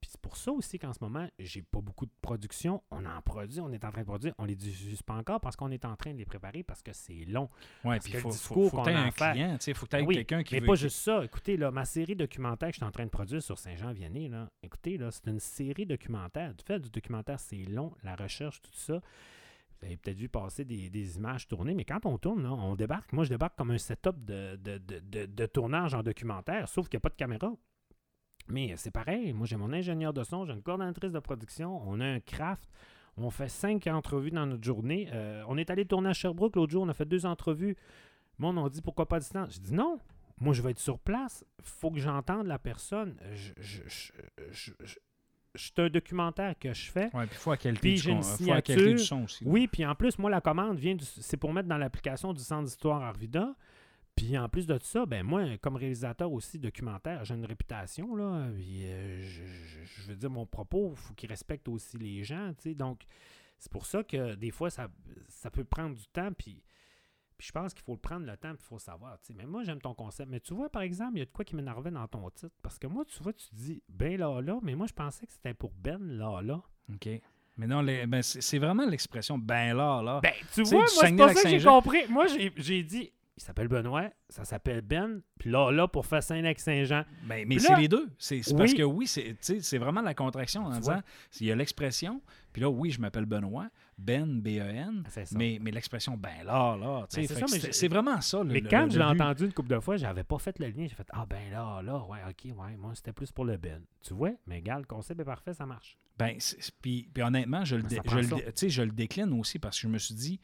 Puis c'est pour ça aussi qu'en ce moment, j'ai pas beaucoup de production. On en produit, on est en train de produire, on les diffuse pas encore parce qu'on est en train de les préparer parce que c'est long. Parce puis il faut, faut, faut tu un à faire- client, il faut que tu aies Oui, quelqu'un qui mais veut... pas juste ça. Écoutez, là, ma série documentaire que je suis en train de produire sur Saint-Jean-Vianney, là, écoutez, là, c'est une série documentaire. Du fait du documentaire, c'est long, la recherche, tout ça. Vous avez peut-être vu passer des, des images tournées, mais quand on tourne, là, on débarque. Moi, je débarque comme un setup de, de, de, de- de tournage en documentaire, sauf qu'il n'y a pas de caméra. Mais c'est pareil. Moi, j'ai mon ingénieur de son, j'ai une coordonnatrice de production, on a un craft. On fait cinq entrevues dans notre journée. Euh, on est allé tourner à Sherbrooke l'autre jour, on a fait deux entrevues. Moi, on dit pourquoi pas à distance? Je dis non. Moi, je vais être sur place. faut que j'entende la personne. Je, je, je, je- je- c'est un documentaire que je fais. Ouais, puis il faut qualité, Puis j'ai une faut du signature. son aussi. Oui, puis en plus, moi, la commande vient du- c'est pour mettre dans l'application du Centre d'histoire Arvida. Puis en plus de ça, ben moi, comme réalisateur aussi documentaire, j'ai une réputation, là. Puis, euh, je, je- je veux dire, mon propos, il faut qu'il respecte aussi les gens, tu sais. Donc, c'est pour ça que des fois, ça, ça peut prendre du temps, puis, puis je pense qu'il faut le prendre le temps, puis il faut savoir, tu sais. Mais moi, j'aime ton concept. Mais tu vois, par exemple, il y a de quoi qui m'énervait dans ton titre. Parce que moi, tu vois, tu dis Ben là, là, mais moi, je pensais que c'était pour Ben là, là. OK. Mais non, ben, c'est vraiment l'expression « ben là, là Ben, tu vois, moi, c'est pas ça que j'ai compris. Moi, j'ai dit, il s'appelle Benoît, ça s'appelle Ben, puis là, là, pour faire Saint-Lac-Saint-Jean. Ben, mais c'est les deux. C'est parce que oui, c'est vraiment la contraction en disant il y a l'expression, puis là, oui, je m'appelle Benoît, Ben, B-E-N, mais, mais l'expression ben là, là, Ben, c'est vraiment ça. le- Mais quand le je l'ai entendu une couple de fois, j'avais pas fait le lien. J'ai fait, ah ben là, là, ouais, ok, ouais, moi, c'était plus pour le Ben. Tu vois, mais gars, le concept est parfait, ça marche. Ben, puis, honnêtement, je le, Ben, je, le je le décline aussi parce que je me suis dit,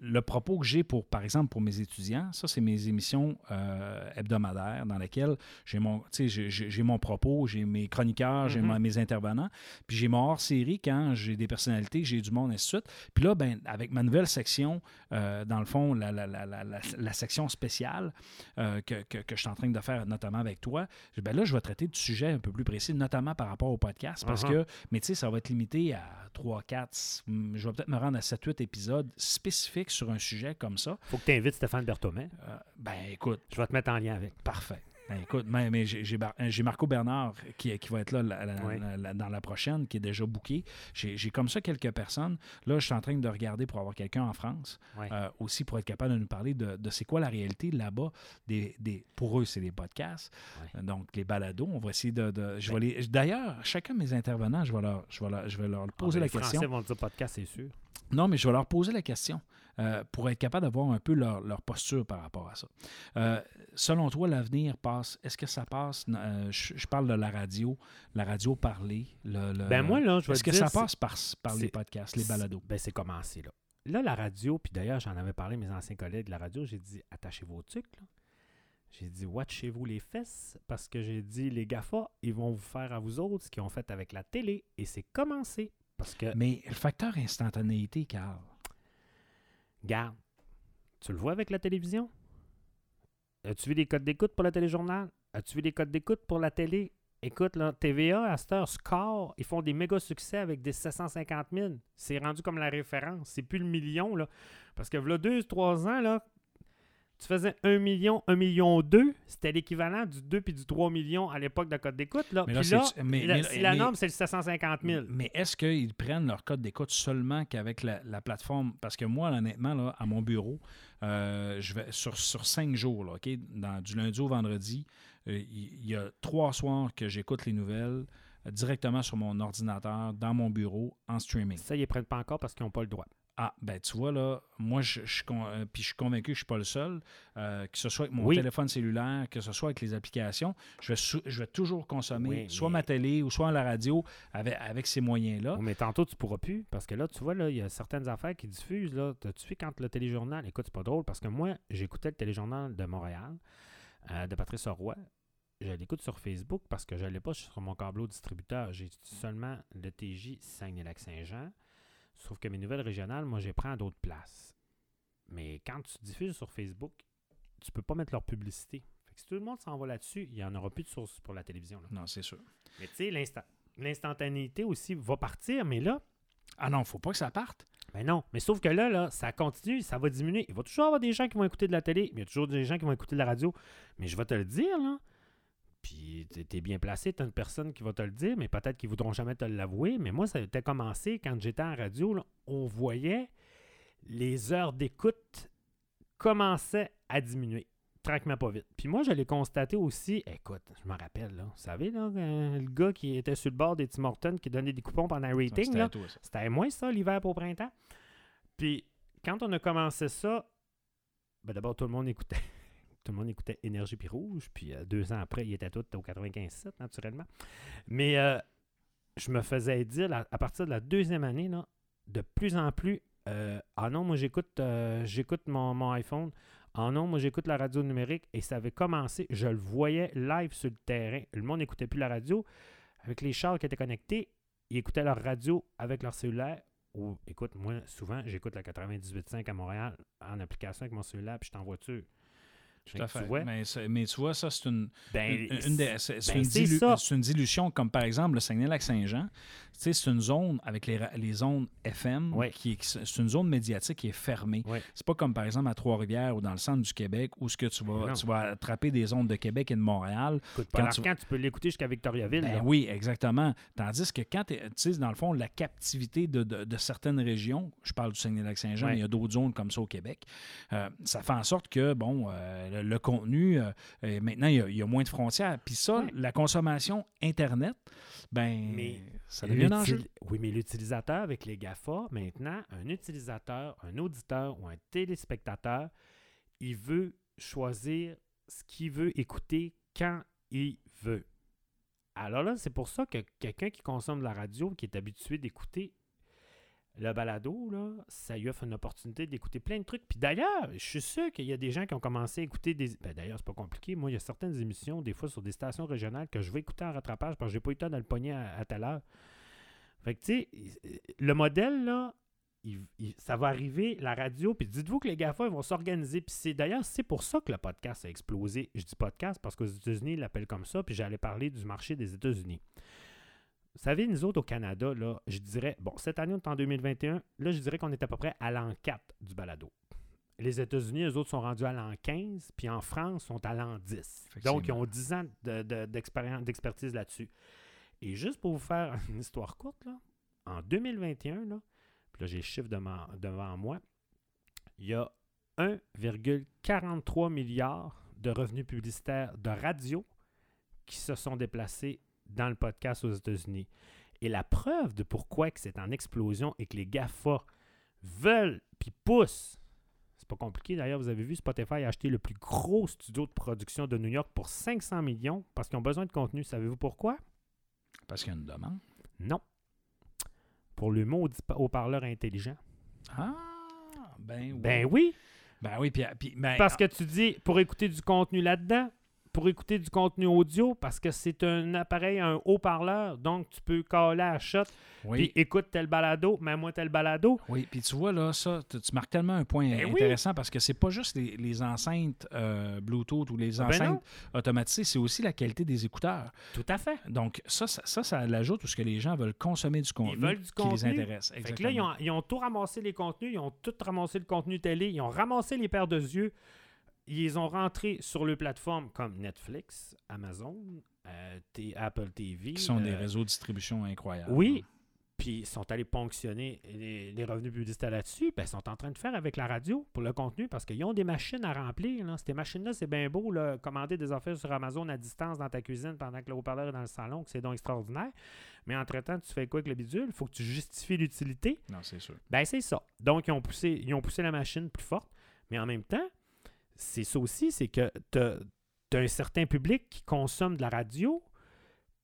le propos que j'ai pour, par exemple, pour mes étudiants, ça, c'est mes émissions euh, hebdomadaires dans lesquelles j'ai mon, j'ai- mon propos, j'ai mes chroniqueurs, j'ai Mhm. ma- mes intervenants, puis j'ai mon hors-série quand j'ai des personnalités, j'ai du monde, et ainsi de suite. Puis là, ben, avec ma nouvelle section, euh, dans le fond, la, la- la- la- section spéciale euh, que, que- que je suis en train de faire, notamment avec toi, ben là, je vais traiter de sujets un peu plus précis, notamment par rapport au podcast, parce Uh-huh. que, mais tu sais, ça va être limité à 3, 4, je vais peut-être me rendre à 7, 8 épisodes spécifiques sur un sujet comme ça. Faut que tu invites Stéphane Berthomé. Euh, ben, écoute, Je vais te mettre en lien avec. Parfait. Ben, écoute, mais, mais j'ai- Marco Bernard qui, qui va être là la- la- Oui. la- la- dans la prochaine, qui est déjà booké. J'ai j'ai comme ça quelques personnes. Là, je suis en train de regarder pour avoir quelqu'un en France, euh, aussi pour être capable de nous parler de, de c'est quoi la réalité là-bas. Des, des, pour eux, c'est des podcasts. Euh, Donc, les balados, on va essayer de... de- je vais Ben- les- D'ailleurs, chacun de mes intervenants, je vais leur, je vais leur, je vais leur poser Ah, la ben, les question. Français vont dire podcast, c'est sûr. Non, mais je vais leur poser la question euh, pour être capable d'avoir un peu leur, leur posture par rapport à ça. Euh, selon toi, l'avenir passe. Est-ce que ça passe euh, je, je parle de la radio, la radio parlée. Le, le- Ben moi, là, je est-ce que dire, ça passe par, par les podcasts, les balados? Ben, c'est commencé, là. Là, la radio, puis d'ailleurs, j'en avais parlé à mes anciens collègues de la radio, j'ai dit, attachez vos trucs, là. J'ai dit, watchez-vous les fesses, parce que j'ai dit, les GAFA, ils vont vous faire à vous autres ce qu'ils ont fait avec la télé, et c'est commencé. Parce que, Mais le facteur instantanéité, Carl. Garde, tu le vois avec la télévision? As-tu vu les codes d'écoute pour le téléjournal? As-tu vu les codes d'écoute pour la télé? Écoute, là, TVA, heure, Score, ils font des méga succès avec des 750 000. C'est rendu comme la référence. C'est plus le million, là. Parce que, là, deux, trois ans, là, tu faisais 1 million, 1 million 2, c'était l'équivalent du 2 puis du 3 millions à l'époque de code d'écoute, là. Mais là, Puis là, c'est- mais- la, mais- si la norme, c'est le 750 000. Mais est-ce qu'ils prennent leur code d'écoute seulement qu'avec la, la plateforme? Parce que moi, honnêtement, là, à mon bureau, euh, je vais sur, sur cinq jours, là, OK? Dans, du lundi au vendredi, euh, il il y, a trois soirs que j'écoute les nouvelles euh, directement sur mon ordinateur, dans mon bureau, en streaming. Ça, ils ne prennent pas encore parce qu'ils n'ont pas le droit. Ah, ben tu vois, là, moi, je, euh, puis je suis convaincu que je ne suis pas le seul, euh, que ce soit avec mon Oui. téléphone cellulaire, que ce soit avec les applications, je vais, sou- je vais toujours consommer Oui, soit mais- ma télé ou soit la radio avec, avec ces moyens-là. Oui, mais tantôt, tu pourras plus. Parce que là, tu vois, là, il y a certaines affaires qui diffusent. Là, tu vu quand le téléjournal. Écoute, c'est pas drôle parce que moi, j'écoutais le téléjournal de Montréal, euh, de Patrice Roy. Je l'écoute sur Facebook parce que je ne l'ai pas sur mon câbleau distributeur. J'ai seulement le TJ Saguenay-Lac-Saint-Jean. Sauf que mes nouvelles régionales, moi, j'ai prends à d'autres places. Mais quand tu diffuses sur Facebook, tu peux pas mettre leur publicité. Fait que si tout le monde s'en va là-dessus, il n'y en aura plus de source pour la télévision. là. Non, c'est sûr. Mais tu sais, l'instant- l'instantanéité aussi va partir, mais là, Ah non, faut pas que ça parte. ben non. Mais sauf que là, là, ça continue, ça va diminuer. Il va toujours avoir des gens qui vont écouter de la télé, mais il y a toujours des gens qui vont écouter de la radio. Mais je vais te le dire, là. Puis t'es- bien placé, t'as une personne qui va te le dire, mais peut-être qu'ils voudront jamais te l'avouer. Mais moi, ça a commencé quand j'étais en radio, là, on voyait les heures d'écoute commençaient à diminuer. Tranquillement pas vite. Puis moi, je l'ai constaté aussi. Écoute, je me rappelle, là. Vous savez, là, euh, le gars qui était sur le bord des Tim Hortons qui donnait des coupons pendant un rating. C'était moins ça, l'hiver pour printemps. Puis, quand on a commencé ça, ben d'abord, tout le monde écoutait. Tout le monde écoutait Énergie puis Rouge. Puis, euh, deux ans après, il était tout au 95.7, naturellement. Mais euh, je me faisais dire, à partir de la deuxième année, là, de plus en plus, euh, ah non, moi, j'écoute j'écoute mon, mon iPhone. Ah non, moi, j'écoute la radio numérique. Et ça avait commencé, je le voyais live sur le terrain. Le monde n'écoutait plus la radio. Avec les chars qui étaient connectés, ils écoutaient leur radio avec leur cellulaire. Ou, écoute, moi, souvent, j'écoute la 98.5 à Montréal en application avec mon cellulaire, puis je suis en voiture. Tout à tu fait. vois, Mais, tu vois, ça, c'est une, ben, une- ben, dilu- dilution, comme par exemple le Saguenay-Lac-Saint-Jean. C'est une zone avec les, les zones FM, Ouais. qui, est- c'est une zone médiatique qui est fermée. Ouais. C'est pas comme par exemple à Trois-Rivières ou dans le centre du Québec où ce que tu vas, tu vas attraper des zones de Québec et de Montréal. Écoute, quand tu- quand tu peux l'écouter jusqu'à Victoriaville. Ben oui, exactement. Tandis que quand tu sais, dans le fond, la captivité de, de- de certaines régions, je parle du Saguenay-Lac-Saint-Jean, Ouais. mais il y a d'autres zones comme ça au Québec, euh, ça fait en sorte que, bon, euh, le, le contenu, euh, maintenant, il y, a, il y a moins de frontières. Puis ça, la consommation Internet, ben, Mais ça devient un enjeu. Oui, mais l'utilisateur avec les GAFA, maintenant, un utilisateur, un auditeur ou un téléspectateur, il veut choisir ce qu'il veut écouter quand il veut. Alors là, c'est pour ça que quelqu'un qui consomme de la radio, qui est habitué d'écouter le balado, là, ça lui offre une opportunité d'écouter plein de trucs. Puis d'ailleurs, je suis sûr qu'il y a des gens qui ont commencé à écouter des. Ben d'ailleurs, c'est pas compliqué. Moi, il y a certaines émissions, des fois sur des stations régionales, que je vais écouter en rattrapage parce que j'ai pas eu le temps de le pogner à, à telle heure. Fait que, tu sais, le modèle, là, ça va arriver, la radio, puis dites-vous que les GAFA ils vont s'organiser. Puis c'est d'ailleurs, c'est pour ça que le podcast a explosé. Je dis podcast parce qu'aux États-Unis, ils l'appellent comme ça, puis j'allais parler du marché des États-Unis. Vous savez, nous autres au Canada, là, je dirais, bon, cette année, on est en 2021, là, je dirais qu'on est à peu près à l'an 4 du balado. Les États-Unis, eux autres, sont rendus à l'an 15, puis en France, sont à l'an 10. Donc, ils ont 10 ans de- de- d'expérience- d'expertise là-dessus. Et juste pour vous faire une histoire courte, là, en 2021, là, puis là, j'ai le chiffre devant, devant moi, il y a 1,43 milliard de revenus publicitaires de radio qui se sont déplacés dans le podcast aux États-Unis. Et la preuve de pourquoi que c'est en explosion et que les GAFA veulent puis poussent, c'est pas compliqué d'ailleurs, vous avez vu Spotify a acheté le plus gros studio de production de New York pour 500 millions parce qu'ils ont besoin de contenu. Savez-vous pourquoi? Parce qu'il y a une demande. Non. Pour le mot haut-parleur intelligent. Ah, ben oui. Ben oui, Ben oui, puis, puis- ben, parce que tu dis pour écouter du contenu là-dedans, pour écouter du contenu audio, parce que c'est un appareil, un haut-parleur, donc tu peux caler à shot, oui, puis écoute tel balado, mets-moi tel balado. oui, puis tu vois, là, ça, tu tu marques tellement un point Ben oui. intéressant parce que c'est pas juste les, les enceintes euh, Bluetooth ou les Ben enceintes automatisées, c'est aussi la qualité des écouteurs. Tout à fait. Donc, ça, ça, ça, ça l'ajoute parce que les gens veulent consommer du contenu veulent du qui les contenu. intéresse. Fait que là, ils ont, ils ont tout ramassé les contenus, ils ont tout ramassé le contenu télé, ils ont ramassé les paires de yeux, ils ont rentrés sur les plateformes comme Netflix, Amazon, euh, Apple TV. qui sont des euh, réseaux de distribution incroyables. Oui, puis ils sont allés ponctionner les, les revenus publicitaires là-dessus. Ben, ils sont en train de faire avec la radio pour le contenu parce qu'ils ont des machines à remplir. Là. Ces machines-là, c'est bien beau, là, commander des affaires sur Amazon à distance dans ta cuisine pendant que le haut-parleur est dans le salon, que c'est donc extraordinaire. Mais entre-temps, tu fais quoi avec le bidule? Il faut que tu justifies l'utilité. Non, c'est sûr. Ben, c'est ça. Donc, ils ont, poussé, ils ont poussé la machine plus forte. Mais en même temps, c'est ça aussi, c'est que tu as, un certain public qui consomme de la radio.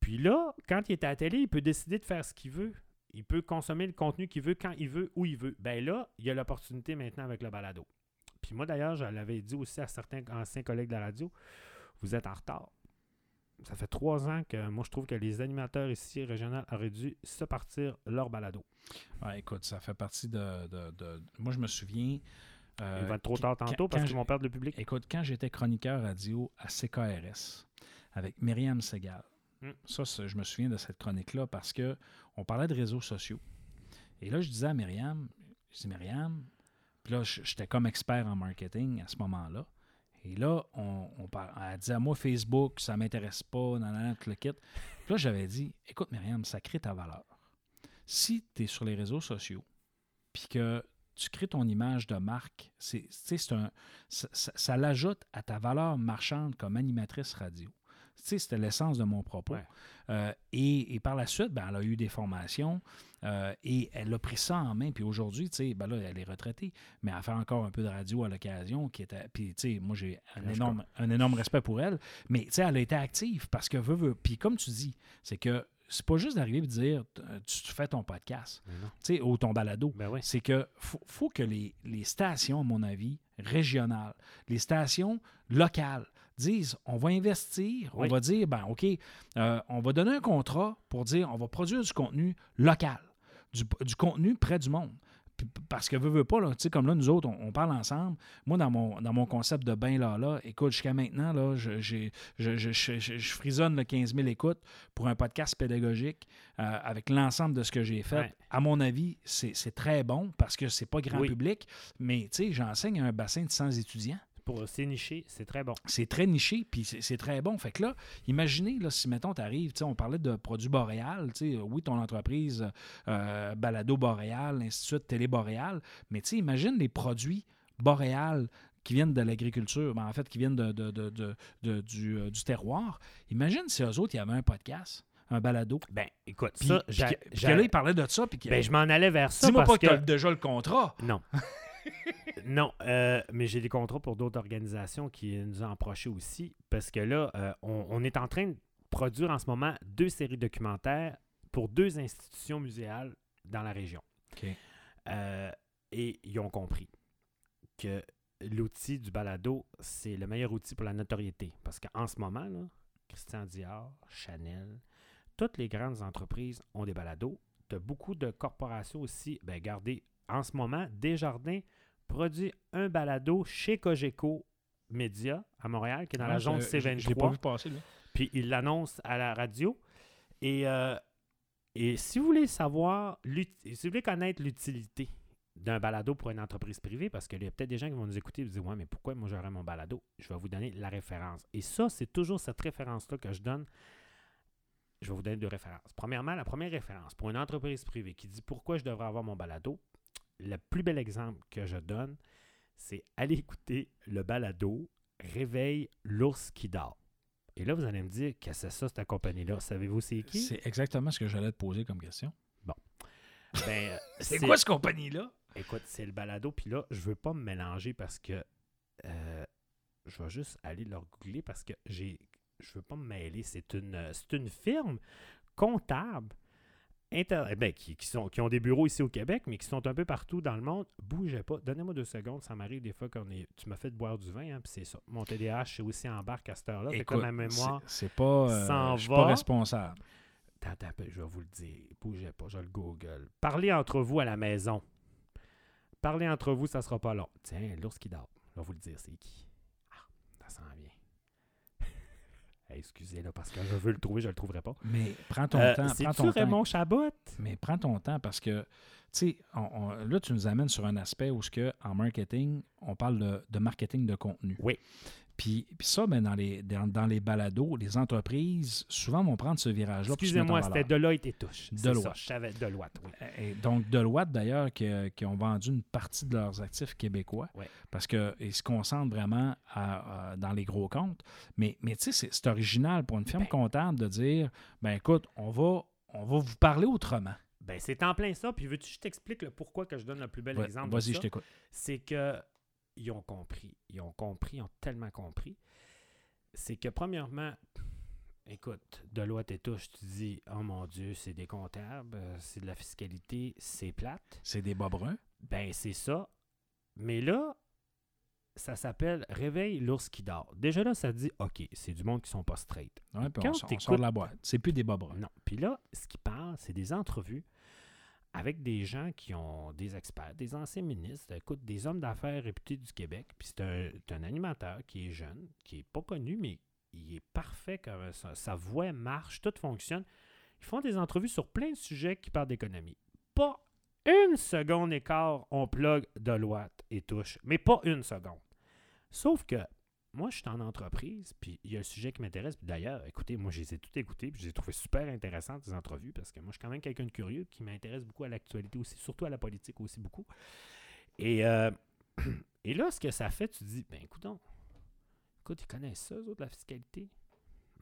Puis là, quand il est à la télé, il peut décider de faire ce qu'il veut. Il peut consommer le contenu qu'il veut, quand il veut, où il veut. Ben là, il y a l'opportunité maintenant avec le balado. Puis moi, d'ailleurs, je l'avais dit aussi à certains anciens collègues de la radio, vous êtes en retard. Ça fait trois ans que moi, je trouve que les animateurs ici régionaux auraient dû se partir leur balado. Écoute, ça fait partie de- Moi, je me souviens. Euh, Il va être trop tard quand- tantôt parce quand qu'ils vont perdre le public. Écoute, quand j'étais chroniqueur radio à CKRS avec Myriam Segal, Mm. ça, je me souviens de cette chronique-là parce que on parlait de réseaux sociaux. Et là, je disais à Myriam, je dis Myriam, puis là, j'étais comme expert en marketing à ce moment-là. Et là, on, on par- elle disait à moi, Facebook, ça m'intéresse pas, nan, nan, nan, tout le kit. Puis là, j'avais dit, écoute, Myriam, ça crée ta valeur. Si tu es sur les réseaux sociaux, puis que tu crées ton image de marque, c'est c'est un, ça, ça- ça l'ajoute à ta valeur marchande comme animatrice radio. C'était l'essence de mon propos. Ouais. Euh, et, et par la suite, ben, elle a eu des formations euh, et elle a pris ça en main. Puis aujourd'hui, ben là, elle est retraitée, mais elle fait encore un peu de radio à l'occasion. Qui était, puis, tu sais, moi, j'ai un Là, énorme, un énorme respect pour elle. Mais, elle a été active parce que veut, veut. Puis, comme tu dis, c'est que c'est pas juste d'arriver et de dire euh, tu, tu fais ton podcast, ou ton balado Ben oui. c'est que faut, faut que les, les stations, à mon avis, régionales, les stations locales disent on va investir, Oui. on va dire ben OK, euh, on va donner un contrat pour dire on va produire du contenu local, du, du contenu près du monde. Parce que veut, veut pas, là, tu sais, comme là, nous autres, on, on parle ensemble. Moi, dans mon, dans mon concept de bain là, là, écoute, jusqu'à maintenant, là, je, je, je, je- frisonne le 15 000 écoutes pour un podcast pédagogique euh, avec l'ensemble de ce que j'ai fait. Ouais. À mon avis, c'est c'est très bon parce que c'est pas grand Oui. public, mais tu sais, j'enseigne à un bassin de 100 étudiants. Pour c'est niché, c'est très bon. C'est très niché, puis c'est très bon. Fait que là, imaginez, là, si, mettons, tu arrives, on parlait de produits boréal, sais, oui, ton entreprise, euh, Balado Boréal, suite, Télé Boréal, mais imagine les produits boréal qui viennent de l'agriculture, ben, en fait, qui viennent de, du, euh, du terroir. Imagine si eux autres, il y avait un podcast, un balado. Ben, écoute, Puis, ça, puis puis là, de ça, puis ben, je m'en allais vers ça dis-moi pas que, que... tu as déjà le contrat. Non. non, euh, mais j'ai des contrats pour d'autres organisations qui nous ont approchés aussi, parce que là, euh, on, on est en train de produire en ce moment deux séries documentaires pour deux institutions muséales dans la région. Euh, et ils ont compris que l'outil du balado, c'est le meilleur outil pour la notoriété. Parce qu'en ce moment, là, Christian Dior, Chanel, toutes les grandes entreprises ont des balados. Tu as beaucoup de corporations aussi. Ben, regardez, en ce moment, Desjardins produit un balado chez Cogeco Média à Montréal, qui est dans la zone Je- je- Je l'ai pas C23. vu passer, là. Puis il l'annonce à la radio. Et, euh, et si vous voulez savoir, l'ut- si vous voulez connaître l'utilité d'un balado pour une entreprise privée, parce qu'il y a peut-être des gens qui vont nous écouter et vous dire Ouais, mais pourquoi moi j'aurais mon balado? Je vais vous donner la référence. Et ça, c'est toujours cette référence-là que je donne. Je vais vous donner deux références. Premièrement, la première référence pour une entreprise privée qui dit pourquoi je devrais avoir mon balado, le plus bel exemple que je donne, c'est aller écouter le balado Réveille l'ours qui dort. Et là, vous allez me dire, qu'est-ce que c'est ça, cette compagnie-là? Savez-vous c'est qui? C'est exactement ce que j'allais te poser comme question. Ben, euh, C'est quoi cette compagnie-là? Écoute, c'est le balado, puis là, je veux pas me mélanger parce que euh, je vais juste aller le googler parce que j'ai je veux pas me mêler. C'est une, euh, c'est une firme comptable inter- eh ben, qui, qui sont, qui ont des bureaux ici au Québec, mais qui sont un peu partout dans le monde. Bougez pas. Donnez-moi deux secondes. Ça m'arrive des fois qu'on est. Tu m'as fait boire du vin, hein, puis c'est ça. Mon TDAH, c'est aussi en barque à cette heure-là. Fait Écoute, ma mémoire. c'est- c'est pas. euh, s'en je suis pas responsable. Attends, je vais vous le dire. Bougez pas, je le google. Parlez entre vous à la maison. Parlez entre vous, ça sera pas long. Tiens, l'ours qui dort. Je vais vous le dire, c'est qui. Ah, ça sent bien. Excusez là parce que je veux le trouver, je le trouverai pas. Mais prends ton Euh, temps. C'est-tu. Raymond Chabot? Mais prends ton temps parce que, tu sais, là, tu nous amènes sur un aspect où, ce que, en marketing, on parle de, de marketing de contenu. Oui. Puis, puis ça, ben, dans, les, dans, dans les balados, les entreprises, souvent, vont prendre ce virage-là. Excusez-moi, c'était Deloitte et Touche. Deloitte. ça, je savais Deloitte, oui. Et donc, Deloitte, d'ailleurs, qui, euh, qui ont vendu une partie de leurs actifs québécois Ouais. parce qu'ils se concentrent vraiment à- à- dans les gros comptes. Mais, mais tu sais, c'est- original pour une firme Ben. comptable de dire ben écoute, on va, on va vous parler autrement. Ben, c'est en plein ça. Puis veux-tu que je t'explique le pourquoi que je donne le plus bel Ouais, exemple? Vas-y, je t'écoute. c'est que ils ont compris. Ils ont compris, ils ont tellement compris. C'est que, premièrement, écoute, Deloitte et touche, tu dis, oh mon Dieu, c'est des comptables, euh, c'est de la fiscalité, c'est plate. C'est des bas bruns? Ben, c'est ça. Mais là, ça s'appelle Réveille l'ours qui dort. Déjà là, ça dit, OK, c'est du monde qui sont pas straight. Ouais, puis Quand on, sort de la boîte. C'est plus des bas bruns. Non. Puis là, ce qui parle, c'est des entrevues avec des gens qui ont des experts, des anciens ministres, des hommes d'affaires réputés du Québec. Puis c'est un, animateur qui est jeune, qui n'est pas connu, mais il est parfait. Comme sa voix marche, tout fonctionne. Ils font des entrevues sur plein de sujets qui parlent d'économie. Pas une seconde écart, on plug Deloitte et touche. Mais pas une seconde. Sauf que moi, je suis en entreprise, puis il y a un sujet qui m'intéresse. Puis d'ailleurs, écoutez, moi, je les ai toutes écoutées, puis je les ai trouvées super intéressantes, ces entrevues, parce que moi, je suis quand même quelqu'un de curieux, qui m'intéresse beaucoup à l'actualité aussi, surtout à la politique aussi beaucoup. Et, euh, et là, ce que ça fait, tu dis, ben écoute écoute, ils connaissent ça, eux autres, la fiscalité.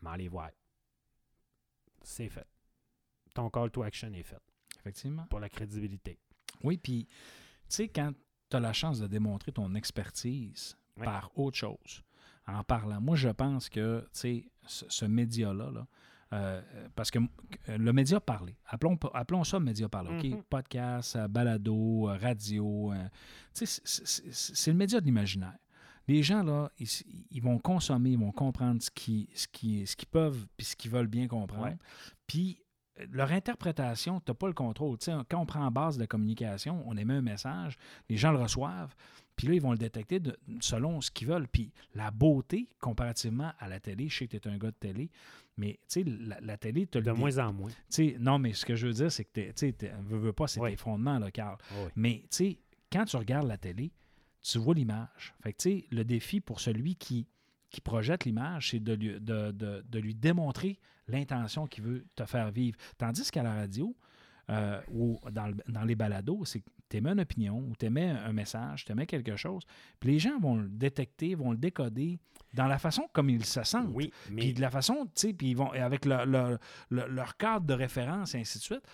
Mais les voir. C'est fait. Ton call to action est fait Effectivement. pour la crédibilité. Oui, puis, tu sais, quand tu as la chance de démontrer ton expertise Ouais. par autre chose, en parlant, moi, je pense que, ce, ce média-là, là, euh, parce que euh, le média parlé, appelons, appelons ça média parlé, OK? Podcast, balado, radio, euh, c'est- le média de l'imaginaire. Les gens, là, ils, ils vont consommer, ils vont comprendre ce qu'ils ce qui, ce peuvent puis ce qu'ils veulent bien comprendre. Puis, leur interprétation, tu n'as pas le contrôle. Quand on prend en base de communication, on émet un message, les gens le reçoivent, puis là, ils vont le détecter de- selon ce qu'ils veulent. Puis la beauté, comparativement à la télé, je sais que tu es un gars de télé, mais la, la télé, tu De moins en moins. Non, mais ce que je veux dire, c'est que tu t'es- veux, pas, c'est Oui. tes fondements, là, Carl. Oui. Mais quand tu regardes la télé, tu vois l'image. Fait que tu sais, le défi pour celui qui, qui projette l'image, c'est de lui, de, de- de lui démontrer l'intention qu'il veut te faire vivre. Tandis qu'à la radio, euh, ou dans, le- dans les balados, c'est que tu émets une opinion ou tu émets un message, tu émets quelque chose, puis les gens vont le détecter, vont le décoder dans la façon comme ils se sentent. Oui, mais Puis de la façon, tu sais, puis ils vont avec leur, leur- leur- leur cadre de référence et ainsi de suite.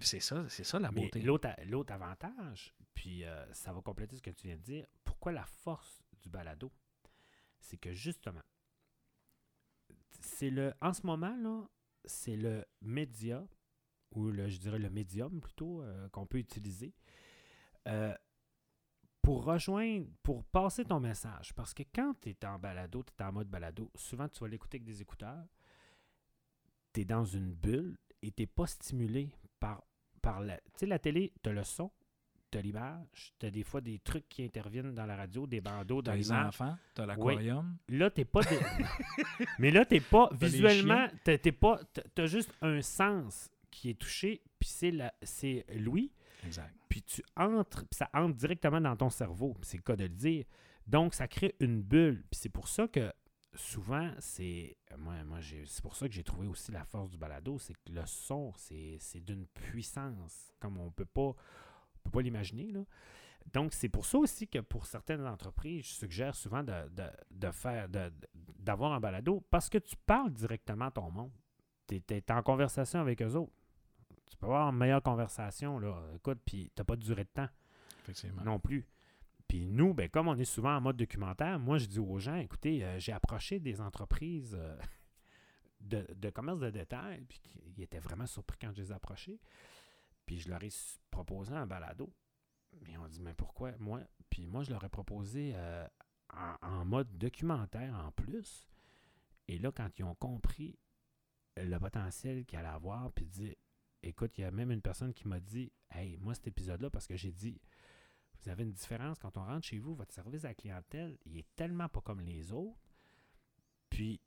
C'est ça, c'est ça la beauté. l'autre, l'autre avantage, puis euh, ça va compléter ce que tu viens de dire, pourquoi la force du balado, c'est que justement, c'est le, en ce moment, là, c'est le média, ou le, je dirais le médium plutôt, euh, qu'on peut utiliser euh, pour rejoindre, pour passer ton message. Parce que quand tu es en balado, tu es en mode balado, souvent tu vas l'écouter avec des écouteurs, tu es dans une bulle et tu n'es pas stimulé par, par la... Tu sais, la télé, tu as le son, tu as l'image, tu as des fois des trucs qui interviennent dans la radio, des bandeaux dans T'as les enfants, t'as l'aquarium. Là, t'es pas. Mais là, t'es pas. Visuellement, t'es pas. t'as- T'as juste un sens qui est touché, puis c'est la- c'est Louis, Exact. puis tu entres, puis ça entre directement dans ton cerveau, c'est le cas de le dire. Donc, ça crée une bulle, puis c'est pour ça que souvent, c'est. Moi, moi c'est pour ça que j'ai trouvé aussi la force du balado, c'est que le son, c'est c'est d'une puissance, comme on peut pas. On peut pas l'imaginer, là. Donc, c'est pour ça aussi que pour certaines entreprises, je suggère souvent de, de- de faire, d'avoir un balado parce que tu parles directement à ton monde. Tu es, en conversation avec eux autres. Tu peux avoir une meilleure conversation, là. Écoute, puis tu pas de durée de temps Effectivement. non plus. Puis nous, ben, comme on est souvent en mode documentaire, moi, je dis aux gens, écoutez, euh, j'ai approché des entreprises euh, de, de commerce de détail, puis qui- ils étaient vraiment surpris quand je les ai approchés. Puis je leur ai proposé un balado. Mais on dit, mais pourquoi? Moi? Puis moi, je leur ai proposé euh, en, mode documentaire en plus. Et là, quand ils ont compris le potentiel qu'il allait avoir, puis dit, écoute, il y a même une personne qui m'a dit, hey, moi, cet épisode-là, parce que j'ai dit, vous avez une différence quand on rentre chez vous, votre service à la clientèle, il est tellement pas comme les autres. Puis,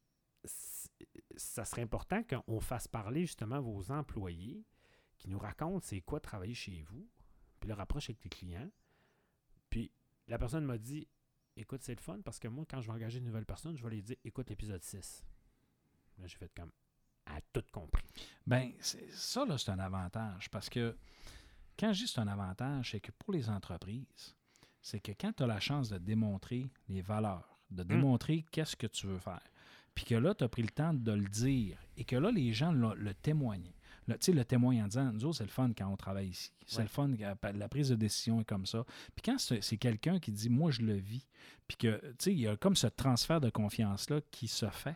ça serait important qu'on fasse parler justement vos employés qui nous racontent c'est quoi travailler chez vous, puis leur approche avec les clients. Puis, la personne m'a dit écoute, c'est le fun parce que moi, quand je vais engager une nouvelle personne, je vais lui dire écoute l'épisode 6. Là, j'ai fait comme à tout compris. Ben, c'est- ça, là, c'est un avantage parce que quand je dis c'est un avantage, c'est que pour les entreprises, c'est que quand tu as la chance de démontrer les valeurs, de démontrer qu'est-ce que tu veux faire, puis que là, tu as pris le temps de le dire et que là, les gens le témoignent. Le, le témoigne en disant, nous autres, c'est le fun quand on travaille ici. C'est Ouais. le fun, la prise de décision est comme ça. Puis quand c'est quelqu'un qui dit, moi, je le vis, puis que, tu sais, il y a comme ce transfert de confiance-là qui se fait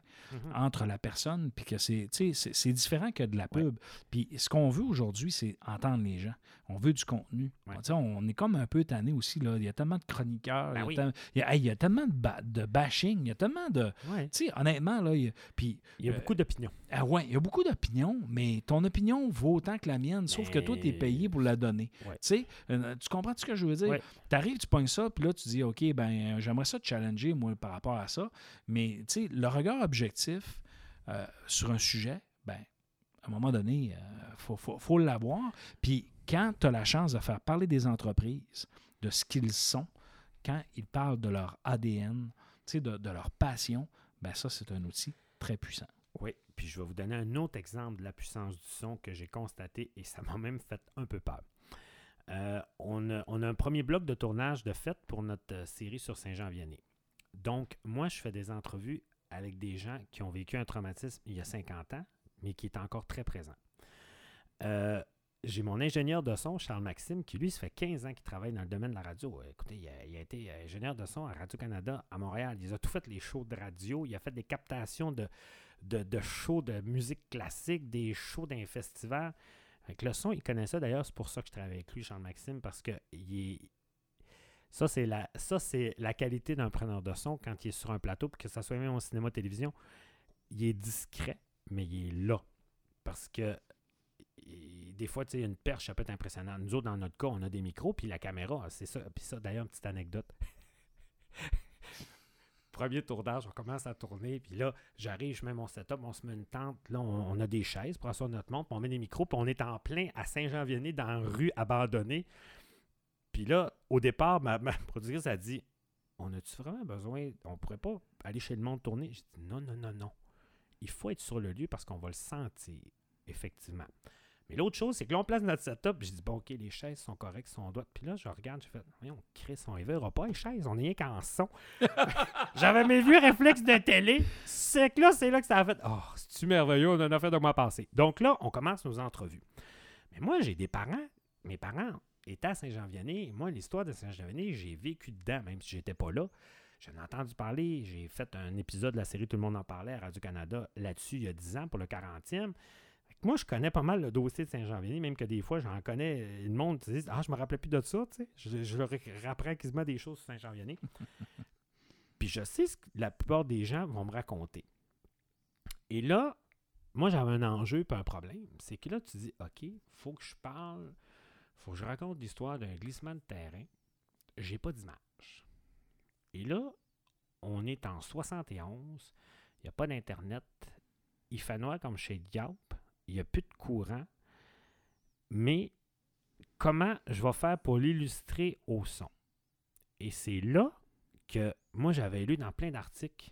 entre la personne, puis que c'est, c'est- c'est différent que de la pub. Puis ce qu'on veut aujourd'hui, c'est entendre les gens. On veut du contenu. Ouais. On est comme un peu tanné aussi. Là. Il y a tellement de chroniqueurs, Ben il, y a oui. tellement- il y a, hey, il y a tellement de, ba- de bashing, il y a tellement de... Ouais. Tu sais, honnêtement, là, il y a- puis, Il y a Euh, beaucoup d'opinions. ah ouais, il y a beaucoup d'opinions, mais ton opinion vaut autant que la mienne, sauf que toi, tu es payé pour la donner. Ouais. Tu sais, euh, tu comprends ce que je veux dire? Tu arrives, tu pognes ça, puis là, tu dis, OK, ben euh, j'aimerais ça te challenger, moi, par rapport à ça. Mais, tu sais, le regard objectif euh, sur un sujet, ben à un moment donné, il faut, faut, faut l'avoir. Puis quand tu as la chance de faire parler des entreprises, de ce qu'ils sont, quand ils parlent de leur ADN, de, de leur passion, ben ça, c'est un outil très puissant. Oui, puis je vais vous donner un autre exemple de la puissance du son que j'ai constaté et ça m'a même fait un peu peur. Euh, on, a, un premier bloc de tournage de fait pour notre euh, série sur Saint-Jean-Vianney. Donc, moi, je fais des entrevues avec des gens qui ont vécu un traumatisme il y a 50 ans, mais qui est encore très présent. Euh, j'ai mon ingénieur de son, Charles Maxime, qui lui, ça fait 15 ans qu'il travaille dans le domaine de la radio. Euh, Écoutez, il a, été euh, ingénieur de son à Radio-Canada à Montréal. Il a tout fait les shows de radio. Il a fait des captations de, de, de shows de musique classique, des shows d'un festival. Avec le son, il connaît ça. D'ailleurs, c'est pour ça que je travaille avec lui, Charles-Maxime, parce que il est- ça, c'est la, ça, c'est la qualité d'un preneur de son quand il est sur un plateau, que ça soit même au cinéma, télévision. Il est discret, mais il est là. Parce que des fois, tu sais, une perche, ça peut être impressionnant. Nous autres, dans notre cas, on a des micros, puis la caméra, c'est ça. Puis ça, d'ailleurs, une petite anecdote. Premier tournage, on commence à tourner, puis là, j'arrive, je mets mon setup, on se met une tente, là, on, a des chaises pour asseoir notre montre, puis on met des micros, puis on est en plein à Saint-Jean-Vianney, dans une rue abandonnée. Puis là, au départ, ma, ma productrice a dit On a-tu vraiment besoin On pourrait pas aller chez le monde tourner J'ai dit Non, non, non, non. Il faut être sur le lieu parce qu'on va le sentir, effectivement. Mais l'autre chose, c'est que là, on place notre setup. J'ai dit Bon, OK, les chaises sont correctes, sont droites. Puis là, je regarde, j'ai fait Voyons, Chris, on verra pas les chaises, on est rien qu'en son. J'avais mes vieux réflexes de télé. C'est que là, c'est là que ça a fait Oh, c'est-tu merveilleux, on en a fait de moi passer. Donc là, on commence nos entrevues. Mais moi, j'ai des parents. Mes parents étaient à Saint-Jean-Vianney. Moi, l'histoire de Saint-Jean-Vianney, j'ai vécu dedans, même si j'étais pas là. J'en ai entendu parler. J'ai fait un épisode de la série Tout le monde en parlait à Radio-Canada là-dessus il y a 10 ans pour le 40e. Moi, je connais pas mal le dossier de Saint-Jean-Vény, même que des fois, j'en connais. Le monde dit Ah, je me rappelais plus de ça, tu sais. Je, je leur rapprends quasiment des choses sur Saint-Jean-Vény. Puis je sais ce que la plupart des gens vont me raconter. Et là, moi, j'avais un enjeu pas un problème. C'est que là, tu dis OK, faut que je parle, faut que je raconte l'histoire d'un glissement de terrain. J'ai pas d'image. Et là, on est en 71, il n'y a pas d'Internet, il fait noir comme chez Diop, il n'y a plus de courant, mais comment je vais faire pour l'illustrer au son? Et c'est là que moi j'avais lu dans plein d'articles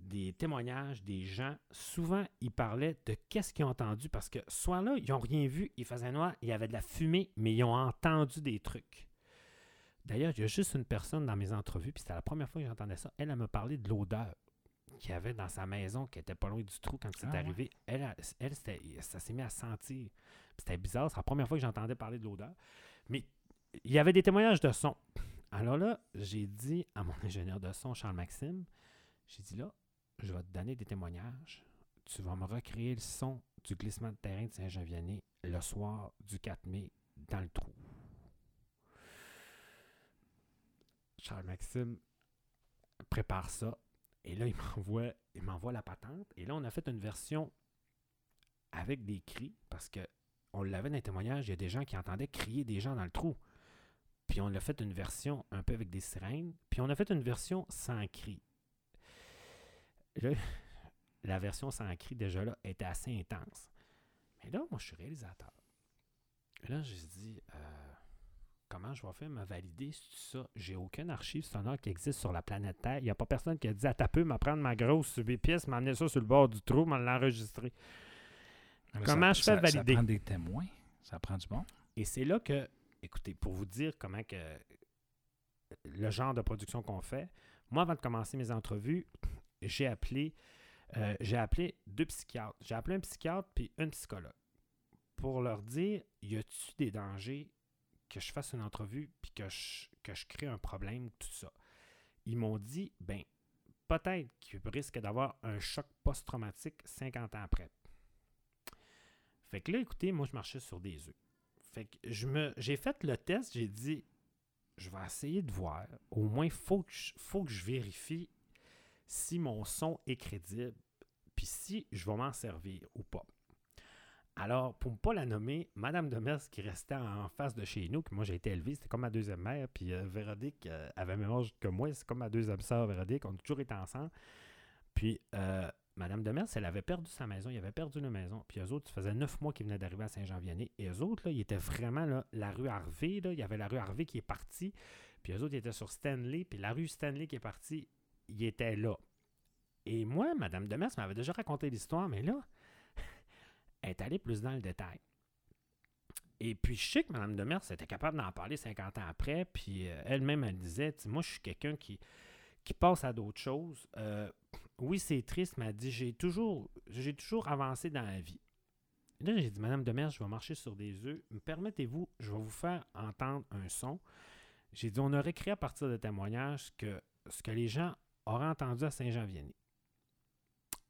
des témoignages des gens. Souvent, ils parlaient de qu'est-ce qu'ils ont entendu parce que soit là, ils n'ont rien vu, il faisait noir, il y avait de la fumée, mais ils ont entendu des trucs. D'ailleurs, il y a juste une personne dans mes entrevues, puis c'était la première fois que j'entendais ça. Elle, elle me parlait de l'odeur qu'il y avait dans sa maison qui était pas loin du trou quand c'est Ah arrivé. Elle, elle, ça s'est mis à sentir. C'était bizarre, c'est la première fois que j'entendais parler de l'odeur. Mais il y avait des témoignages de son. Alors là, j'ai dit à mon ingénieur de son, Charles Maxime, j'ai dit là, je vais te donner des témoignages. Tu vas me recréer le son du glissement de terrain de Saint-Jean-Vianney le soir du 4 mai dans le trou. Charles Maxime prépare ça. Et là, il m'envoie, il m'envoie la patente. Et là, on a fait une version avec des cris parce que on l'avait dans les témoignages. Il y a des gens qui entendaient crier des gens dans le trou. Puis on a fait une version un peu avec des sirènes. Puis on a fait une version sans cri. Là, la version sans cri, déjà là, était assez intense. Mais là, moi, je suis réalisateur. Là, j'ai dit, euh, comment je vais faire me valider ça? J'ai aucune archive sonore qui existe sur la planète Terre. Il n'y a pas personne qui a dit, à ta peu, me prendre ma grosse pièce, m'emmener ça sur le bord du trou, me l'enregistrer. Comment je fais ça, valider? Ça prend des témoins, ça prend du bon. Et c'est là que, écoutez, pour vous dire comment que le genre de production qu'on fait, moi, avant de commencer mes entrevues, j'ai appelé, euh, j'ai appelé deux psychiatres. J'ai appelé un psychiatre puis une psychologue pour leur dire, y a-tu des dangers que je fasse une entrevue puis que je, crée un problème, tout ça. Ils m'ont dit, ben, peut-être qu'il risque d'avoir un choc post-traumatique 50 ans après. Fait que là, écoutez, moi, je marchais sur des œufs. Fait que je me, j'ai fait le test, j'ai dit, je vais essayer de voir. Au moins, il faut, faut que je vérifie si mon son est crédible, puis si je vais m'en servir ou pas. Alors, pour ne pas la nommer, Madame Demers, qui restait en face de chez nous, que moi j'ai été élevé, c'était comme ma deuxième mère, puis euh, Véronique euh, avait même âge que moi, c'est comme ma deuxième sœur Véronique, on a toujours été ensemble. Puis, euh, Madame Demers, elle avait perdu sa maison, il avait perdu une maison, puis eux autres, ça faisait neuf mois qu'ils venaient d'arriver à Saint-Jean-Vianney, et eux autres, là, ils étaient vraiment là, la rue Harvey, là, il y avait la rue Harvey qui est partie, puis eux autres, ils étaient sur Stanley, puis la rue Stanley qui est partie, ils étaient là. Et moi, Madame Demers m'avait déjà raconté l'histoire, mais là, est allée plus dans le détail. Et puis, je sais que Mme Demers était capable d'en parler 50 ans après, puis euh, elle-même, elle disait, moi, je suis quelqu'un qui, qui passe à d'autres choses. Euh, oui, c'est triste, mais elle dit, j'ai toujours, j'ai toujours avancé dans la vie. Et là, j'ai dit, Madame Demers, je vais marcher sur des œufs. Me permettez-vous, je vais vous faire entendre un son. J'ai dit, on aurait créé à partir de témoignages que, ce que les gens auraient entendu à Saint-Jean-Vianney.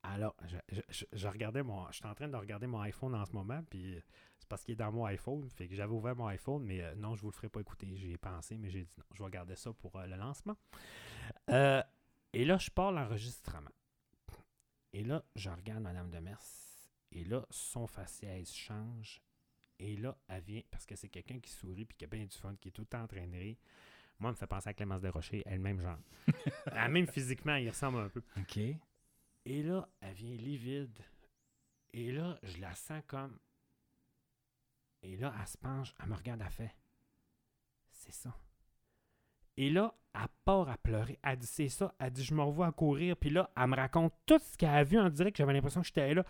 Alors, je, je- je- je regardais mon. Je suis en train de regarder mon iPhone en ce moment, puis euh, c'est parce qu'il est dans mon iPhone. Fait que j'avais ouvert mon iPhone, mais euh, non, je vous le ferai pas écouter. J'y ai pensé, mais j'ai dit non, je vais garder ça pour euh, le lancement. Euh, et là, je pars l'enregistrement. Et là, je regarde Madame Demers. Et là, son faciès change. Et là, elle vient, parce que c'est quelqu'un qui sourit puis qui a bien du fun, qui est tout le temps en train de rire. Moi, elle me fait penser à Clémence Desrochers, elle-même genre. elle même physiquement, il ressemble un peu. OK. Et là, elle vient livide. Et là, je la sens comme. Et là, elle se penche, elle me regarde, elle fait. C'est ça. Et là, elle part à pleurer. Elle dit c'est ça. Elle dit je me revois à courir. Puis là, elle me raconte tout ce qu'elle a vu en direct. J'avais l'impression que j'étais là.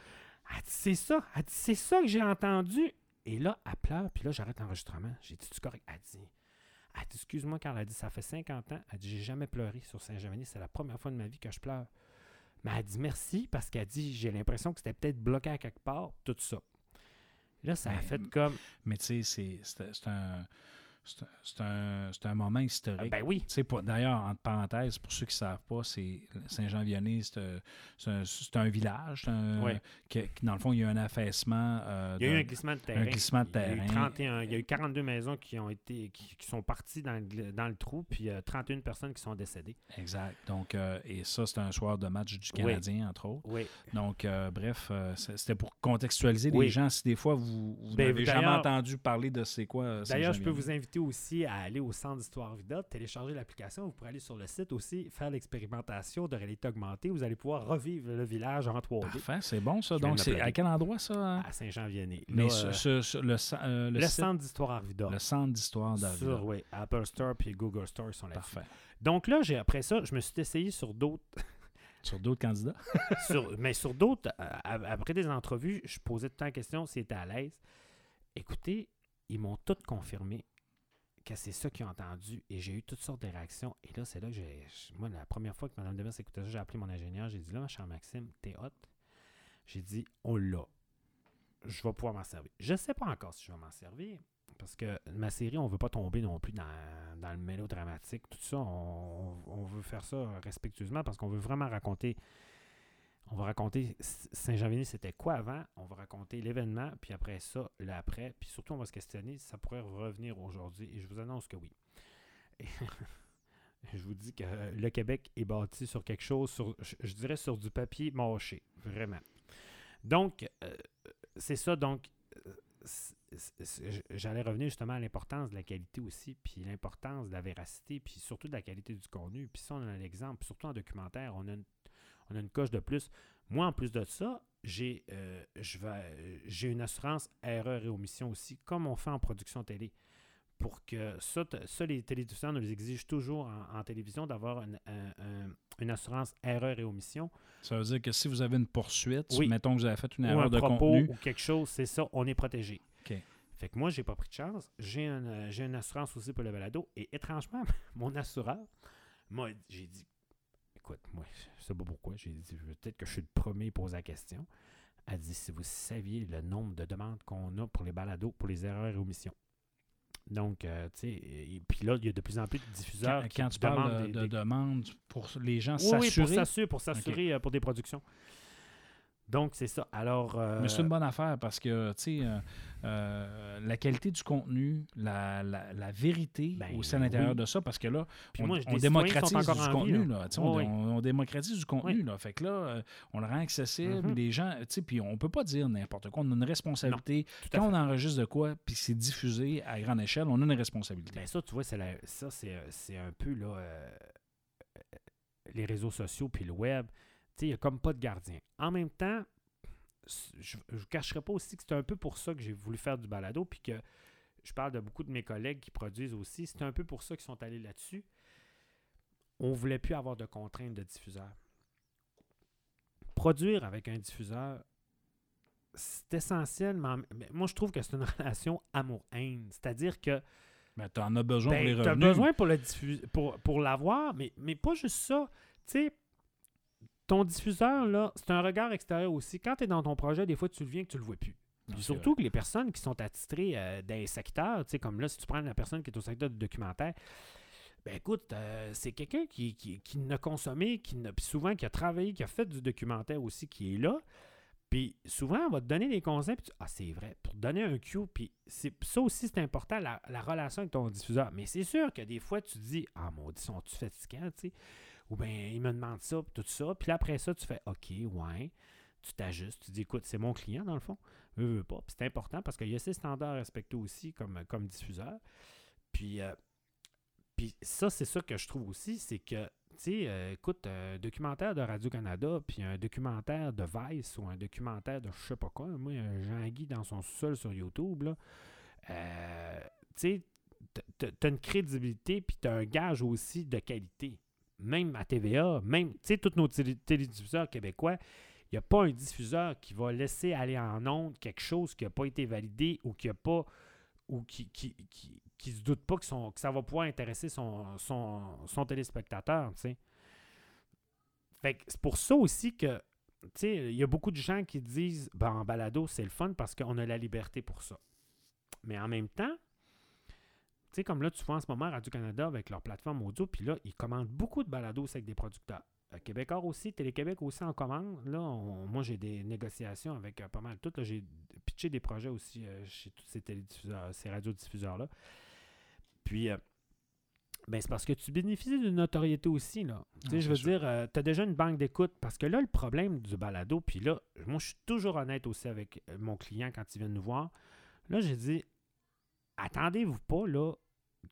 Elle dit c'est ça. Elle dit c'est ça que j'ai entendu. Et là, elle pleure. Puis là, j'arrête l'enregistrement. J'ai dit tu correct? Elle dit, elle dit excuse-moi, car elle dit ça fait 50 ans. Elle dit j'ai jamais pleuré sur Saint-Germain. C'est la première fois de ma vie que je pleure. Mais elle dit merci parce qu'elle dit j'ai l'impression que c'était peut-être bloqué à quelque part, tout ça. Là, ça a Mais- fait comme. Mais tu sais, c'est un. C'est un- c'est un, moment historique. Ben oui. D'ailleurs, entre parenthèses, pour ceux qui ne savent pas, c'est Saint-Jean-Vianney, c'est un, un- village. un- que- qui, dans le fond, il y a un affaissement. euh, Il y a eu un glissement de terrain. glissement de Il y a eu terrain. 31 il y a eu 42 maisons qui ont été qui, qui sont parties dans le, dans le trou, puis euh, 31 personnes qui sont décédées. Exact. Donc, euh, et ça, c'est un soir de match du Oui. Canadien, entre autres. Oui. Donc, euh, bref, c'était pour contextualiser Oui. les gens. Si des fois, vous, vous Ben, n'avez jamais entendu parler de c'est quoi D'ailleurs, je peux vous inviter aussi à aller au Centre d'Histoire Vida, télécharger l'application. Vous pourrez aller sur le site aussi, faire l'expérimentation de réalité augmentée. Vous allez pouvoir revivre le village en 3D Parfait, c'est bon ça. Je Donc, c'est à quel endroit ça? hein? à Saint-Jean-Vianney. Mais Là, euh, le, cen- euh, le le site- Centre d'Histoire Arvida. le centre d'histoire d'Arvida. Oui, Apple Store puis Google Store sont là-dessus. Parfait. Donc là, j'ai après ça, je me suis essayé sur d'autres Sur d'autres candidats? sur- mais sur d'autres, euh, après des entrevues, je posais tout le temps la question s'ils étaient à l'aise. Écoutez, ils m'ont tout confirmé que c'est ça qu'ils ont entendu et j'ai eu toutes sortes de réactions. Et là, c'est là que j'ai. Moi, la première fois que Mme Demers écoutait ça, j'ai appelé mon ingénieur. J'ai dit là, cher Maxime, t'es hot. J'ai dit, on l'a. Je vais pouvoir m'en servir. Je ne sais pas encore si je vais m'en servir. Parce que ma série, on ne veut pas tomber non plus dans, dans le mélodramatique, tout ça. On, on veut faire ça respectueusement parce qu'on veut vraiment raconter on va raconter Saint-Jean-Vény, c'était quoi avant? On va raconter l'événement, puis après ça, l'après. Puis surtout, on va se questionner si ça pourrait revenir aujourd'hui. Et je vous annonce que oui. Je vous dis que le Québec est bâti sur quelque chose, sur, je, dirais sur du papier mâché. Vraiment. Donc, euh, c'est ça. Donc, euh, j'allais revenir justement à l'importance de la qualité aussi, puis l'importance de la véracité, puis surtout de la qualité du contenu. Puis ça, on a l'exemple, surtout en documentaire, on a une on a une coche de plus. Moi, en plus de ça, j'ai euh, j'ai une assurance erreur et omission aussi, comme on fait en production télé. Pour que ça, les télédiffuseurs nous les exigent toujours en, en télévision d'avoir une, un- un- une assurance erreur et omission. Ça veut dire que si vous avez une poursuite, Oui. mettons que vous avez fait une ou erreur un de propos contenu, ou quelque chose, c'est ça, on est protégé. OK. Fait que moi, j'ai pas pris de chance. J'ai une, une assurance aussi pour le balado. Et étrangement, mon assureur, moi, j'ai dit, écoute, moi, je sais pas pourquoi, j'ai dit, peut-être que je suis le premier à poser la question. Elle dit, si vous saviez le nombre de demandes qu'on a pour les balados, pour les erreurs et omissions. Donc, euh, tu sais, et puis là, il y a de plus en plus de diffuseurs quand, qui quand tu demandent parles de, des- de des- demandes pour les gens oui, oui, pour s'assurer, s'assurer, pour s'assurer euh, pour des productions. Donc, c'est ça. Alors, euh, mais c'est une bonne affaire parce que, tu sais, euh, euh, la qualité du contenu, la, la, la vérité Ben aussi à l'intérieur oui. de ça, parce que là, on, moi, on démocratise du vie, contenu, là. on, Oui, oui. on- on démocratise du contenu, Oui. là. Fait que là, euh, on le rend accessible, Mhm. les gens, tu sais, puis on peut pas dire n'importe quoi. On a une responsabilité. Quand on enregistre de quoi, puis c'est diffusé à grande échelle, on a une responsabilité. Ben ça, tu vois, c'est la- ça, c'est, euh, c'est un peu là, euh, les réseaux sociaux puis le web. Tu sais, il n'y a comme pas de gardien. En même temps, je ne vous cacherai pas aussi que c'est un peu pour ça que j'ai voulu faire du balado, puis que je parle de beaucoup de mes collègues qui produisent aussi. C'est un peu pour ça qu'ils sont allés là-dessus. On voulait plus avoir de contraintes de diffuseur. Produire avec un diffuseur, c'est essentiel, mais, moi, je trouve que c'est une relation amour-haine. C'est-à-dire que Mais tu en as besoin pour les ben, t'as revenus. besoin pour, le diffu- pour, pour l'avoir, mais, mais pas juste ça. Tu sais, ton diffuseur, là, c'est un regard extérieur aussi. Quand tu es dans ton projet, des fois, tu le viens que tu le vois plus. Puis surtout que les personnes qui sont attitrées euh, dans les secteurs, tu sais, comme là, si tu prends la personne qui est au secteur du documentaire, ben écoute, euh, c'est quelqu'un qui, qui, qui n'a consommé, qui n'a, souvent qui a travaillé, qui a fait du documentaire aussi, qui est là. Puis souvent, on va te donner des conseils, puis tu- ah, c'est vrai, pour te donner un cue, puis c'est, ça aussi, c'est important, la, la relation avec ton diffuseur. Mais c'est sûr que des fois, tu te dis, ah, maudit, sont-tu fatigants, tu sais? Ou bien, il me demande ça, tout ça. Puis là, après ça, tu fais, OK, ouais. Tu t'ajustes, tu dis, écoute, c'est mon client, dans le fond. Veux, veux pas. Puis c'est important parce qu'il y a ces standards à respecter aussi comme, comme diffuseur. Puis, euh, puis ça, c'est ça que je trouve aussi, c'est que, tu sais, euh, écoute, un documentaire de Radio-Canada, puis un documentaire de Vice ou un documentaire de je sais pas quoi, moi, Jean-Guy dans son sol sur YouTube, euh, tu sais, t- t- t'as une crédibilité, puis t'as un gage aussi de qualité. Même à TVA, même, tu sais, tous nos télé- télédiffuseurs québécois, il n'y a pas un diffuseur qui va laisser aller en ondes quelque chose qui n'a pas été validé ou qui a pas ou qui, qui, qui, qui se doute pas que, son- que ça va pouvoir intéresser son, son, son téléspectateur. Fait c'est pour ça aussi que, il y a beaucoup de gens qui disent, ben, en balado, c'est le fun parce qu'on a la liberté pour ça. Mais en même temps, Tu sais, comme là, tu vois en ce moment Radio-Canada avec leur plateforme audio, puis là, ils commandent beaucoup de balados avec des producteurs. Euh, Québécois aussi, Télé-Québec aussi en commande. Là, on- moi, j'ai des négociations avec euh, pas mal tout. Là, j'ai pitché des projets aussi euh, chez tous ces télédiffuseurs, ces radiodiffuseurs-là. Puis, ben, c'est parce que tu bénéficies d'une notoriété aussi. Là. Tu sais, Ah, je veux sûr. dire, tu as déjà une banque d'écoute. Parce que là, le problème du balado, puis là, moi, je suis toujours honnête aussi avec mon client quand il vient nous voir. Là, j'ai dit, attendez-vous pas, là,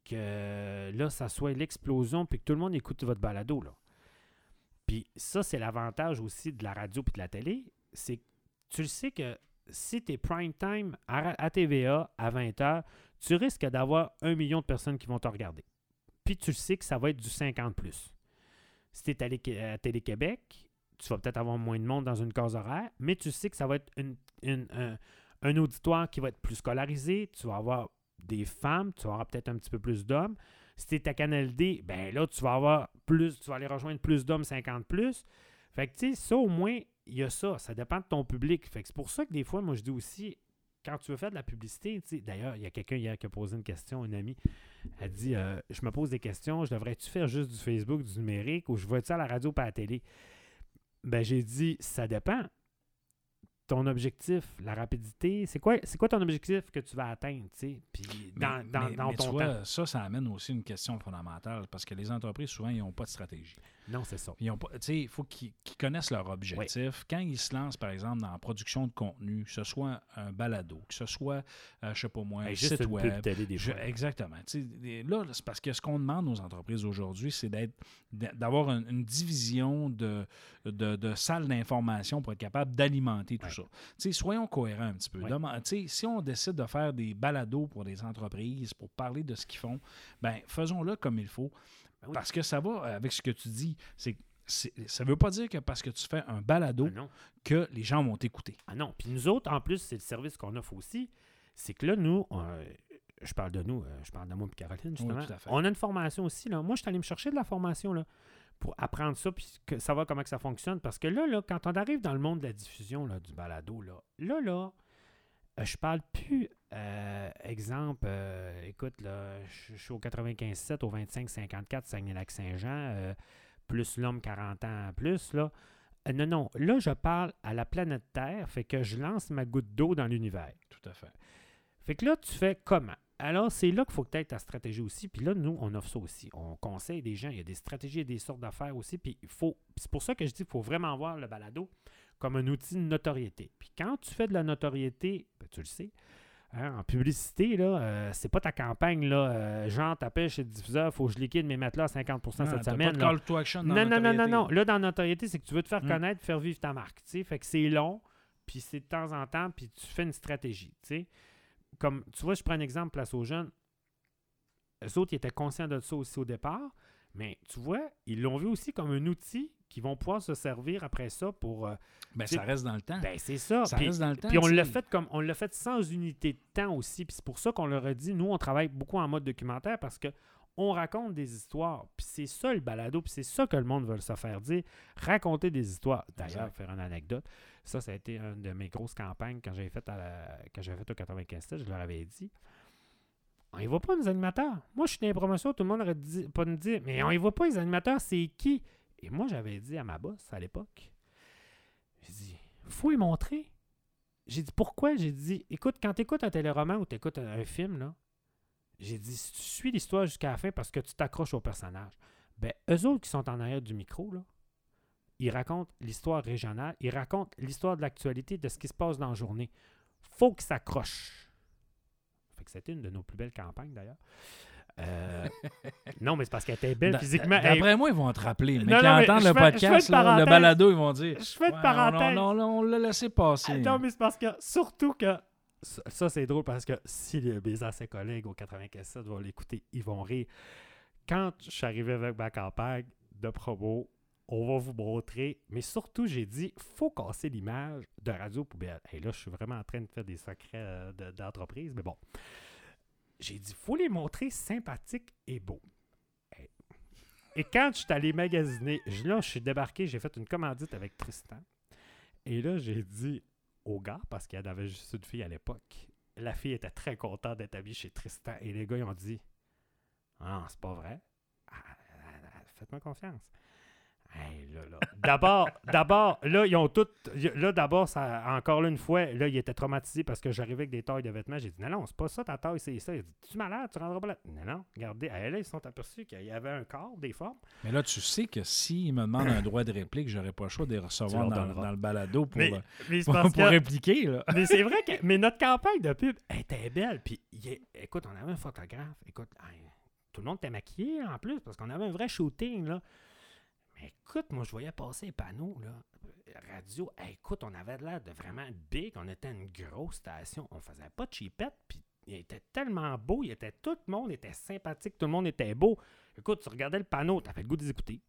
que là, ça soit l'explosion, puis que tout le monde écoute votre balado. Puis ça, c'est l'avantage aussi de la radio puis de la télé, c'est que tu le sais que si tu es prime time à, TVA à 20h, tu risques d'avoir un million de personnes qui vont te regarder. Puis tu le sais que ça va être du 50 plus. Si tu es à Télé-Québec, tu vas peut-être avoir moins de monde dans une case horaire, mais tu sais que ça va être un, un auditoire qui va être plus scolarisé, tu vas avoir des femmes, tu vas avoir peut-être un petit peu plus d'hommes. Si tu es à Canal D, ben là, tu vas avoir plus, tu vas aller rejoindre plus d'hommes 50 plus. Fait que, tu sais, ça, au moins, il y a ça. Ça dépend de ton public. Fait que c'est pour ça que des fois, moi, je dis aussi, quand tu veux faire de la publicité, d'ailleurs, il y a quelqu'un hier qui a posé une question, une amie. Elle dit euh, Je me pose des questions, je devrais-tu faire juste du Facebook, du numérique, ou je vais-tu à la radio pas à la télé Ben, j'ai dit Ça dépend. Ton objectif, la rapidité, c'est quoi, c'est quoi ton objectif que tu vas atteindre, tu sais? Puis dans, Mais- dans, mais- dans mais ton tu temps? ça, ça amène aussi une question fondamentale parce que les entreprises, souvent, ils n'ont pas de stratégie. Non, c'est ça. Ils ont pas- il faut qu'ils connaissent leur objectif. Quand ils se lancent, par exemple, dans la production de contenu, que ce soit un balado, que ce soit, euh, je sais pas moi, un Hey, juste site web. des je- exactement. Là, c'est parce que ce qu'on demande aux entreprises aujourd'hui, c'est d'être d'avoir une, une division de, de, de salles d'information pour être capable d'alimenter tout Ouais. ça. Tu sais, soyons cohérents un petit peu. Ouais. Si on décide de faire des balados pour des entreprises, pour parler de ce qu'ils font, ben faisons-le comme il faut. Ben oui. Parce que ça va euh, avec ce que tu dis. C'est c'est- ça ne veut pas dire que parce que tu fais un balado, Ah que les gens vont t'écouter. Ah non. Puis nous autres, en plus, c'est le service qu'on offre aussi. C'est que là, nous, euh, je parle de nous, euh, je parle de moi et Caroline, justement. tout à fait. On a une formation aussi. Là. Moi, je suis allé me chercher de la formation là, pour apprendre ça puis que, savoir comment que ça fonctionne. Parce que là, là, quand on arrive dans le monde de la diffusion là, du balado, là, là, là je parle plus, euh, exemple, euh, écoute, là, je je suis au 95-7, au 25-54, Saguenay-Lac-Saint-Jean, euh, plus l'homme 40 ans plus, là. Euh, non, non, là, je parle à la planète Terre, fait que je lance ma goutte d'eau dans l'univers. Tout à fait. Fait que là, tu fais comment? Alors, c'est là qu'il faut que tu aies ta stratégie aussi. Puis là, nous, on offre ça aussi. On conseille des gens. Il y a des stratégies et des sortes d'affaires aussi. Puis il faut. C'est pour ça que je dis qu'il faut vraiment voir le balado comme un outil de notoriété. Puis quand tu fais de la notoriété, ben, tu le sais, hein, en publicité, là, euh, c'est pas ta campagne, là, euh, genre, t'appelles chez le diffuseur, faut que je liquide mes matelas à 50 Ah, cette semaine. pas de call to action dans Non, non, non, non, non. Là, dans notoriété, c'est que tu veux te faire Hmm. connaître, faire vivre ta marque. tu sais. Fait que c'est long, puis c'est de temps en temps, puis tu fais une stratégie. tu sais. Comme, tu vois, je prends un exemple, place aux jeunes. Eux autres, ils étaient conscients de ça aussi au départ, mais tu vois, ils l'ont vu aussi comme un outil qui vont pouvoir se servir après ça pour. euh, Ben, ça reste dans le temps. ben, c'est ça. ça Puis- reste dans le temps. puis on l'a fait comme on l'a fait sans unité de temps aussi. Puis c'est pour ça qu'on leur a dit, nous, on travaille beaucoup en mode documentaire parce que on raconte des histoires. Puis c'est ça le balado, puis c'est ça que le monde veut se faire dire. Raconter des histoires. D'ailleurs, faire une anecdote. Ça, ça a été une de mes grosses campagnes quand j'avais fait à la, quand j'avais fait au 95 je leur avais dit. On y va pas, les animateurs. Moi, je suis dans les promotions, tout le monde aurait dit, pas me dire, mais on y va pas, les animateurs, c'est qui? Et moi, j'avais dit à ma boss à l'époque, j'ai dit, faut y montrer. J'ai dit pourquoi? J'ai dit, écoute, quand tu écoutes un téléroman ou tu écoutes un, film, là, j'ai dit, si tu suis l'histoire jusqu'à la fin parce que tu t'accroches au personnage, ben, eux autres qui sont en arrière du micro, là, ils racontent l'histoire régionale, ils racontent l'histoire de l'actualité, de ce qui se passe dans la journée. faut qu'ils s'accrochent. Fait que c'était une de nos plus belles campagnes, d'ailleurs. Euh, non, mais c'est parce qu'elle était belle physiquement. D'après moi, ils vont te rappeler. Mais Non, non, mais entendent le fais- podcast, là, le balado, ils vont dire. Je fais une Ouais, parenthèse. Non, non, non, on l'a laissé passer. Non, mais c'est parce que, surtout que, ça, c'est drôle parce que si les- mes anciens collègues au 95 vont l'écouter, ils vont rire. Quand je suis arrivé avec ma campagne de promo, on va vous montrer, mais surtout, j'ai dit, faut casser l'image de Radio Poubelle. Et là, je suis vraiment en train de faire des secrets euh, de- d'entreprise, mais bon. J'ai dit, faut les montrer sympathiques et beaux. Et- Et quand je suis allé magasiner, là, je suis débarqué, j'ai fait une commandite avec Tristan. Et là, j'ai dit au gars, parce qu'il y avait juste une fille à l'époque, la fille était très contente d'être habillée chez Tristan. Et les gars, ils ont dit Ah, c'est pas vrai. Ah, ah, ah, Faites-moi confiance. Hey, là, là. D'abord, d'abord, là, ils ont tout. Là, d'abord, ça, encore là, une fois, là, il était traumatisé parce que j'arrivais avec des tailles de vêtements. J'ai dit, non, non, c'est pas ça ta taille, c'est ça. Il dit, tu es malade, tu rendras pas là. Non, non, regardez. Là, ils se sont aperçus qu'il y avait un corps, des formes. Mais là, tu sais que s'ils me demandent un droit de réplique, j'aurais pas le choix de les recevoir dans, le balado pour, Mais, euh, mais pour, parce pour que- répliquer. Là. Mais c'est vrai que mais notre campagne de pub était belle. Puis, est- écoute, on avait un photographe. Écoute, tout le monde était maquillé en plus parce qu'on avait un vrai shooting. Là. Écoute, moi, je voyais passer les panneaux. Là. Radio, écoute, on avait l'air de vraiment big. On était une grosse station. On faisait pas de cheapette. Puis, il était tellement beau. Il était, tout le monde était sympathique. Tout le monde était beau. Écoute, tu regardais le panneau, t'avais le goût de les écouter.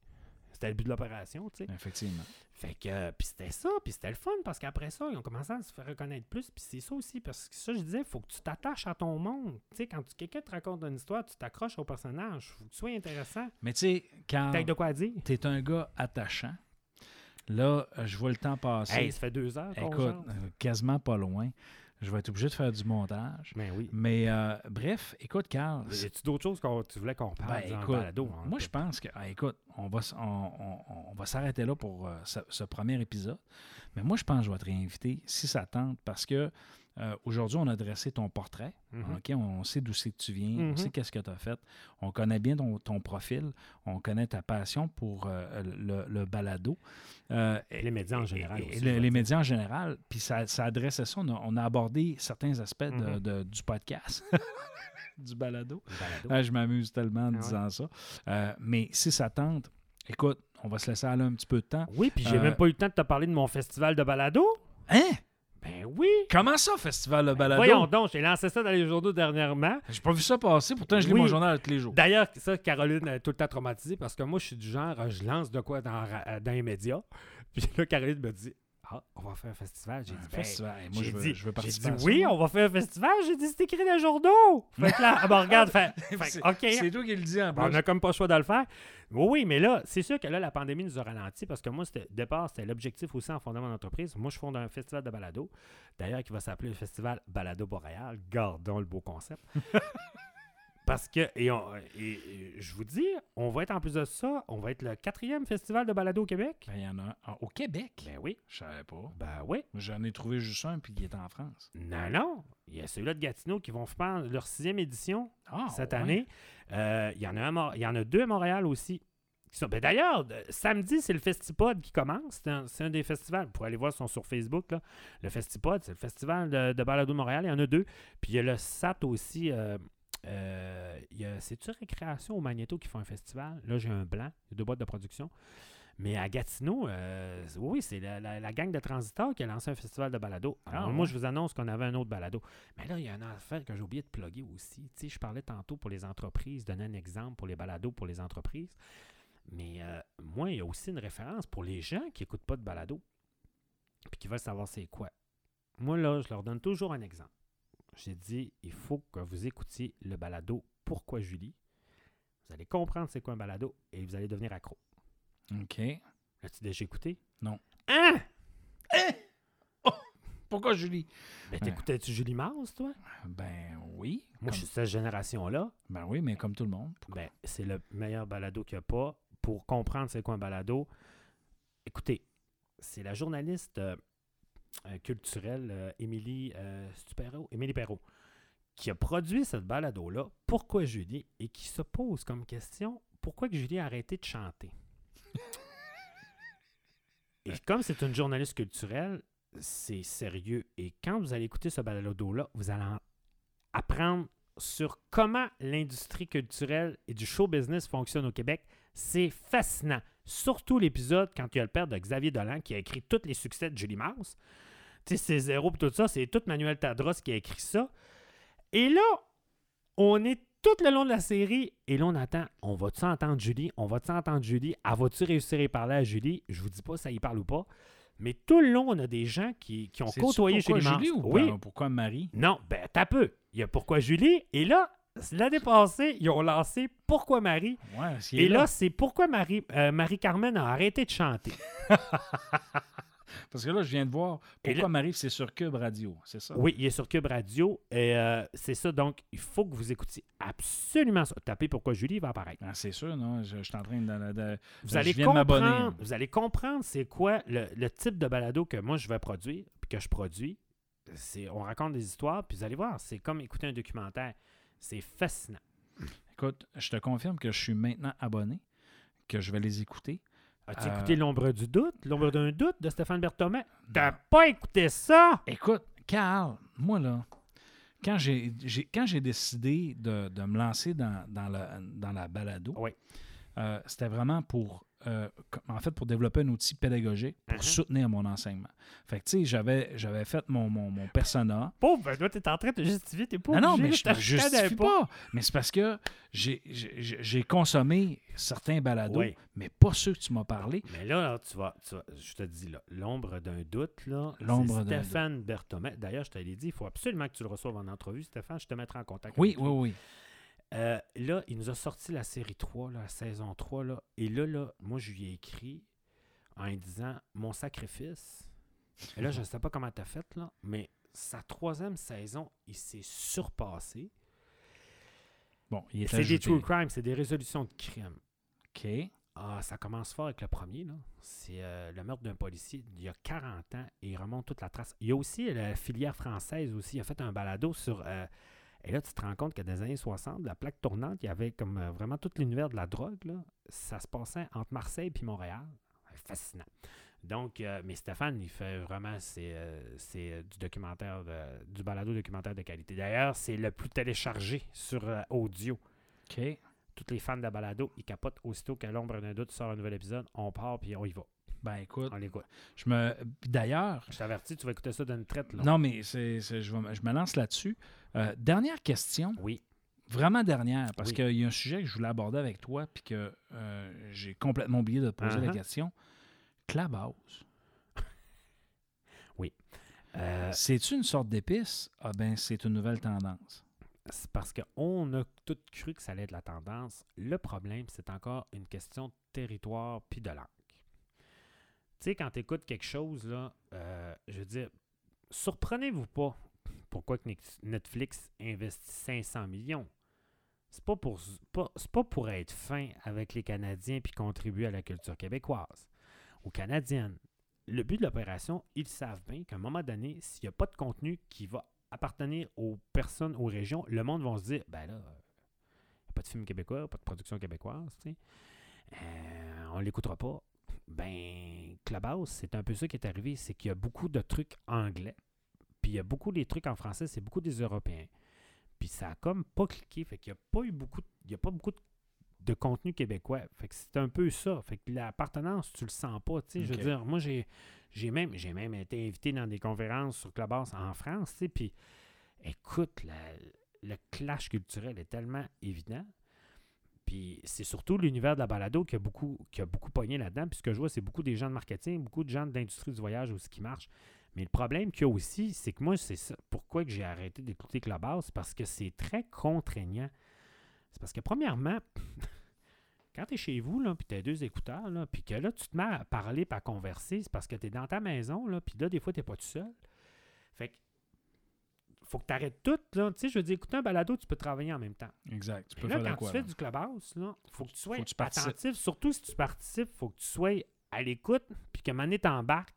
C'était le but de l'opération, tu sais. Effectivement. Fait que, euh, puis c'était ça, puis c'était le fun, parce qu'après ça, ils ont commencé à se faire reconnaître plus, puis c'est ça aussi, parce que ça, je disais, faut que tu t'attaches à ton monde. Tu sais, quand tu- quelqu'un te raconte une histoire, tu t'accroches au personnage, faut que tu sois intéressant. Mais tu sais, quand T'as de quoi dire. tu es un gars attachant, là, je vois le temps passer. Hey, ça fait deux heures Écoute, euh, quasiment pas loin. Je vais être obligé de faire du montage. Ben oui. Mais euh, bref, écoute, Carl. Y a-tu d'autres choses que tu voulais qu'on parle Ben, écoute, balado? hein, moi, je pense que, ah, écoute, on va, s- on, on- on va s'arrêter là pour euh, ce, ce premier épisode. Mais moi, je pense que je vais te réinviter si ça tente parce que euh, aujourd'hui, on a dressé ton portrait. Mhm. On sait d'où c'est que tu viens, on Mhm. sait qu'est-ce que tu as fait. On connaît bien ton, ton profil, on connaît ta passion pour euh, le, le balado. Euh, Et les médias en général et- aussi, le- les médias en général. Puis ça, ça adressait ça. On a, on a abordé certains aspects de- Mhm. de- du podcast, du balado. Ah, je m'amuse tellement en Ah ouais. disant ça. Mais si ça tente, écoute, on va se laisser aller un petit peu de temps. Oui, puis j'ai même pas eu le temps de te parler de mon festival de balado. Hein? Ben oui. Comment ça, Festival de balado? Voyons donc, j'ai lancé ça dans les journaux dernièrement. J'ai pas vu ça passer, pourtant je lis Oui. mon journal tous les jours. D'ailleurs, ça, Caroline est tout le temps traumatisée parce que moi, je suis du genre, je lance de quoi dans, euh, dans les médias. Puis là, Caroline me dit Ah, on va faire un festival? J'ai dit, Un ben, festival. Moi, j'ai je veux, dit, je veux j'ai participer dit à ça, oui, on va faire un festival. J'ai dit, c'est écrit dans les journaux. Fait que là, ah, ben, regarde, fait, OK. C'est toi qui le dis en Ben, on plus. n'a comme pas le choix de le faire. Oui, oui, mais là, c'est sûr que là, la pandémie nous a ralenti parce que moi, au départ, c'était l'objectif aussi en fondant mon entreprise. Moi, je fonde un festival de balado, d'ailleurs, qui va s'appeler le Festival Balado Boréal. Gardons le beau concept. parce que, et, on- et- et je vous dis, on va être en plus de ça, on va être le quatrième festival de balado au Québec. Ben, il y en a un. Ah, au Québec? Ben oui, Je savais pas. ben oui. J'en ai trouvé juste un, puis il est en France. Non, non. Il y a celui-là de Gatineau qui vont faire leur sixième édition Ah, cette ouais. année. Euh, il, y en a un à Mor- il y en a deux à Montréal aussi. ben D'ailleurs, samedi, c'est le Festipod qui commence. C'est un, des festivals. Vous pourrez aller voir, ils sont sur Facebook. là. Le Festipod, c'est le festival de, de balado de Montréal. Il y en a deux. Puis il y a le SAT aussi. euh, euh, C'est-tu Récréation au Magnéto qui font un festival? Là, j'ai un blanc. Il y a deux boîtes de production. Mais à Gatineau, euh, oui, c'est la, la- la gang de transiteurs qui a lancé un festival de balado. Alors, Ah, moi, ouais. je vous annonce qu'on avait un autre balado. Mais là, il y a une affaire que j'ai oublié de plugger aussi. Tu sais, je parlais tantôt pour les entreprises, donner un exemple pour les balados pour les entreprises. Mais euh, moi, il y a aussi une référence pour les gens qui n'écoutent pas de balado puis qui veulent savoir c'est quoi. Moi, là, je leur donne toujours un exemple. J'ai dit, il faut que vous écoutiez le balado Pourquoi Julie? Vous allez comprendre c'est quoi un balado et vous allez devenir accro. OK. L'as-tu déjà écouté? Non. Hein? Pourquoi Julie? Ben, Ouais. t'écoutais-tu Julie Mars, toi? Ben oui. Moi, Comme- je suis de cette génération-là. Ben oui, mais comme tout le monde. Ben, c'est le meilleur balado qu'il n'y a pas. Pour comprendre c'est quoi un balado, écoutez, c'est la journaliste euh, culturelle euh, Émilie euh, c'est-tu Perrault? Émilie Perrault qui a produit cette balado-là, Pourquoi Julie, et qui se pose comme question pourquoi que Julie a arrêté de chanter? et comme c'est une journaliste culturelle, c'est sérieux. Et quand vous allez écouter ce balado-là, vous allez en apprendre sur comment l'industrie culturelle et du show business fonctionne au Québec. C'est fascinant. Surtout l'épisode quand il y a le père de Xavier Dolan qui a écrit tous les succès de Julie Mars. Tu sais, c'est zéro et tout ça, c'est tout Manuel Tadros qui a écrit ça. Et là, on est tout le long de la série et là, on attend. On va-tu entendre Julie? On va-tu entendre Julie? Elle va-tu réussir à y parler à Julie? Je vous dis pas si ça y parle ou pas. Mais tout le long, on a des gens qui, qui ont côtoyé Julie Mars. Julie ou oui, pourquoi Marie? non, ben, t'as peu. Il y a Pourquoi Julie. Et là, l'année passée, ils ont lancé Pourquoi Marie? Ouais, Et là, c'est Pourquoi Marie, euh, Marie-Carmen a arrêté de chanter. Parce que là, je viens de voir pourquoi là- m'arrive, c'est sur Cube Radio, c'est ça? Oui, il est sur Cube Radio. Et euh, c'est ça. Donc, il faut que vous écoutiez absolument ça. Tapez pourquoi Julie va apparaître. Ah, c'est sûr, non? Je, je suis en train de. de- Vous je allez viens de m'abonner. comprendre, vous allez comprendre c'est quoi le, le type de balado que moi je vais produire, puis que je produis. On raconte des histoires, puis vous allez voir, c'est comme écouter un documentaire. C'est fascinant. Écoute, je te confirme que je suis maintenant abonné, que je vais les écouter. As-tu Euh, écouté L'ombre du doute, L'ombre d'un doute de Stéphane Berthomet? T'as pas écouté ça? Écoute, Carl, moi là, quand j'ai j'ai- quand j'ai décidé de, de me lancer dans, dans, la, dans la balado, Oui. euh, c'était vraiment pour euh, en fait pour développer un outil pédagogique pour Mhm. soutenir mon enseignement. Fait que tu sais, j'avais j'avais fait mon, mon, mon persona. Pauvre, toi, t'es en train de te justifier, t'es pas Non, non, obligé, mais je ne justifie pas. Mais c'est parce que j'ai- consommé certains balados, Oui. mais pas ceux que tu m'as parlé. Mais là, tu, vas, tu vas- je te dis, là, l'ombre d'un doute, là, L'ombre Stéphane Berthomet. D'ailleurs, je te l'ai dit, il faut absolument que tu le reçoives en entrevue, Stéphane, je te mettrai en contact Oui, avec oui, oui. Euh, là, il nous a sorti la série 3, là, la saison 3, là, et là, là, moi, je lui ai écrit en lui disant « Mon sacrifice ». Et là, je ne sais pas comment tu as fait, là, mais sa troisième saison, il s'est surpassé. Bon, il est C'est des true crime, c'est des résolutions de crime. OK. Ah, ça commence fort avec le premier. là. C'est euh, le meurtre d'un policier il y a 40 ans et il remonte toute la trace. Il y a aussi la filière française aussi. Il a fait un balado sur. euh, et là, tu te rends compte que dans les années 60, la plaque tournante, il y avait comme euh, vraiment tout l'univers de la drogue. Là. Ça se passait entre Marseille et Montréal. Fascinant. Donc, euh, mais Stéphane, il fait vraiment c'est, euh, c'est, du documentaire, de- du balado documentaire de qualité. D'ailleurs, c'est le plus téléchargé sur audio OK. tous les fans de balado, ils capotent aussitôt que l'ombre d'un doute sort un nouvel épisode. On part puis on y va. Ben écoute, On l'écoute. je me. D'ailleurs, Je t'avertis, tu vas écouter ça d'une traite. Là. non, mais c'est, c'est- je, vais me- je me lance là-dessus. Euh, dernière question, Oui. vraiment dernière, parce Oui. qu'il y a un sujet que je voulais aborder avec toi, puis que euh, j'ai complètement oublié de te poser la Uh-huh. question. Clubhouse, Euh, c'est-tu une sorte d'épice? Ah ben, c'est une nouvelle tendance. c'est parce qu'on a tout cru que ça allait être la tendance. Le problème, c'est encore une question de territoire puis de langue. Tu sais, quand tu écoutes quelque chose, là, euh, je veux dire, surprenez-vous pas pourquoi que Netflix investit 500 millions. C'est pas pour pas, pas pour être fin avec les Canadiens puis contribuer à la culture québécoise ou canadienne. Le but de l'opération, ils savent bien qu'à un moment donné, s'il n'y a pas de contenu qui va appartenir aux personnes, aux régions, le monde va se dire, ben là, il n'y a pas de film québécois, pas de production québécoise, tu sais. Euh, on l'écoutera pas. Ben, Clubhouse, c'est un peu ça qui est arrivé, c'est qu'il y a beaucoup de trucs anglais, puis il y a beaucoup des trucs en français, c'est beaucoup des Européens. Puis ça a comme pas cliqué, fait qu'il n'y a pas eu beaucoup, de- il y a pas beaucoup de, de contenu québécois. Fait que c'est un peu ça. Fait que l'appartenance, tu le sens pas, tu sais. Je veux dire, moi, j'ai, j'ai même, j'ai même été invité dans des conférences sur Clubhouse en France, tu sais, puis écoute, la- le clash culturel est tellement évident. Puis c'est surtout l'univers de la balado qui a beaucoup, qui a beaucoup pogné là-dedans. Puis ce que je vois, c'est beaucoup des gens de marketing, beaucoup de gens de l'industrie du voyage aussi qui marchent. Mais le problème qu'il y a aussi, c'est que moi, c'est ça. Pourquoi que j'ai arrêté d'écouter Clubhouse? C'est parce que c'est très contraignant. C'est parce que premièrement, quand tu es chez vous, puis tu as deux écouteurs, là, puis que là, tu te mets à parler, puis à converser, c'est parce que tu es dans ta maison, puis là, des fois, tu pas tout seul. Fait que faut que tu arrêtes tout. Là. Tu sais, je veux dire, écouter un balado, tu peux travailler en même temps. Exact. Tu peux là, faire de quand quoi? tu fais là? du clubhouse, il faut que tu sois que tu attentif. Surtout si tu participes, il faut que tu sois à l'écoute, puis que mané t'embarques.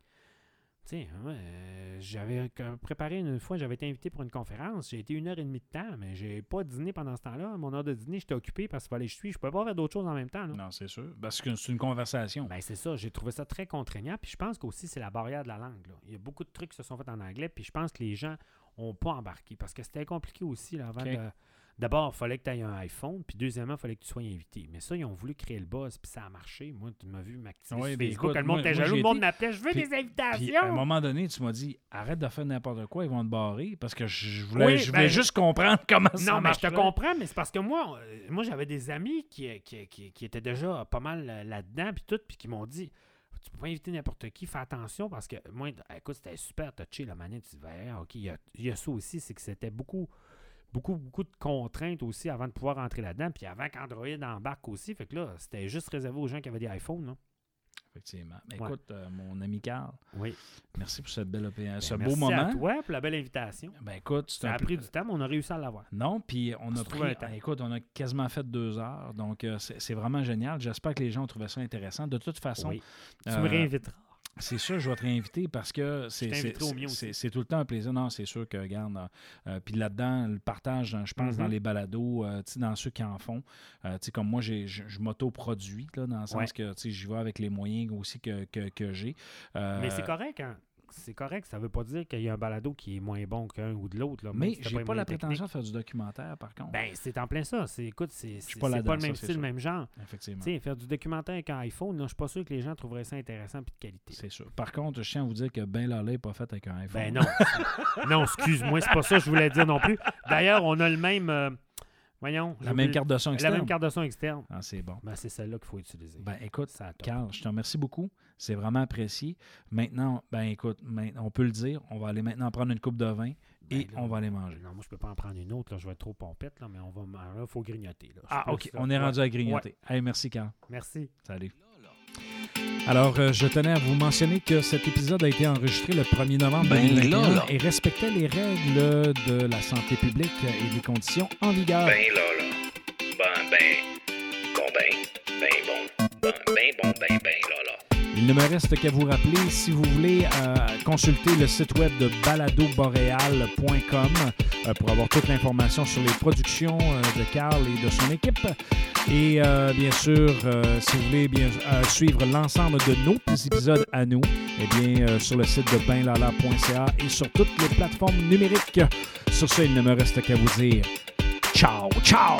Tu sais, euh, j'avais préparé une fois, j'avais été invité pour une conférence. J'ai été une heure et demie de temps, mais j'ai pas dîné pendant ce temps-là. Mon heure de dîner, j'étais occupé parce qu'il fallait que je suis. Je pouvais pas faire d'autres choses en même temps. là. Non, c'est sûr. Parce que c'est une conversation. Ben, c'est ça, j'ai trouvé ça très contraignant. Puis je pense qu'aussi, c'est la barrière de la langue. là. Il y a beaucoup de trucs qui se sont faits en anglais. Puis je pense que les gens ont pas embarqué. Parce que c'était compliqué aussi là, avant de. D'abord, il fallait que tu aies un iPhone. Puis deuxièmement, il fallait que tu sois invité. Mais ça, ils ont voulu créer le buzz. Puis ça a marché. Moi, tu m'as vu m'activer Oui, sur ben, Facebook. écoute, le monde était jaloux. Le monde m'appelait. Je veux des invitations. à un moment donné, tu m'as dit arrête de faire n'importe quoi, ils vont te barrer. Parce que je voulais, Oui, je voulais ben- juste comprendre comment ça Non, mais je te comprends, mais c'est parce que moi, euh, moi j'avais des amis qui, qui, qui- qui étaient déjà pas mal euh, là-dedans, puis tout, puis qui m'ont dit Tu peux pas inviter n'importe qui, fais attention, parce que moi, écoute, c'était super touché la manette. Tu Ah, Ok, il y a, il ça aussi, c'est que c'était beaucoup, beaucoup, beaucoup de contraintes aussi avant de pouvoir rentrer là-dedans, puis avant qu'Android embarque aussi. Fait que là, c'était juste réservé aux gens qui avaient des iPhones. Effectivement. Mais Ouais. écoute, euh, mon ami Carl, Oui. merci pour opé- ce Ben, beau merci moment. à toi pour la belle invitation. Ben écoute, c'est Ça un a pris du temps, mais on a réussi à l'avoir. Non, puis on a pris. un temps. Écoute, on a quasiment fait deux heures, donc euh, c'est c'est vraiment génial. J'espère que les gens ont trouvé ça intéressant. De toute façon, Oui. Tu euh, me réinviteras. C'est sûr, je vais te réinviter parce que c'est tout le temps un plaisir. Non, c'est sûr que, regarde, euh, euh, puis là-dedans, le partage, dans- je pense, dans Mhm. les balados, euh, dans ceux qui en font, euh, comme moi, je, m'auto-produis, dans le sens Ouais. que, j'y vais avec les moyens aussi que, que, que j'ai. Mais c'est correct, hein? C'est correct, ça veut pas dire qu'il y a un balado qui est moins bon qu'un ou de l'autre. mais j'ai les pas la prétention de faire du documentaire, par contre. Ben, c'est en plein ça. C'est, écoute, c'est, c'est, pas pas le même ça, style, le même genre. Effectivement. Faire du documentaire avec un iPhone, je suis pas sûr que les gens trouveraient ça intéressant et de qualité. C'est sûr. Par contre, je tiens à vous dire que Ben Lala n'est pas fait avec un iPhone. Ben non. non, excuse-moi, c'est pas ça que je voulais dire non plus. D'ailleurs, on a le même. euh, voyons. La même carte de son La externe. même carte de son externe. Ah, c'est bon. Ben, c'est celle-là qu'il faut utiliser. Ben écoute, Ça. Carl, je te remercie beaucoup. C'est vraiment apprécié. Maintenant, ben écoute, on peut le dire, on va aller maintenant prendre une coupe de vin Ben et là, on va aller manger. Non, moi, je peux pas en prendre une autre. Là, je vais être trop pompette, là, mais on va. Il faut grignoter. Là. Ah, OK. On est Ouais. rendu à grignoter. Hey, merci, Carl. Merci. Salut. Alors, euh, je tenais à vous mentionner que cet épisode a été enregistré le 1er novembre Ben 2021 là, là. et respectait les règles de la santé publique et des conditions en vigueur. Ben là, là. Ben, ben. Bon, ben. Ben, bon. Ben, ben, bon, ben, ben, là, là. Il ne me reste qu'à vous rappeler, si vous voulez euh, consulter le site web de baladoboréal.com euh, pour avoir toute l'information sur les productions euh, de Carl et de son équipe. Et bien sûr, si vous voulez bien suivre l'ensemble de nos épisodes à nous, eh bien, sur le site de benlala.ca et sur toutes les plateformes numériques. Sur ce, il ne me reste qu'à vous dire ciao, ciao!